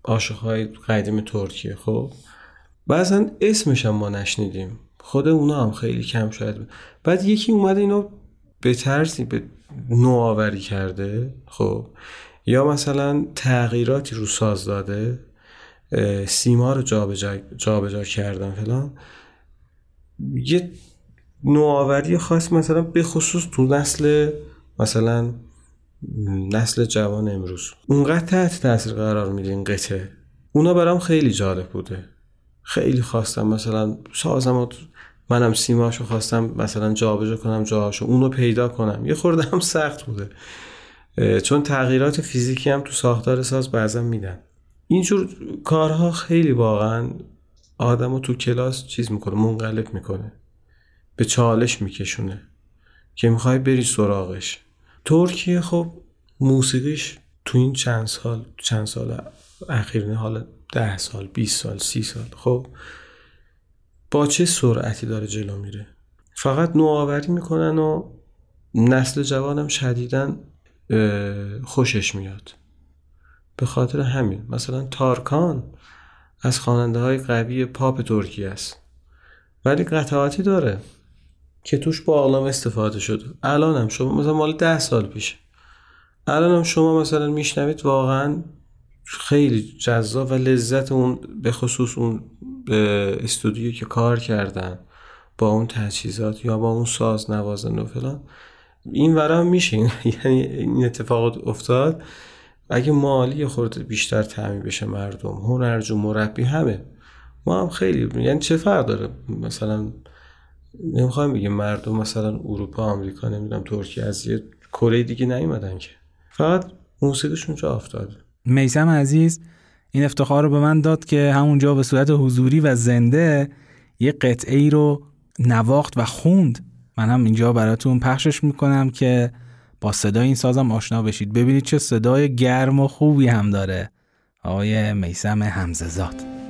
عاشقهای قدیم ترکیه خب. بعضا اسمش هم ما نشنیدیم. خود اونا هم خیلی کم شاید. بعد یکی اومده اینو به طرزی به نوآوری کرده خب. یا مثلا تغییراتی رو ساز داده سیما رو جابجا جا کردن فلان. یه نوآوری خاص مثلا به خصوص تو نسل مثلا نسل جوان امروز. اونقدر تحت تاثیر قرار میده این قطعه. اونا برام خیلی جالب بوده. خیلی خواستم. مثلا سازم منم سیماشو خواستم مثلا جابجا کنم جاهاشو اونو پیدا کنم. یه خورده سخت بوده. چون تغییرات فیزیکی هم تو ساختار ساز بعضا میدن. اینجور کارها خیلی واقعا آدم تو کلاس چیز می‌کنه منقلب می‌کنه. به چالش میکشونه. که می‌خوای بری سراغش. ترکیه خب موسیقیش تو این چند سال چند سال اخیر حالا ده سال 20 سال سی سال. خب با چه سرعتی داره جلو میره؟ فقط نوآوری می‌کنن و نسل جوانم شدیدن خوشش میاد. به خاطر همین. مثلا تارکان از خواننده های قوی پاپ ترکیه است. ولی قطعاتی داره که توش با اقلام استفاده شده. الان هم شما مثلا مال ده سال پیشه. الان هم شما مثلا میشنوید واقعا خیلی جذاب و لذت اون به خصوص اون استودیو که کار کردن با اون تجهیزات یا با اون ساز نوازن و فلان. این ورا میشه. یعنی این اتفاقات افتاد. اگه مالی خورده بیشتر تعمین بشه مردم هنرجو مربی همه. ما هم خیلی یعنی چه فرق داره؟ مثلا نمی‌خوایم بگیم مردم مثلا اروپا آمریکا نمی‌دونم ترکیه از یه کره دیگه نیومدن که. فقط موسیقیشون جا افتاده. میسم عزیز این افتخار رو به من داد که همونجا به صورت حضوری و زنده یه قطعه ای رو نواخت و خوند. من هم اینجا براتون پخشش می‌کنم که با صدای این سازم آشنا بشید. ببینید چه صدای گرم و خوبی هم داره آقای میسم همززاد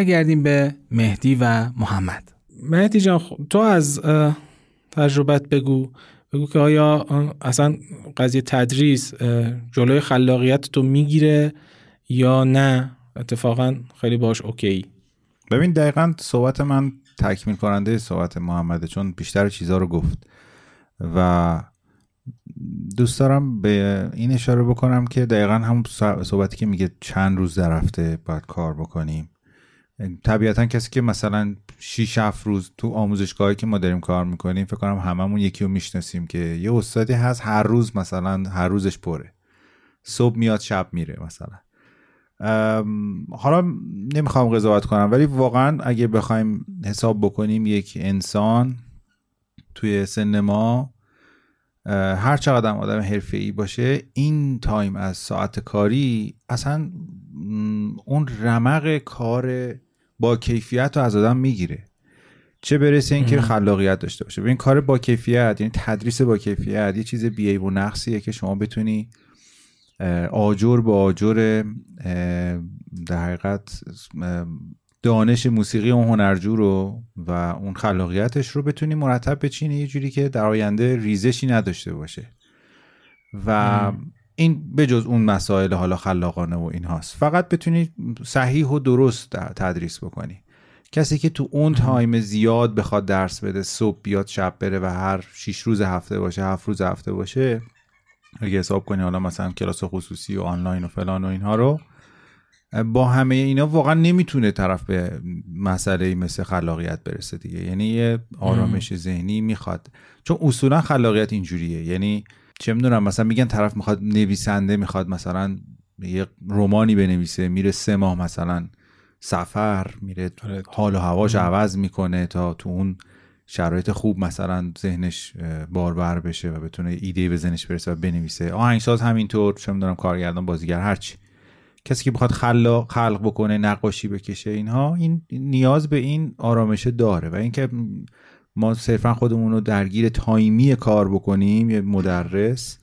برگردیم به مهدی و محمد مهدی جان تو از تجربت بگو بگو که آیا اصلا قضیه تدریس جلوی خلاقیت تو می‌گیره یا نه؟ اتفاقا خیلی باش اوکی. ببین دقیقا صحبت من تکمیل کننده صحبت محمده چون بیشتر چیزها رو گفت. و دوست دارم به این اشاره بکنم که دقیقا هم صحبتی که میگه چند روز در هفته باید کار بکنیم. طبیعتا کسی که مثلا 6 7 روز تو آموزشگاهی که ما داریم کار می‌کنیم فکر کنم هممون یکی رو می‌شناسیم که یه استادی هست هر روز مثلا هر روزش پره. صبح میاد شب میره مثلا. حالا نمی‌خوام قضاوت کنم ولی واقعا اگه بخوایم حساب بکنیم یک انسان توی سن ما هر چقدر آدم حرفه ای باشه این تایم از ساعت کاری اصلا اون رمق کار با کیفیت رو از آدم می‌گیره. چه برسه اینکه خلاقیت داشته باشه. این کار با کیفیت یعنی تدریس با کیفیت یه چیز بیعیب و نقصیه که شما بتونی آجر با آجر در حقیقت دانش موسیقی اون هنرجو رو و اون خلاقیتش رو بتونی مرتب بچینی. یه جوری که در آینده ریزشی نداشته باشه. و این بجز اون مسائل حالا خلاقانه و این هاست فقط بتونی صحیح و درست تدریس بکنی. کسی که تو اون تایم زیاد بخواد درس بده صبح بیاد شب بره و هر شیش روز هفته باشه هفت روز هفته باشه اگه حساب کنی حالا مثلا کلاس خصوصی و آنلاین و فلان و اینها رو با همه اینا واقعا نمی‌تونه طرف به مسئله مثل خلاقیت برسه دیگه. یعنی یه آرامش ذهنی می‌خواد. چون اصولا خلاقیت اینجوریه. یعنی چه می‌دونم مثلا میگن طرف می‌خواد نویسنده می‌خواد مثلا یه رومانی بنویسه میره سه ماه مثلا سفر میره آره. حال و هواش عوض می‌کنه تا تو اون شرایط خوب مثلا ذهنش باربر بشه و بتونه ایده به ذهنش برسه و بنویسه. آهنگساز همینطور چه می‌دونم کارگردان بازیگر هرچی کسی که بخواد خلاق خلق بکنه نقاشی بکشه اینها این نیاز به این آرامشه داره و اینکه ما صرفا خودمون رو درگیر تایمی کار بکنیم یه مدرس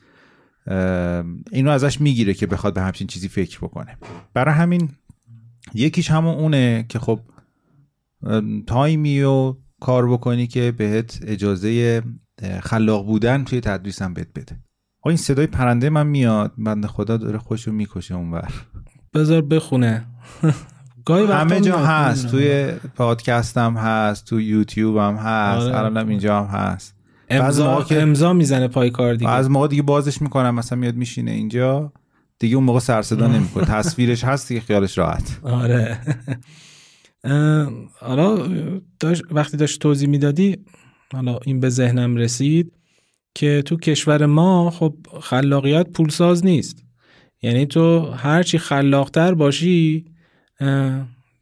اینو ازش می‌گیره که بخواد به همچین چیزی فکر بکنه. برای همین یکیش همون اونه که خب تایمی و کار بکنی که بهت اجازه خلاق بودن توی تدریسم بهت بده. آقا این صدای پرنده من میاد. بند خدا داره خوشو می‌کشه اونور. بذار بخونه. همه جا هست توی پادکستم هست تو یوتیوب هم هست آره. الانم اینجا هم هست. امضا, که... امضا می‌زنه پای کار دیگه. از موقع دیگه بازش می‌کنم مثلا میاد میشینه اینجا دیگه اون موقع سر صدا نمی‌کنه. تصویرش هست دیگه خیالش راحت. آره. حالا داشت وقتی داشت توضیح می‌دادی حالا این به ذهنم رسید که تو کشور ما خب خلاقیت پولساز نیست. یعنی تو هرچی خلاقتر باشی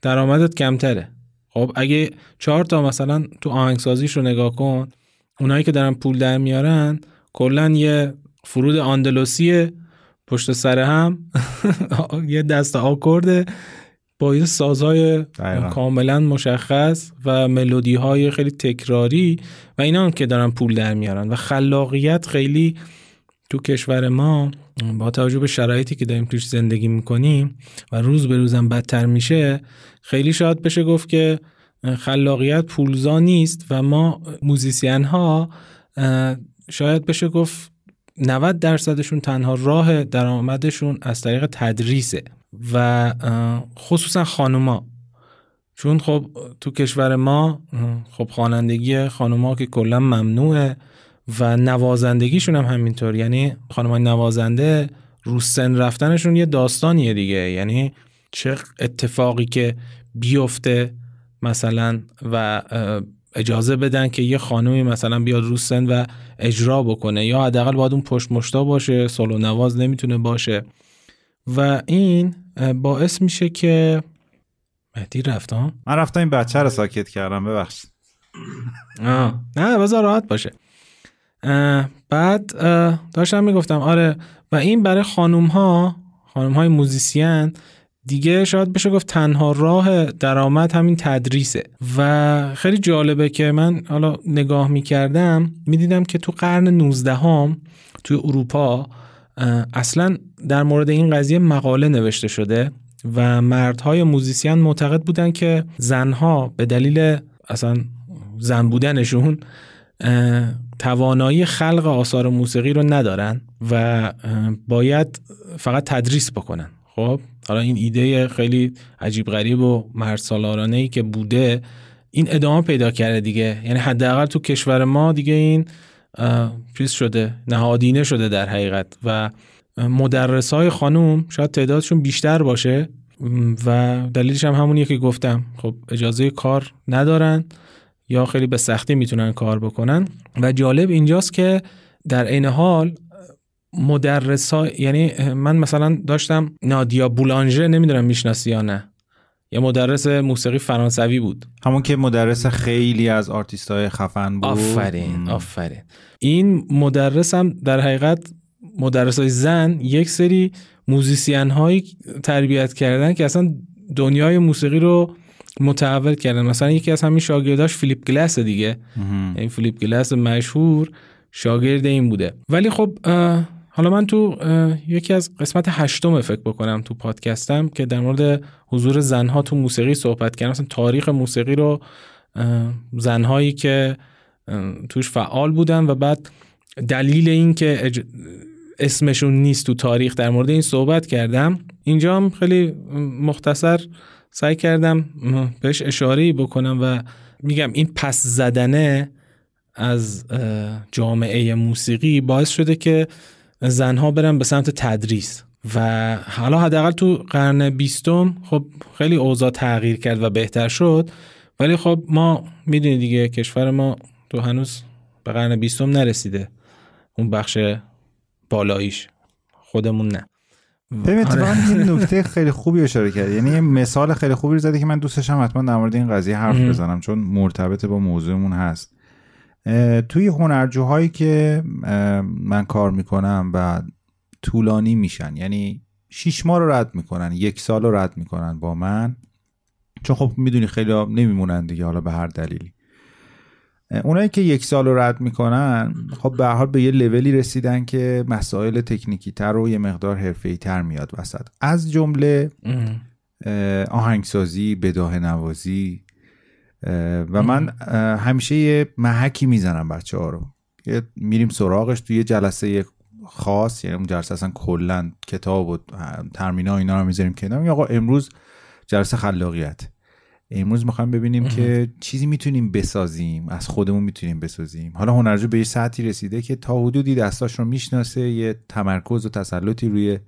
درآمدت کمتره. خب اگه چهار تا مثلا تو آهنگسازیش رو نگاه کن اونایی که دارن پول در میارن کلا یه فرود آندلوسی پشت سر هم یه دست آکورده با یه سازهای کاملا مشخص و ملودی های خیلی تکراری و اینا هم که دارن پول در میارن و خلاقیت خیلی تو کشور ما با توجه به شرایطی که داریم توش زندگی می‌کنیم و روز به روزم بدتر میشه خیلی شاید بشه گفت که خلاقیت پولزا نیست و ما موزیسین ها شاید بشه گفت 90 درصدشون تنها راه درآمدشون از طریق تدریسه و خصوصا خانوما. چون خب تو کشور ما خب خوانندگی خانوما که کلا ممنوعه. و نوازندگیشون هم همینطور. یعنی خانمای نوازنده رو سن رفتنشون یه داستانیه دیگه. یعنی چه اتفاقی که بیفته مثلا و اجازه بدن که یه خانومی مثلا بیاد رو سن و اجرا بکنه. یا حداقل باید اون پشت مشتا باشه سولو نواز نمی‌تونه باشه. و این باعث میشه که مهدی رفتم من رفتم این بچه رو ساکت کردم ببخشید. نه بذار راحت باشه. بعد داشتم می‌گفتم آره و این برای خانوم ها خانوم های موزیسین دیگه شاید بشه گفت تنها راه درآمد همین تدریسه. و خیلی جالبه که من حالا نگاه می‌کردم می‌دیدم که تو قرن 19 هم توی اروپا اصلا در مورد این قضیه مقاله نوشته شده و مردهای موزیسین معتقد بودن که زنها به دلیل اصلا زن بودنشون توانایی خلق آثار موسیقی رو ندارن و باید فقط تدریس بکنن. خب حالا این ایده خیلی عجیب غریب و مرسالارانه ای که بوده این ادامه پیدا کرده دیگه. یعنی حداقل تو کشور ما دیگه این چیز شده نهادینه شده در حقیقت و مدرس های خانوم شاید تعدادشون بیشتر باشه. و دلیلش هم همونیه که گفتم. خب اجازه کار ندارن. یا خیلی به سختی می‌تونن کار بکنن. و جالب اینجاست که در عین حال مدرس ها یعنی من مثلا داشتم نادیا بولانژه نمی‌دونم می‌شناسی یا نه یه مدرس موسیقی فرانسوی بود. همون که مدرس خیلی از آرتیست های خفن بود. آفرین آفرین. این مدرس هم در حقیقت مدرس های زن یک سری موزیسین هایی تربیت کردن که اصلا دنیای موسیقی رو متحول کردن. مثلا یکی از همین شاگرداش فیلیپ گلس دیگه. این فیلیپ گلس مشهور شاگرد این بوده. ولی خب حالا من تو یکی از قسمت هشتم فکر بکنم تو پادکستم که در مورد حضور زنها تو موسیقی صحبت کردم. مثلا تاریخ موسیقی رو زنهایی که توش فعال بودن و بعد دلیل این که اسمشون نیست تو تاریخ در مورد این صحبت کردم. اینجا هم خیلی مختصر سعی کردم بهش اشاره بکنم و میگم این پس زدنه از جامعه موسیقی باعث شده که زنها برن به سمت تدریس و حالا حداقل تو قرن بیستم خب خیلی اوضاع تغییر کرد و بهتر شد. ولی خب ما می‌دونید دیگه کشور ما تو هنوز به قرن بیستم نرسیده. اون بخش بالاییش. خودمون نه. ببین اتفاقا این نکته خیلی خوبی اشاره کرد. یعنی یه مثال خیلی خوبی زدی که من دوستشم حتما در مورد این قضیه حرف بزنم چون مرتبط با موضوعمون هست. توی هنرجوهایی که من کار می‌کنم و طولانی میشن یعنی شیش ماه رو رد می‌کنن یک سال رو رد می‌کنن با من چون خب می‌دونی خیلی نمیمونن دیگه حالا به هر دلیلی. اونایی که یک سال رو رد می‌کنن خب به حال به یه لولی رسیدن که مسائل تکنیکی تر و یه مقدار حرفه‌ای تر میاد وسط. از جمله آهنگسازی بداه نوازی و من همیشه یه محکی می‌زنم بچه ها رو میریم سراغش توی یه جلسه خاص یعنی اون جلسه اصلا کلا کتاب و ترمینا اینا رو می‌ذاریم کنار. آقا امروز جلسه خلاقیت. امروز می‌خوایم ببینیم که چیزی می‌تونیم بسازیم از خودمون می‌تونیم بسازیم. حالا هنرجو به یه سطحی رسیده که تا حدودی دستاش رو می‌شناسه یه تمرکز و تسلطی روی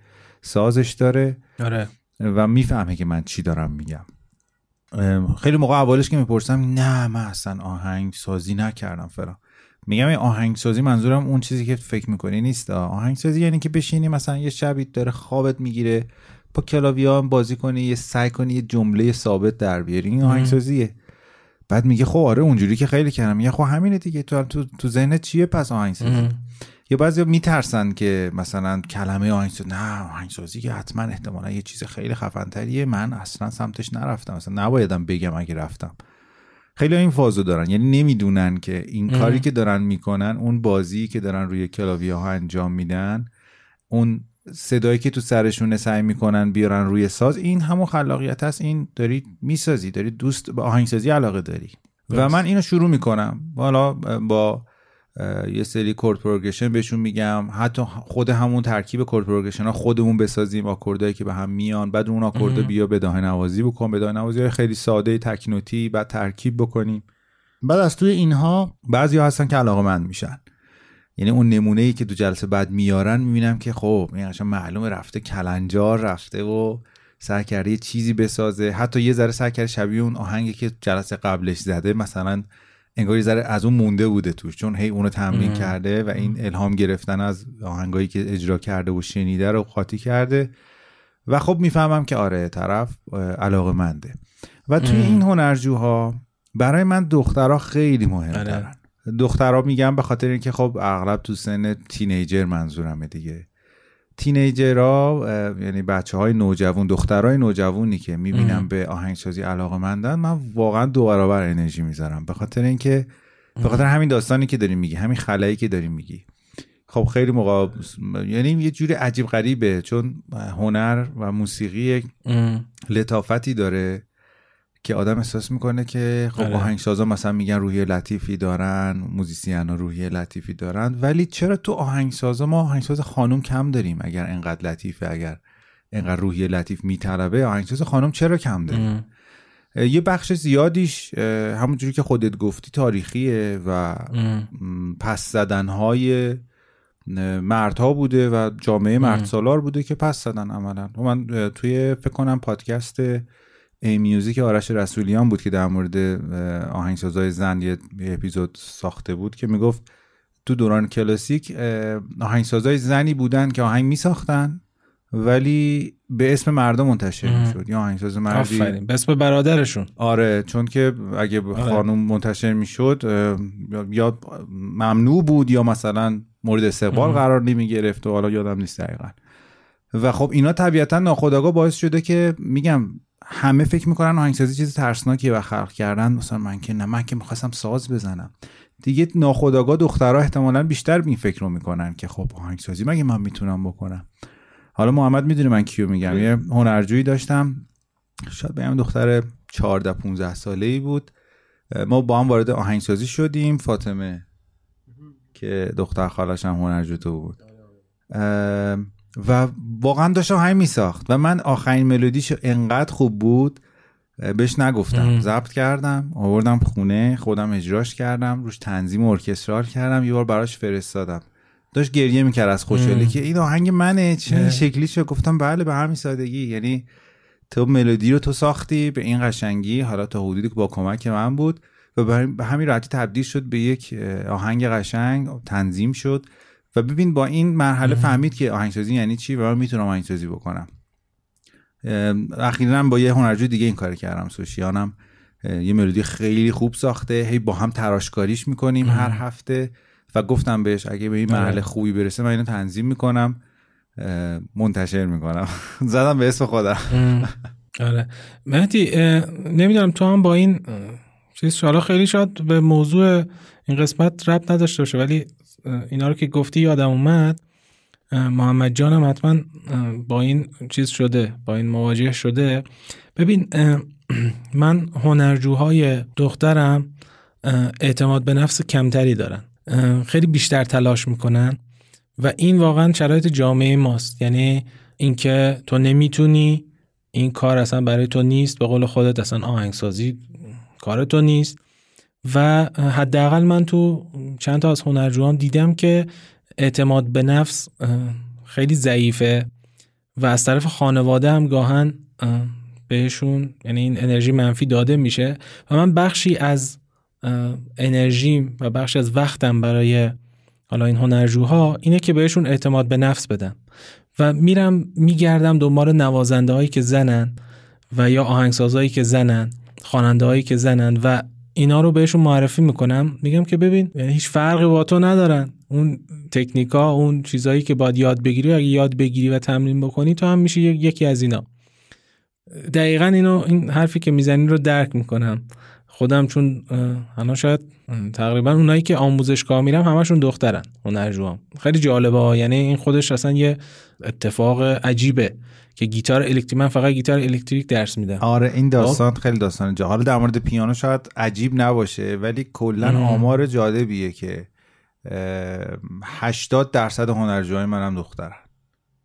سازش داره آره. و می‌فهمه که من چی دارم میگم. خیلی موقع اولش که می‌پرسم نه من اصلا آهنگ سازی نکردم فرا میگم این آهنگ سازی منظورم اون چیزی که فکر می‌کنی نیست. آهنگ سازی یعنی که بشینی مثلا یه شبی داره خوابت می‌گیره با کلاویا هم بازی کنی یه سعی کنی یه جمله ثابت در بیاری. این آهنگسازیه. بعد میگه خب آره اونجوری که خیلی کردم. میگه خب همینه دیگه. تو تو تو ذهنت چیه؟ پس آهنگسازی. یا بعضی میترسن که مثلا کلمه آهنگسازی نه آهنگسازی که حتما احتمالا یه چیز خیلی خفنتریه. من اصلا سمتش نرفتم. مثلا نبایدم بگم اگه رفتم. خیلی این فازو دارن. یعنی نمی‌دونن که این کاری که دارن می‌کنن اون بازی که دارن روی کلاویه ها انجام میدن اون صدایی که تو سرشونه سعی می‌کنن بیارن روی ساز این همون خلاقیت هست این داری می‌سازی داری دوست به آهنگسازی علاقه داری. و من اینو شروع می‌کنم. حالا با یه سری کورد پروگرشن بهشون میگم. حتی خود همون ترکیب کورد پروگرشن ها خودمون بسازیم آکوردایی که به هم میان. بعد اون آکورد بیا به داه نوازی بکن. به داه نوازی های خیلی ساده تکنوتی بعد ترکیب بکنیم. بعد از توی اینها بعضی ها هستن که علاقه مند میشن. یعنی اون نمونه ای که تو جلسه بعد میارن می‌بینم که خب این اصلا معلومه رفته کلنجار رفته و سعی کرده یه چیزی بسازه. حتی یه ذره سعی کرده شبیه اون آهنگی که جلسه قبلش زده مثلا انگار یه ذره از اون مونده بوده توش. چون هی اونو تمرین کرده و این الهام گرفتن از آهنگایی که اجرا کرده و شنیده رو قاطی کرده. و خب می‌فهمم که آره طرف علاقه منده و توی این هنرجوها برای من دخترها خیلی مهم دارن دخترها میگم به خاطر اینکه خب اغلب تو سن تینیجر منظورمه دیگه. تینیجرها یعنی بچه های نوجوان دخترهای نوجوانی که می‌بینم به آهنگسازی علاقه مندن من واقعا دو برابر انرژی می‌ذارم. به خاطر اینکه به خاطر همین داستانی که داری میگی همین خلایی که داری میگی. خب خیلی موقع یعنی یه جوری عجیب غریبه چون هنر و موسیقی لطافتی داره. که آدم احساس می‌کنه که خب آهنگسازا مثلا میگن روحیه لطیفی دارن موزیسین ها روحیه لطیفی دارن ولی چرا تو آهنگسازا ما آهنگساز خانم کم داریم اگر انقدر لطیفه اگر انقدر روحیه لطیف میطلبه آهنگساز خانم چرا کم داریم؟ یه بخش زیادیش همونجوری که خودت گفتی تاریخیه و پس زدنهای مردها بوده و جامعه مرد سالار بوده که پس زدن عملا. من توی فکر کنم پادکست ای میوزیک آرش رسولیان بود که در مورد آهنگسازای زن یه اپیزود ساخته بود که می‌گفت تو دوران کلاسیک آهنگسازای زنی بودن که آهنگ میساختن ولی به اسم مردم منتشر می‌شد. یا آهنگساز مردی آفرین. به اسم برادرشون. آره چون که اگه خانم منتشر می‌شد یا ممنوع بود یا مثلا مورد استقبال قرار نمی گرفت و حالا یادم نیست دقیقا. و خب اینا طبیعتا ناخودآگاه باعث شده که میگم همه فکر می‌کنن آهنگسازی چیز ترسناکیه و خلق کردن. مثلا من که نه من که می‌خواستم ساز بزنم. دیگه ناخودآگاه دخترها احتمالا بیشتر این فکر رو می‌کنن که خب آهنگسازی مگه من می‌تونم بکنم؟ حالا محمد می‌دونه من کیو میگم. یه هنرجویی داشتم. شاید بگم دختر 14 15 ساله ای بود. ما با هم وارد آهنگسازی شدیم. فاطمه که دختر خالش هم هنرجو تو بود. و واقعا داشتم همین میساخت. و من آخرین ملودیش انقدر خوب بود بهش نگفتم. ضبط کردم آوردم خونه خودم اجراش کردم روش تنظیم ارکسترال کردم یه بار براش فرستادم. داشت گریه می‌کرد از خوشحالی که این آهنگ منه چه این شکلی شد گفتم بله به همین سادگی. یعنی تو ملودی رو تو ساختی به این قشنگی. حالا تا حدودی که با کمک من بود. و به همین راحتی تبدیل شد به یک آهنگ قشنگ. تنظیم شد. و ببین با این مرحله فهمید که آهنگسازی یعنی چی و من می‌تونم آهنگسازی بکنم. اخیرا با یه هنرجو دیگه این کار کردم سوشیانم. یه ملودی خیلی خوب ساخته. هی با هم تراشکاریش می‌کنیم هر هفته و گفتم بهش اگه به این مرحله آره. خوبی برسه من اینو تنظیم می‌کنم. منتشر می‌کنم. زدم به اسم خودم. آره. مهدی نمی‌دونم تو هم با این چیز حالا خیلی شاید به موضوع این قسمت رب نداشته باشه ولی اینا رو که گفتی یادم اومد محمد جانم حتما با این چیز شده با این مواجه شده. ببین من هنرجوهای دخترم اعتماد به نفس کمتری دارن. خیلی بیشتر تلاش می‌کنن و این واقعا شرایط جامعه ماست. یعنی اینکه تو نمی‌تونی این کار اصلا برای تو نیست به قول خودت اصلا آهنگسازی کار تو نیست. و حداقل من تو چند تا از هنرجوان دیدم که اعتماد به نفس خیلی ضعیفه و از طرف خانواده هم گاهن بهشون یعنی این انرژی منفی داده میشه و من بخشی از انرژیم و بخشی از وقتم برای حالا این هنرجوها اینه که بهشون اعتماد به نفس بدم و میرم میگردم دنبال نوازنده هایی که زنن و یا آهنگسازهایی که زنن خواننده هایی که زنن و اینا رو بهشون معرفی می‌کنم. میگم که ببین هیچ فرقی با تو ندارن. اون تکنیکا اون چیزهایی که باید یاد بگیری اگه یاد بگیری و تمرین بکنی تو هم میشه یکی از اینا. دقیقا اینو این حرفی که می‌زنی رو درک می‌کنم. خودم چون الان شاید تقریبا اونایی که آموزشگاه میرم همشون دخترن هنرجوام. خیلی جالبه یعنی این خودش اصلا یه اتفاق عجیبه. که گیتار الکتریک من فقط گیتار الکتریک درس میدم. آره این داستان خب. خیلی داستان جا حالا در مورد پیانو شاید عجیب نباشه ولی کلا آمار جالبیه که 80 درصد هنرجوهای منم دخترن.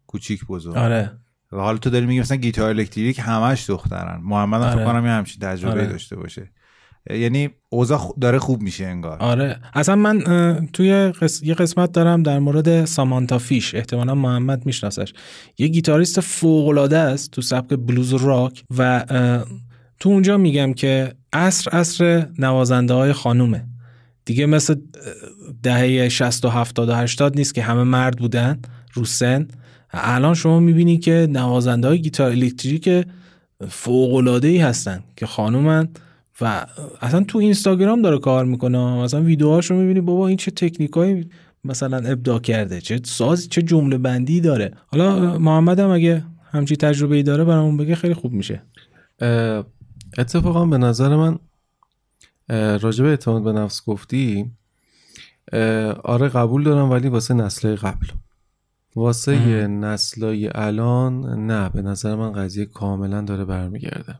کوچیک بزرگ. آره. و حالا تو داری میگی مثلا گیتار الکتریک همش دخترن. محمد هم آره. کنم یه همچین تجربه آره. داشته باشه. یعنی اوضاع داره خوب میشه انگار. آره. اصلا من توی یه قسمت دارم در مورد سامانتا فیش. احتمالا محمد میشناسش. یه گیتاریست فوق العاده است تو سبک بلوز راک و تو اونجا میگم که عصر عصر نوازنده های خانومه. دیگه مثل دهه 60 و 70 و 80 نیست که همه مرد بودن رو سن. الان شما می‌بینی که نوازنده های گیتار الکتریک فوق العاده ای هستن که خانومن. و اصلا تو اینستاگرام داره کار می‌کنه. مثلا ویدیوهاشو می‌بینی بابا این چه تکنیکایی مثلا ابداع کرده چه ساز چه جمله بندی داره. حالا محمد هم اگه همچی تجربه ای داره برامون بگه خیلی خوب میشه. اتفاقا به نظر من راجب اعتماد به نفس گفتی آره قبول دارم ولی واسه نسل قبل. واسه نسلای الان نه به نظر من قضیه کاملا داره برمیگرده.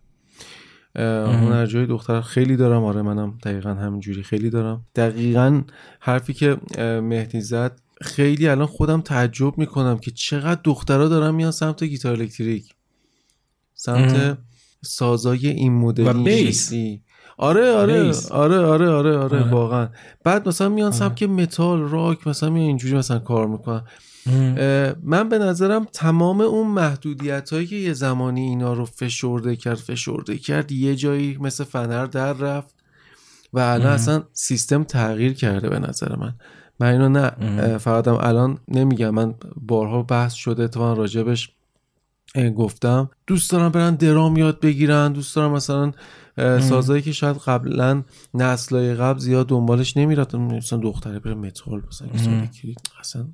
هنرجوی دختر خیلی دارم. آره منم دقیقا همینجوری خیلی دارم. دقیقا حرفی که مهدی زد خیلی الان خودم تعجب می‌کنم که چقدر دخترها دارن میان سمت گیتار الکتریک. سمت سازای این مدلی. و بیس. آره آره بیس. آره آره آره آره, واقعا. بعد مثلا میان آره. سمت متال راک مثلا میان اینجوری مثلا کار می‌کنن. من به نظرم تمام اون محدودیت هایی که یه زمانی اینا رو فشرده کرد فشرده کرد یه جایی مثل فنر در رفت و الان اصلا سیستم تغییر کرده به نظر من. من اینو نه فقط الان نمیگم. من بارها بحث شده اتفاقا راجبش گفتم. دوست دارم برن درام یاد بگیرن دوست دارم مثلا سازایی که شاید قبلا نسلای قبل زیاد دنبالش نمی‌رفتن. مثلا دختره بره متال مثلا اصلا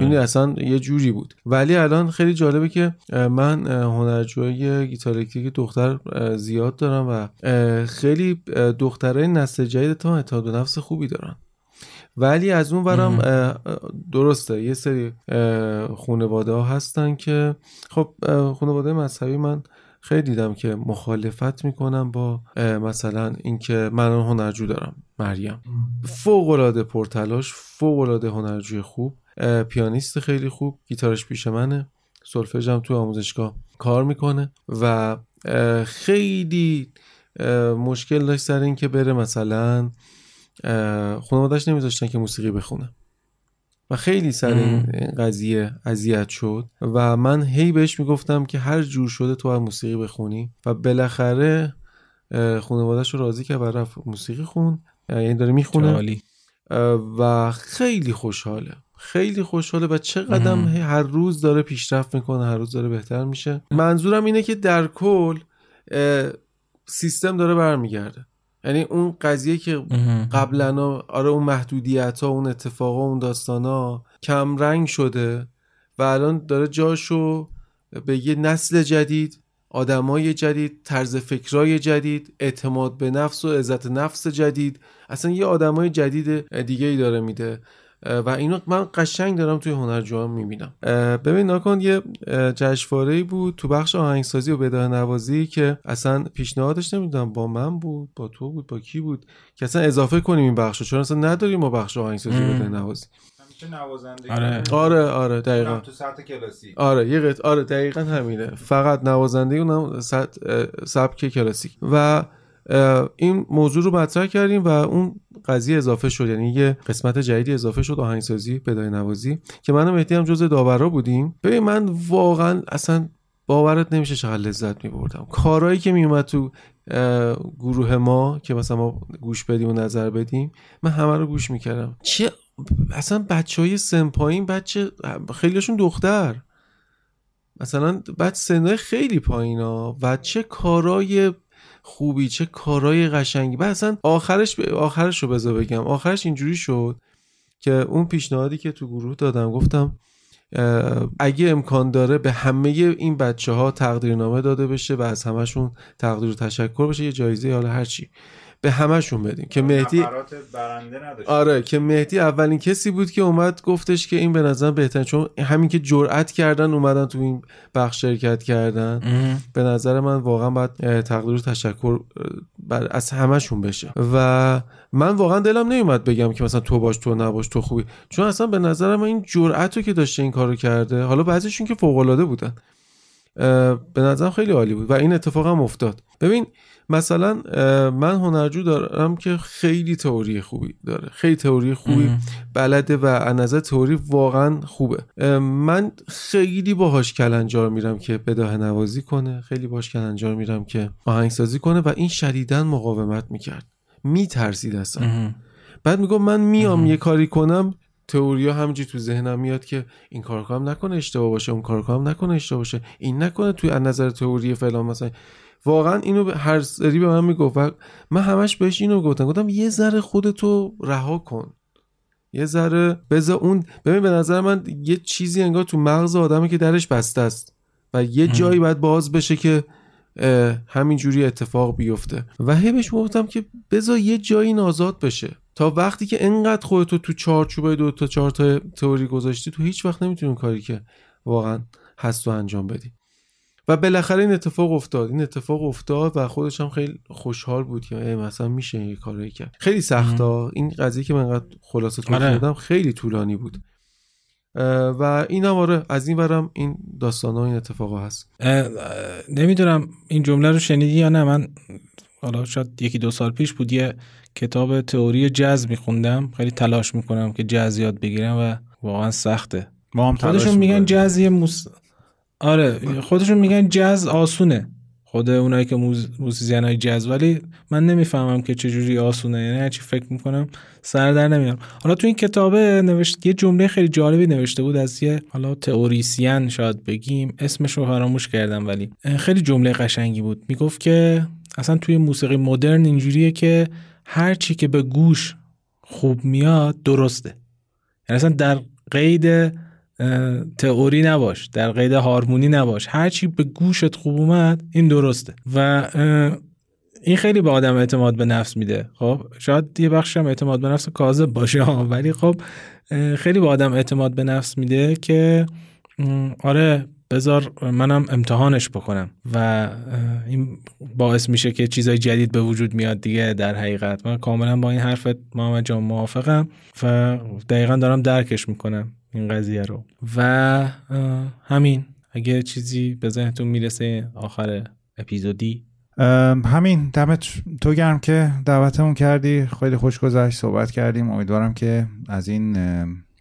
این اصلا یه جوری بود. ولی الان خیلی جالبه که من هنرجوی گیتار الکتریک دختر زیاد دارم و خیلی دختره نسل جدید تا اعتماد نفس خوبی دارن. ولی از اون برم درسته. یه سری خانواده ها هستن که خب خانواده مذهبی من خیلی دیدم که مخالفت می‌کنم با مثلا اینکه من هنرجو دارم مریم. فوق العاده پرتلاش فوق العاده هنرجوی خوب. پیانیست خیلی خوب گیتارش پیش منه سولفژم تو آموزشگاه کار می‌کنه و خیلی مشکل داشت سر این که بره مثلا خانوادش نمیذاشتن که موسیقی بخونه. و خیلی سر این قضیه اذیت شد و من هی بهش می‌گفتم که هر جور شده تو باید موسیقی بخونی و بالاخره خانوادش رو راضی که برای موسیقی خون. یعنی داره می‌خونه. و خیلی خوشحاله. خیلی خوشحاله و چقدر هر روز داره پیشرفت می‌کنه هر روز داره بهتر میشه. منظورم اینه که در کل سیستم داره برمیگرده. یعنی اون قضیه که قبلا آره اون محدودیت ها اون اتفاقا اون داستان ها کم رنگ شده و الان داره جاشو به یه نسل جدید آدمای جدید طرز فکرای جدید اعتماد به نفس و عزت نفس جدید اصلا یه آدمای جدید دیگه ای داره میده. و اینو من قشنگ دارم توی هنرجوها می‌بینم. ببین ناکن یه جشنواره بود تو بخش آهنگسازی و بداه نوازی که اصلا پیشنهادش نمی‌دونم با من بود با تو بود با کی بود که اصلا اضافه کنیم این بخشو. چون اصلا نداریم ما بخش آهنگسازی و بداه نوازی؟ آره. آره آره دقیقا. تو سطح کلاسیک آره یه قط... آره دقیقا همینه. فقط نوازنده اونم سبک کلاسیک و این موضوع رو مطرح کردیم و اون قضیه اضافه شد. یعنی یه قسمت جدیدی اضافه شد آهنگسازی بدای نوازی که منم مهدی هم جزء داورا بودیم. ببین من واقعا اصلا باورت نمیشه چقدر لذت میبردم. کارهایی که میومد تو گروه ما که مثلا ما گوش بدیم و نظر بدیم من همه رو گوش می‌کردم. چه اصلا بچه های سن بچه خیلیشون دختر. مثلا بعد سنهای خیلی پایین ها و چه کارای خوبی چه کارای قشنگی. بعد اصلا آخرش ب... آخرش رو بذار بگم. آخرش اینجوری شد که اون پیشنهادی که تو گروه دادم گفتم اگه امکان داره به همه این بچه ها تقدیرنامه داده بشه و از همشون تقدیر و تشکر بشه یه جایزه حالا هرچی به همشون بدیم که مهدی آره که مهدی اولین کسی بود که اومد گفتش که این به نظر بهتر چون همین که جرأت کردن اومدن تو این بخش شرکت کردن. به نظر من واقعا باید تقدیر تشکر از همشون بشه. و من واقعا دلم نمیومد بگم که مثلا تو باش تو نباش تو خوبی. چون اصلا به نظر من این جرأت رو که داشته این کارو کرده حالا بعضیشون که فوق العاده بودن به نظرم خیلی عالی بود. و این اتفاق هم افتاد. ببین مثلا من هنرجو دارم که خیلی تئوری خوبی داره. خیلی تئوری خوبی بلده و از نظر تئوری واقعا خوبه. من خیلی باهاش کلنجار میرم که بداه نوازی کنه. خیلی باهاش کلنجار میرم که آهنگسازی کنه و این شدیدا مقاومت می‌کرد. میترسید اصلا. بعد میگم من میام یه کاری کنم. تئوریا همینجوری تو ذهنم میاد که این کار کنم نکنه اشتباه باشه اون کار کنم نکنه اشتباه باشه این نکنه توی از نظر تئوری فلان مثلا. واقعا اینو هر سری به من می‌گفت من همش بهش اینو گفتم. گفتم یه ذره خودتو رها کن. یه ذره بذار اون ببین به نظر من یه چیزی انگار تو مغز آدمه که درش بسته است و یه جایی باید باز بشه که همینجوری اتفاق بیفته. و هی بهش گفتم که بذار یه جایی نازاد بشه. تا وقتی که انقدر خودتو تو چارچوبه دو تا چهار تا تئوری گذاشتی تو هیچ وقت نمی‌تونی کاری که واقعا هست و انجام بدی. و بالاخره این اتفاق افتاد. این اتفاق افتاد و خودش هم خیلی خوشحال بود که مثلا میشه یه کاری کرد. خیلی سخته این قضیه که من انقدر خلاصه توضیح آره. خیلی طولانی بود. و این هم آره از این برم این داستان ها این اتفاق هست. نمی‌دونم این جمله رو شنیدی یا نه. من حالا شاید یکی دو سال پیش بود یه کتاب تئوری جز میخوندم. خیلی تلاش می‌کنم که جز یاد بگیرم و واقعا سخته. ما هم خودشون میگن جز یه موس... آره خودشون میگن جز آسونه. خود اونایی که موز... موسیزین های جز ولی من نمی‌فهمم که چجوری آسونه. یعنی هرچی فکر می‌کنم سر در نمیارم. حالا تو این کتابه نوشت یه جمله خیلی جالبی نوشته بود از یه حالا تئوریسین شاید بگیم اسمش رو فراموش کردم ولی خیلی جمله قشنگی بود. می‌گفت که اصلا توی موسیقی مدرن اینجوریه که هر چی که به گوش خوب میاد درسته. یعنی اصلا در قید تئوری نباش در قید هارمونی نباش. هرچی به گوشت خوب اومد این درسته. و این خیلی به آدم اعتماد به نفس میده. خب شاید یه بخش هم اعتماد به نفس کاذب باشه ولی خب خیلی به آدم اعتماد به نفس میده که آره بذار منم امتحانش بکنم. و این باعث میشه که چیزای جدید به وجود میاد دیگه در حقیقت. من کاملا با این حرفت محمد جان موافقم. و دقیقا دارم درکش می‌کنم. این قضیه رو. و همین. اگه چیزی به ذهنتون می‌رسه آخر اپیزودی. همین. دمت تو گرم که دعوتمون کردی. خیلی خوش گذشت صحبت کردیم. امیدوارم که از این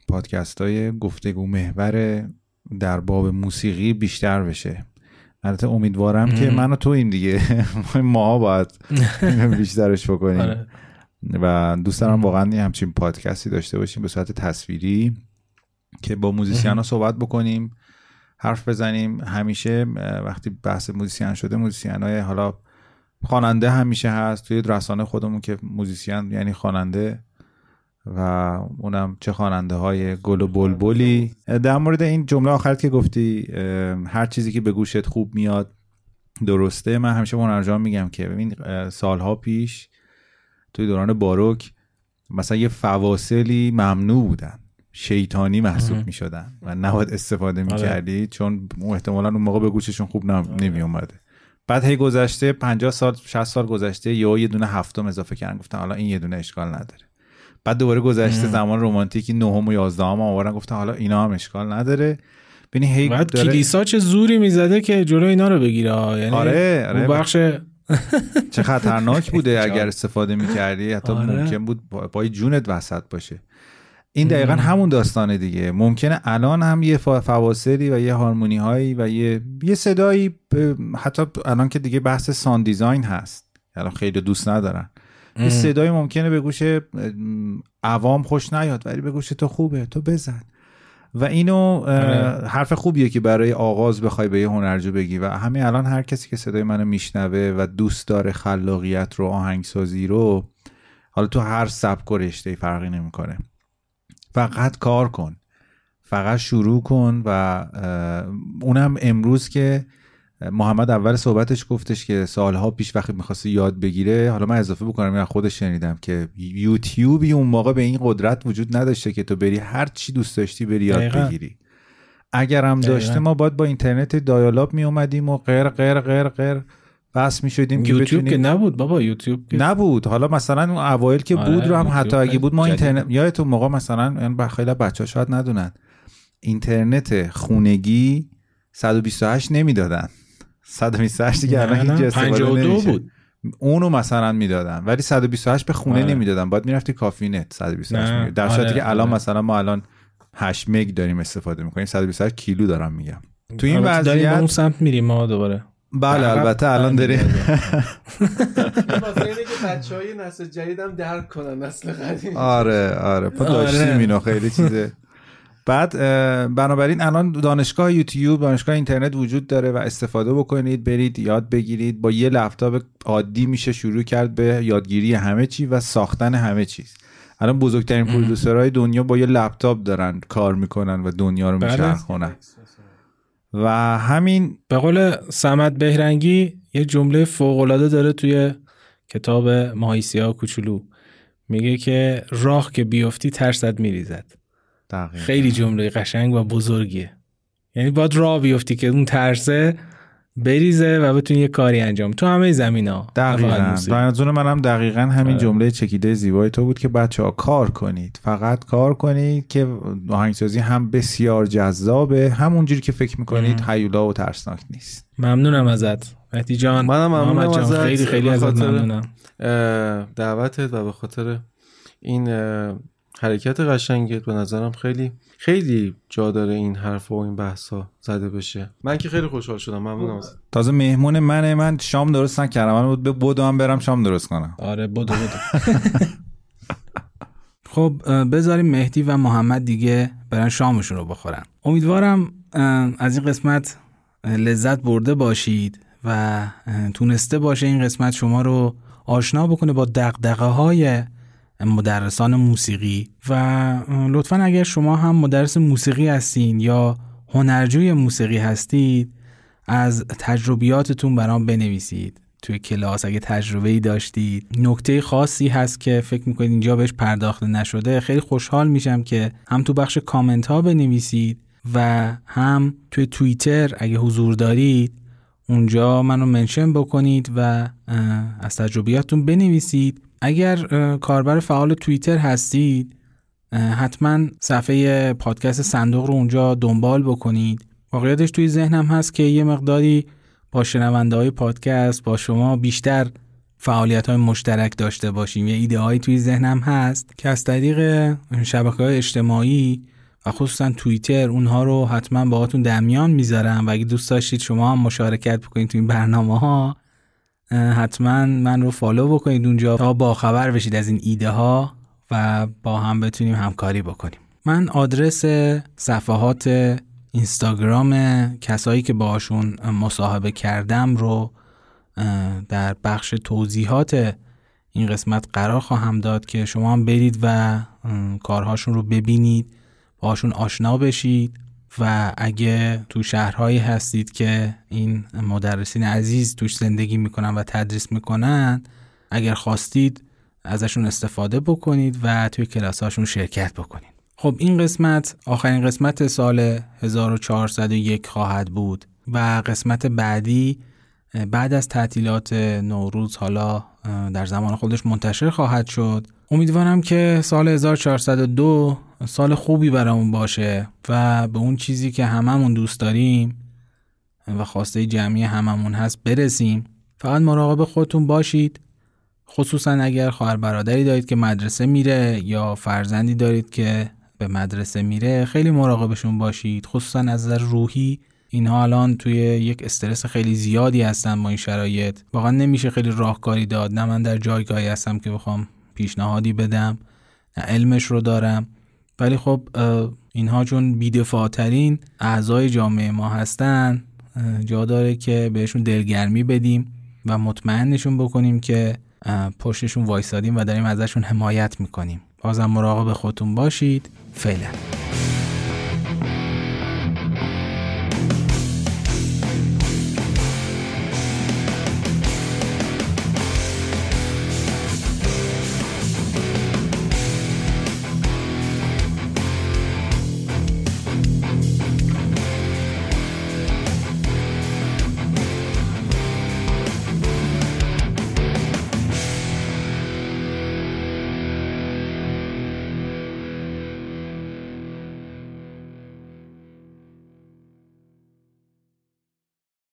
پادکست های گفتگو محور در باب موسیقی بیشتر بشه. البته امیدوارم که من و تو این دیگه. ما باید بیشترش بکنیم. آره. و دوست دارم واقعا همچین پادکستی داشته باشیم به صورت تصویری. که با موزیسین ها صحبت بکنیم حرف بزنیم. همیشه وقتی بحث موزیسین شده موزیسین های حالا خواننده همیشه هست. توی رسانه خودمون که موزیسین یعنی خواننده و اونم چه خواننده های گل و بلبلی. در مورد این جمله آخرت که گفتی هر چیزی که به گوشت خوب میاد درسته. من همیشه منرجان میگم که ببین سالها پیش توی دوران باروک مثلا یه فواصلی ممنوع بودن. شیطانی محسوب می شدن و نباید استفاده می کردی آره. چون احتمالا اون موقع به گوششون خوب نمی اومده بعد هی گذشته 50 سال 60 سال گذشته یا یه دونه هفتم اضافه کردن گفتن حالا این یه دونه اشکال نداره. بعد دوباره گذشته زمان رمانتیکی نهم و یازدهم آوردن گفتن حالا اینا هم اشکال نداره. ببین هی بعد داره... کلیسا چه زوری می‌زده که جلو اینا رو بگیره؟ یعنی آره آره. بخش چه خطرناک بوده اگر استفاده می‌کردی حتی آره. ممکن بود پای جونت وسط باشه. این دقیقا همون داستانه دیگه. ممکنه الان هم یه فواصلی و یه هارمونی هایی و یه یه صدایی حتی الان که دیگه بحث سان دیزاین هست. الان خیلی دوست ندارن. یه صدایی ممکنه به گوش عوام خوش نیاد ولی به گوش تو خوبه. تو بزن. و اینو آره. حرف خوبیه که برای آغاز بخوای به یه هنرجو بگی. و همین الان هر کسی که صدای منو میشنوه و دوست داره خلاقیت رو آهنگسازی رو حالا تو هر سبک و رشته فرقی نمی‌کنه. فقط کار کن. فقط شروع کن و اونم امروز که محمد اول صحبتش گفتش که سالها پیش وقتی می‌خواسته یاد بگیره حالا من اضافه بکنم یا خودش شنیدم که یوتیوبی اون موقع به این قدرت وجود نداشته که تو بری هر چی دوست داشتی بری یاد بگیری. اگر هم داشته ما باید با اینترنت دایالاب می اومدیم و غیر غیر غیر غیر بس می شدیم که یوتیوب که نبود بابا یوتیوب که نبود. حالا مثلا اون اوایل که آره، بود رو هم حتی اگه بود ما اینترنت یا تو موقع مثلا خیلی بچه ها شاید ندونن. اینترنت خونگی 128 نمی‌دادن. 128 دیگه الان هیچ استفاده بود. اونو مثلا می‌دادن ولی 128 به خونه آره. نمی‌دادن. باید می‌رفتی کافی نت 128 در صورتی آره. که الان آره. مثلا ما الان 8 مگ داریم استفاده می‌کنیم. 128 کیلو دارم میگم. تو این وضعیت اون سمت میریم ما دوباره. بله البته الان داریم. مثلا اینه که بچهای نسل جدیدم درک کنن نسل قدیم. آره آره. پا داشتیم اینو خیلی چیزه. بعد بنابراین الان دانشگاه یوتیوب دانشگاه اینترنت وجود داره و استفاده بکنید برید یاد بگیرید. با یه لپتاپ عادی میشه شروع کرد به یادگیری همه چی و ساختن همه چیز. الان بزرگترین پرودوسرهای دنیا با یه لپتاپ دارن کار می‌کنن و دنیا رو بله. میچرخونن. و همین به قول سمت بهرنگی یه جمله فوقالعاده داره توی کتاب ماهیسیا کوچولو. میگه که راه که بیفتی ترسد میریزد. خیلی جمله قشنگ و بزرگیه. یعنی باید راه بیفتی که اون ترسه بریزه و بتونی یه کاری انجام. تو همه زمین ها دقیقا منظور منم دقیقا همین آره. جمله چکیده زیبای تو بود که بچه ها کار کنید. فقط کار کنید که آهنگسازی هم بسیار جذابه. همونجوری که فکر می‌کنید حیولا و ترسناک نیست. ممنونم ازت. مهدی جان. منم ممنونم ازت. خیلی خیلی ازت ممنونم. دعوتت و به خاطر این حرکت قشنگه به نظرم خیلی خیلی جا داره این حرف و این بحث ها زده بشه. من که خیلی خوشحال شدم. ممنونم. تازه مهمون منه. من شام درست نکردم. من بود بدو هم برم شام درست کنم. آره بدو بدو. خب بذاریم مهدی و محمد دیگه برن شامشون رو بخورن. امیدوارم از این قسمت لذت برده باشید و تونسته باشه این قسمت شما رو آشنا بکنه با دقدقه های مدرسان موسیقی و لطفا اگر شما هم مدرس موسیقی هستین یا هنرجوی موسیقی هستید از تجربیاتتون برام بنویسید. توی کلاس اگه تجربه ای داشتید. نکته خاصی هست که فکر می‌کنید اینجا بهش پرداخته نشده. خیلی خوشحال میشم که هم تو بخش کامنت ها بنویسید و هم توی توییتر اگه حضور دارید اونجا منو منشن بکنید و از تجربیاتتون بنویسید. اگر کاربر فعال توییتر هستید حتما صفحه پادکست صندوق رو اونجا دنبال بکنید. واقعیتش توی ذهنم هست که یه مقداری با شنونده های پادکست با شما بیشتر فعالیت های مشترک داشته باشیم. یه ایده هایی توی ذهنم هست که از طریق شبکه های اجتماعی و خصوصا توییتر اونها رو حتما باهاتون دمیان می‌ذارم. و اگه دوست داشتید شما هم مشارکت بکنید تو این برنامه ها حتما من رو فالو بکنید اونجا تا با خبر بشید از این ایده ها و با هم بتونیم همکاری بکنیم. من آدرس صفحات اینستاگرام کسایی که باشون مصاحبه کردم رو در بخش توضیحات این قسمت قرار خواهم داد که شما هم برید و کارهاشون رو ببینید باشون آشنا بشید. و اگه تو شهرهایی هستید که این مدرسین عزیز توش زندگی می‌کنن و تدریس می‌کنن اگر خواستید ازشون استفاده بکنید و توی کلاسهاشون شرکت بکنید. خب این قسمت آخرین قسمت سال 1401 خواهد بود و قسمت بعدی بعد از تعطیلات نوروز حالا در زمان خودش منتشر خواهد شد. امیدوارم که سال 1402 سال خوبی برامون باشه و به اون چیزی که هممون دوست داریم و خواسته جمعی هممون هست برسیم. فقط مراقب خودتون باشید. خصوصا اگر خواهر برادری دارید که مدرسه میره یا فرزندی دارید که به مدرسه میره خیلی مراقبشون باشید. خصوصا از نظر روحی اینها الان توی یک استرس خیلی زیادی هستن با این شرایط. واقعا نمیشه خیلی راهکاری داد. نه من در جایگاهی هستم که بخوام پیشنهادی بدم نه علمش رو دارم. ولی خب اینها چون بیدفاعترین اعضای جامعه ما هستن جا داره که بهشون دلگرمی بدیم و مطمئنشون بکنیم که پشتشون وایسادیم و داریم ازشون حمایت می‌کنیم. بازم مراقب خودتون باشید. فعلا.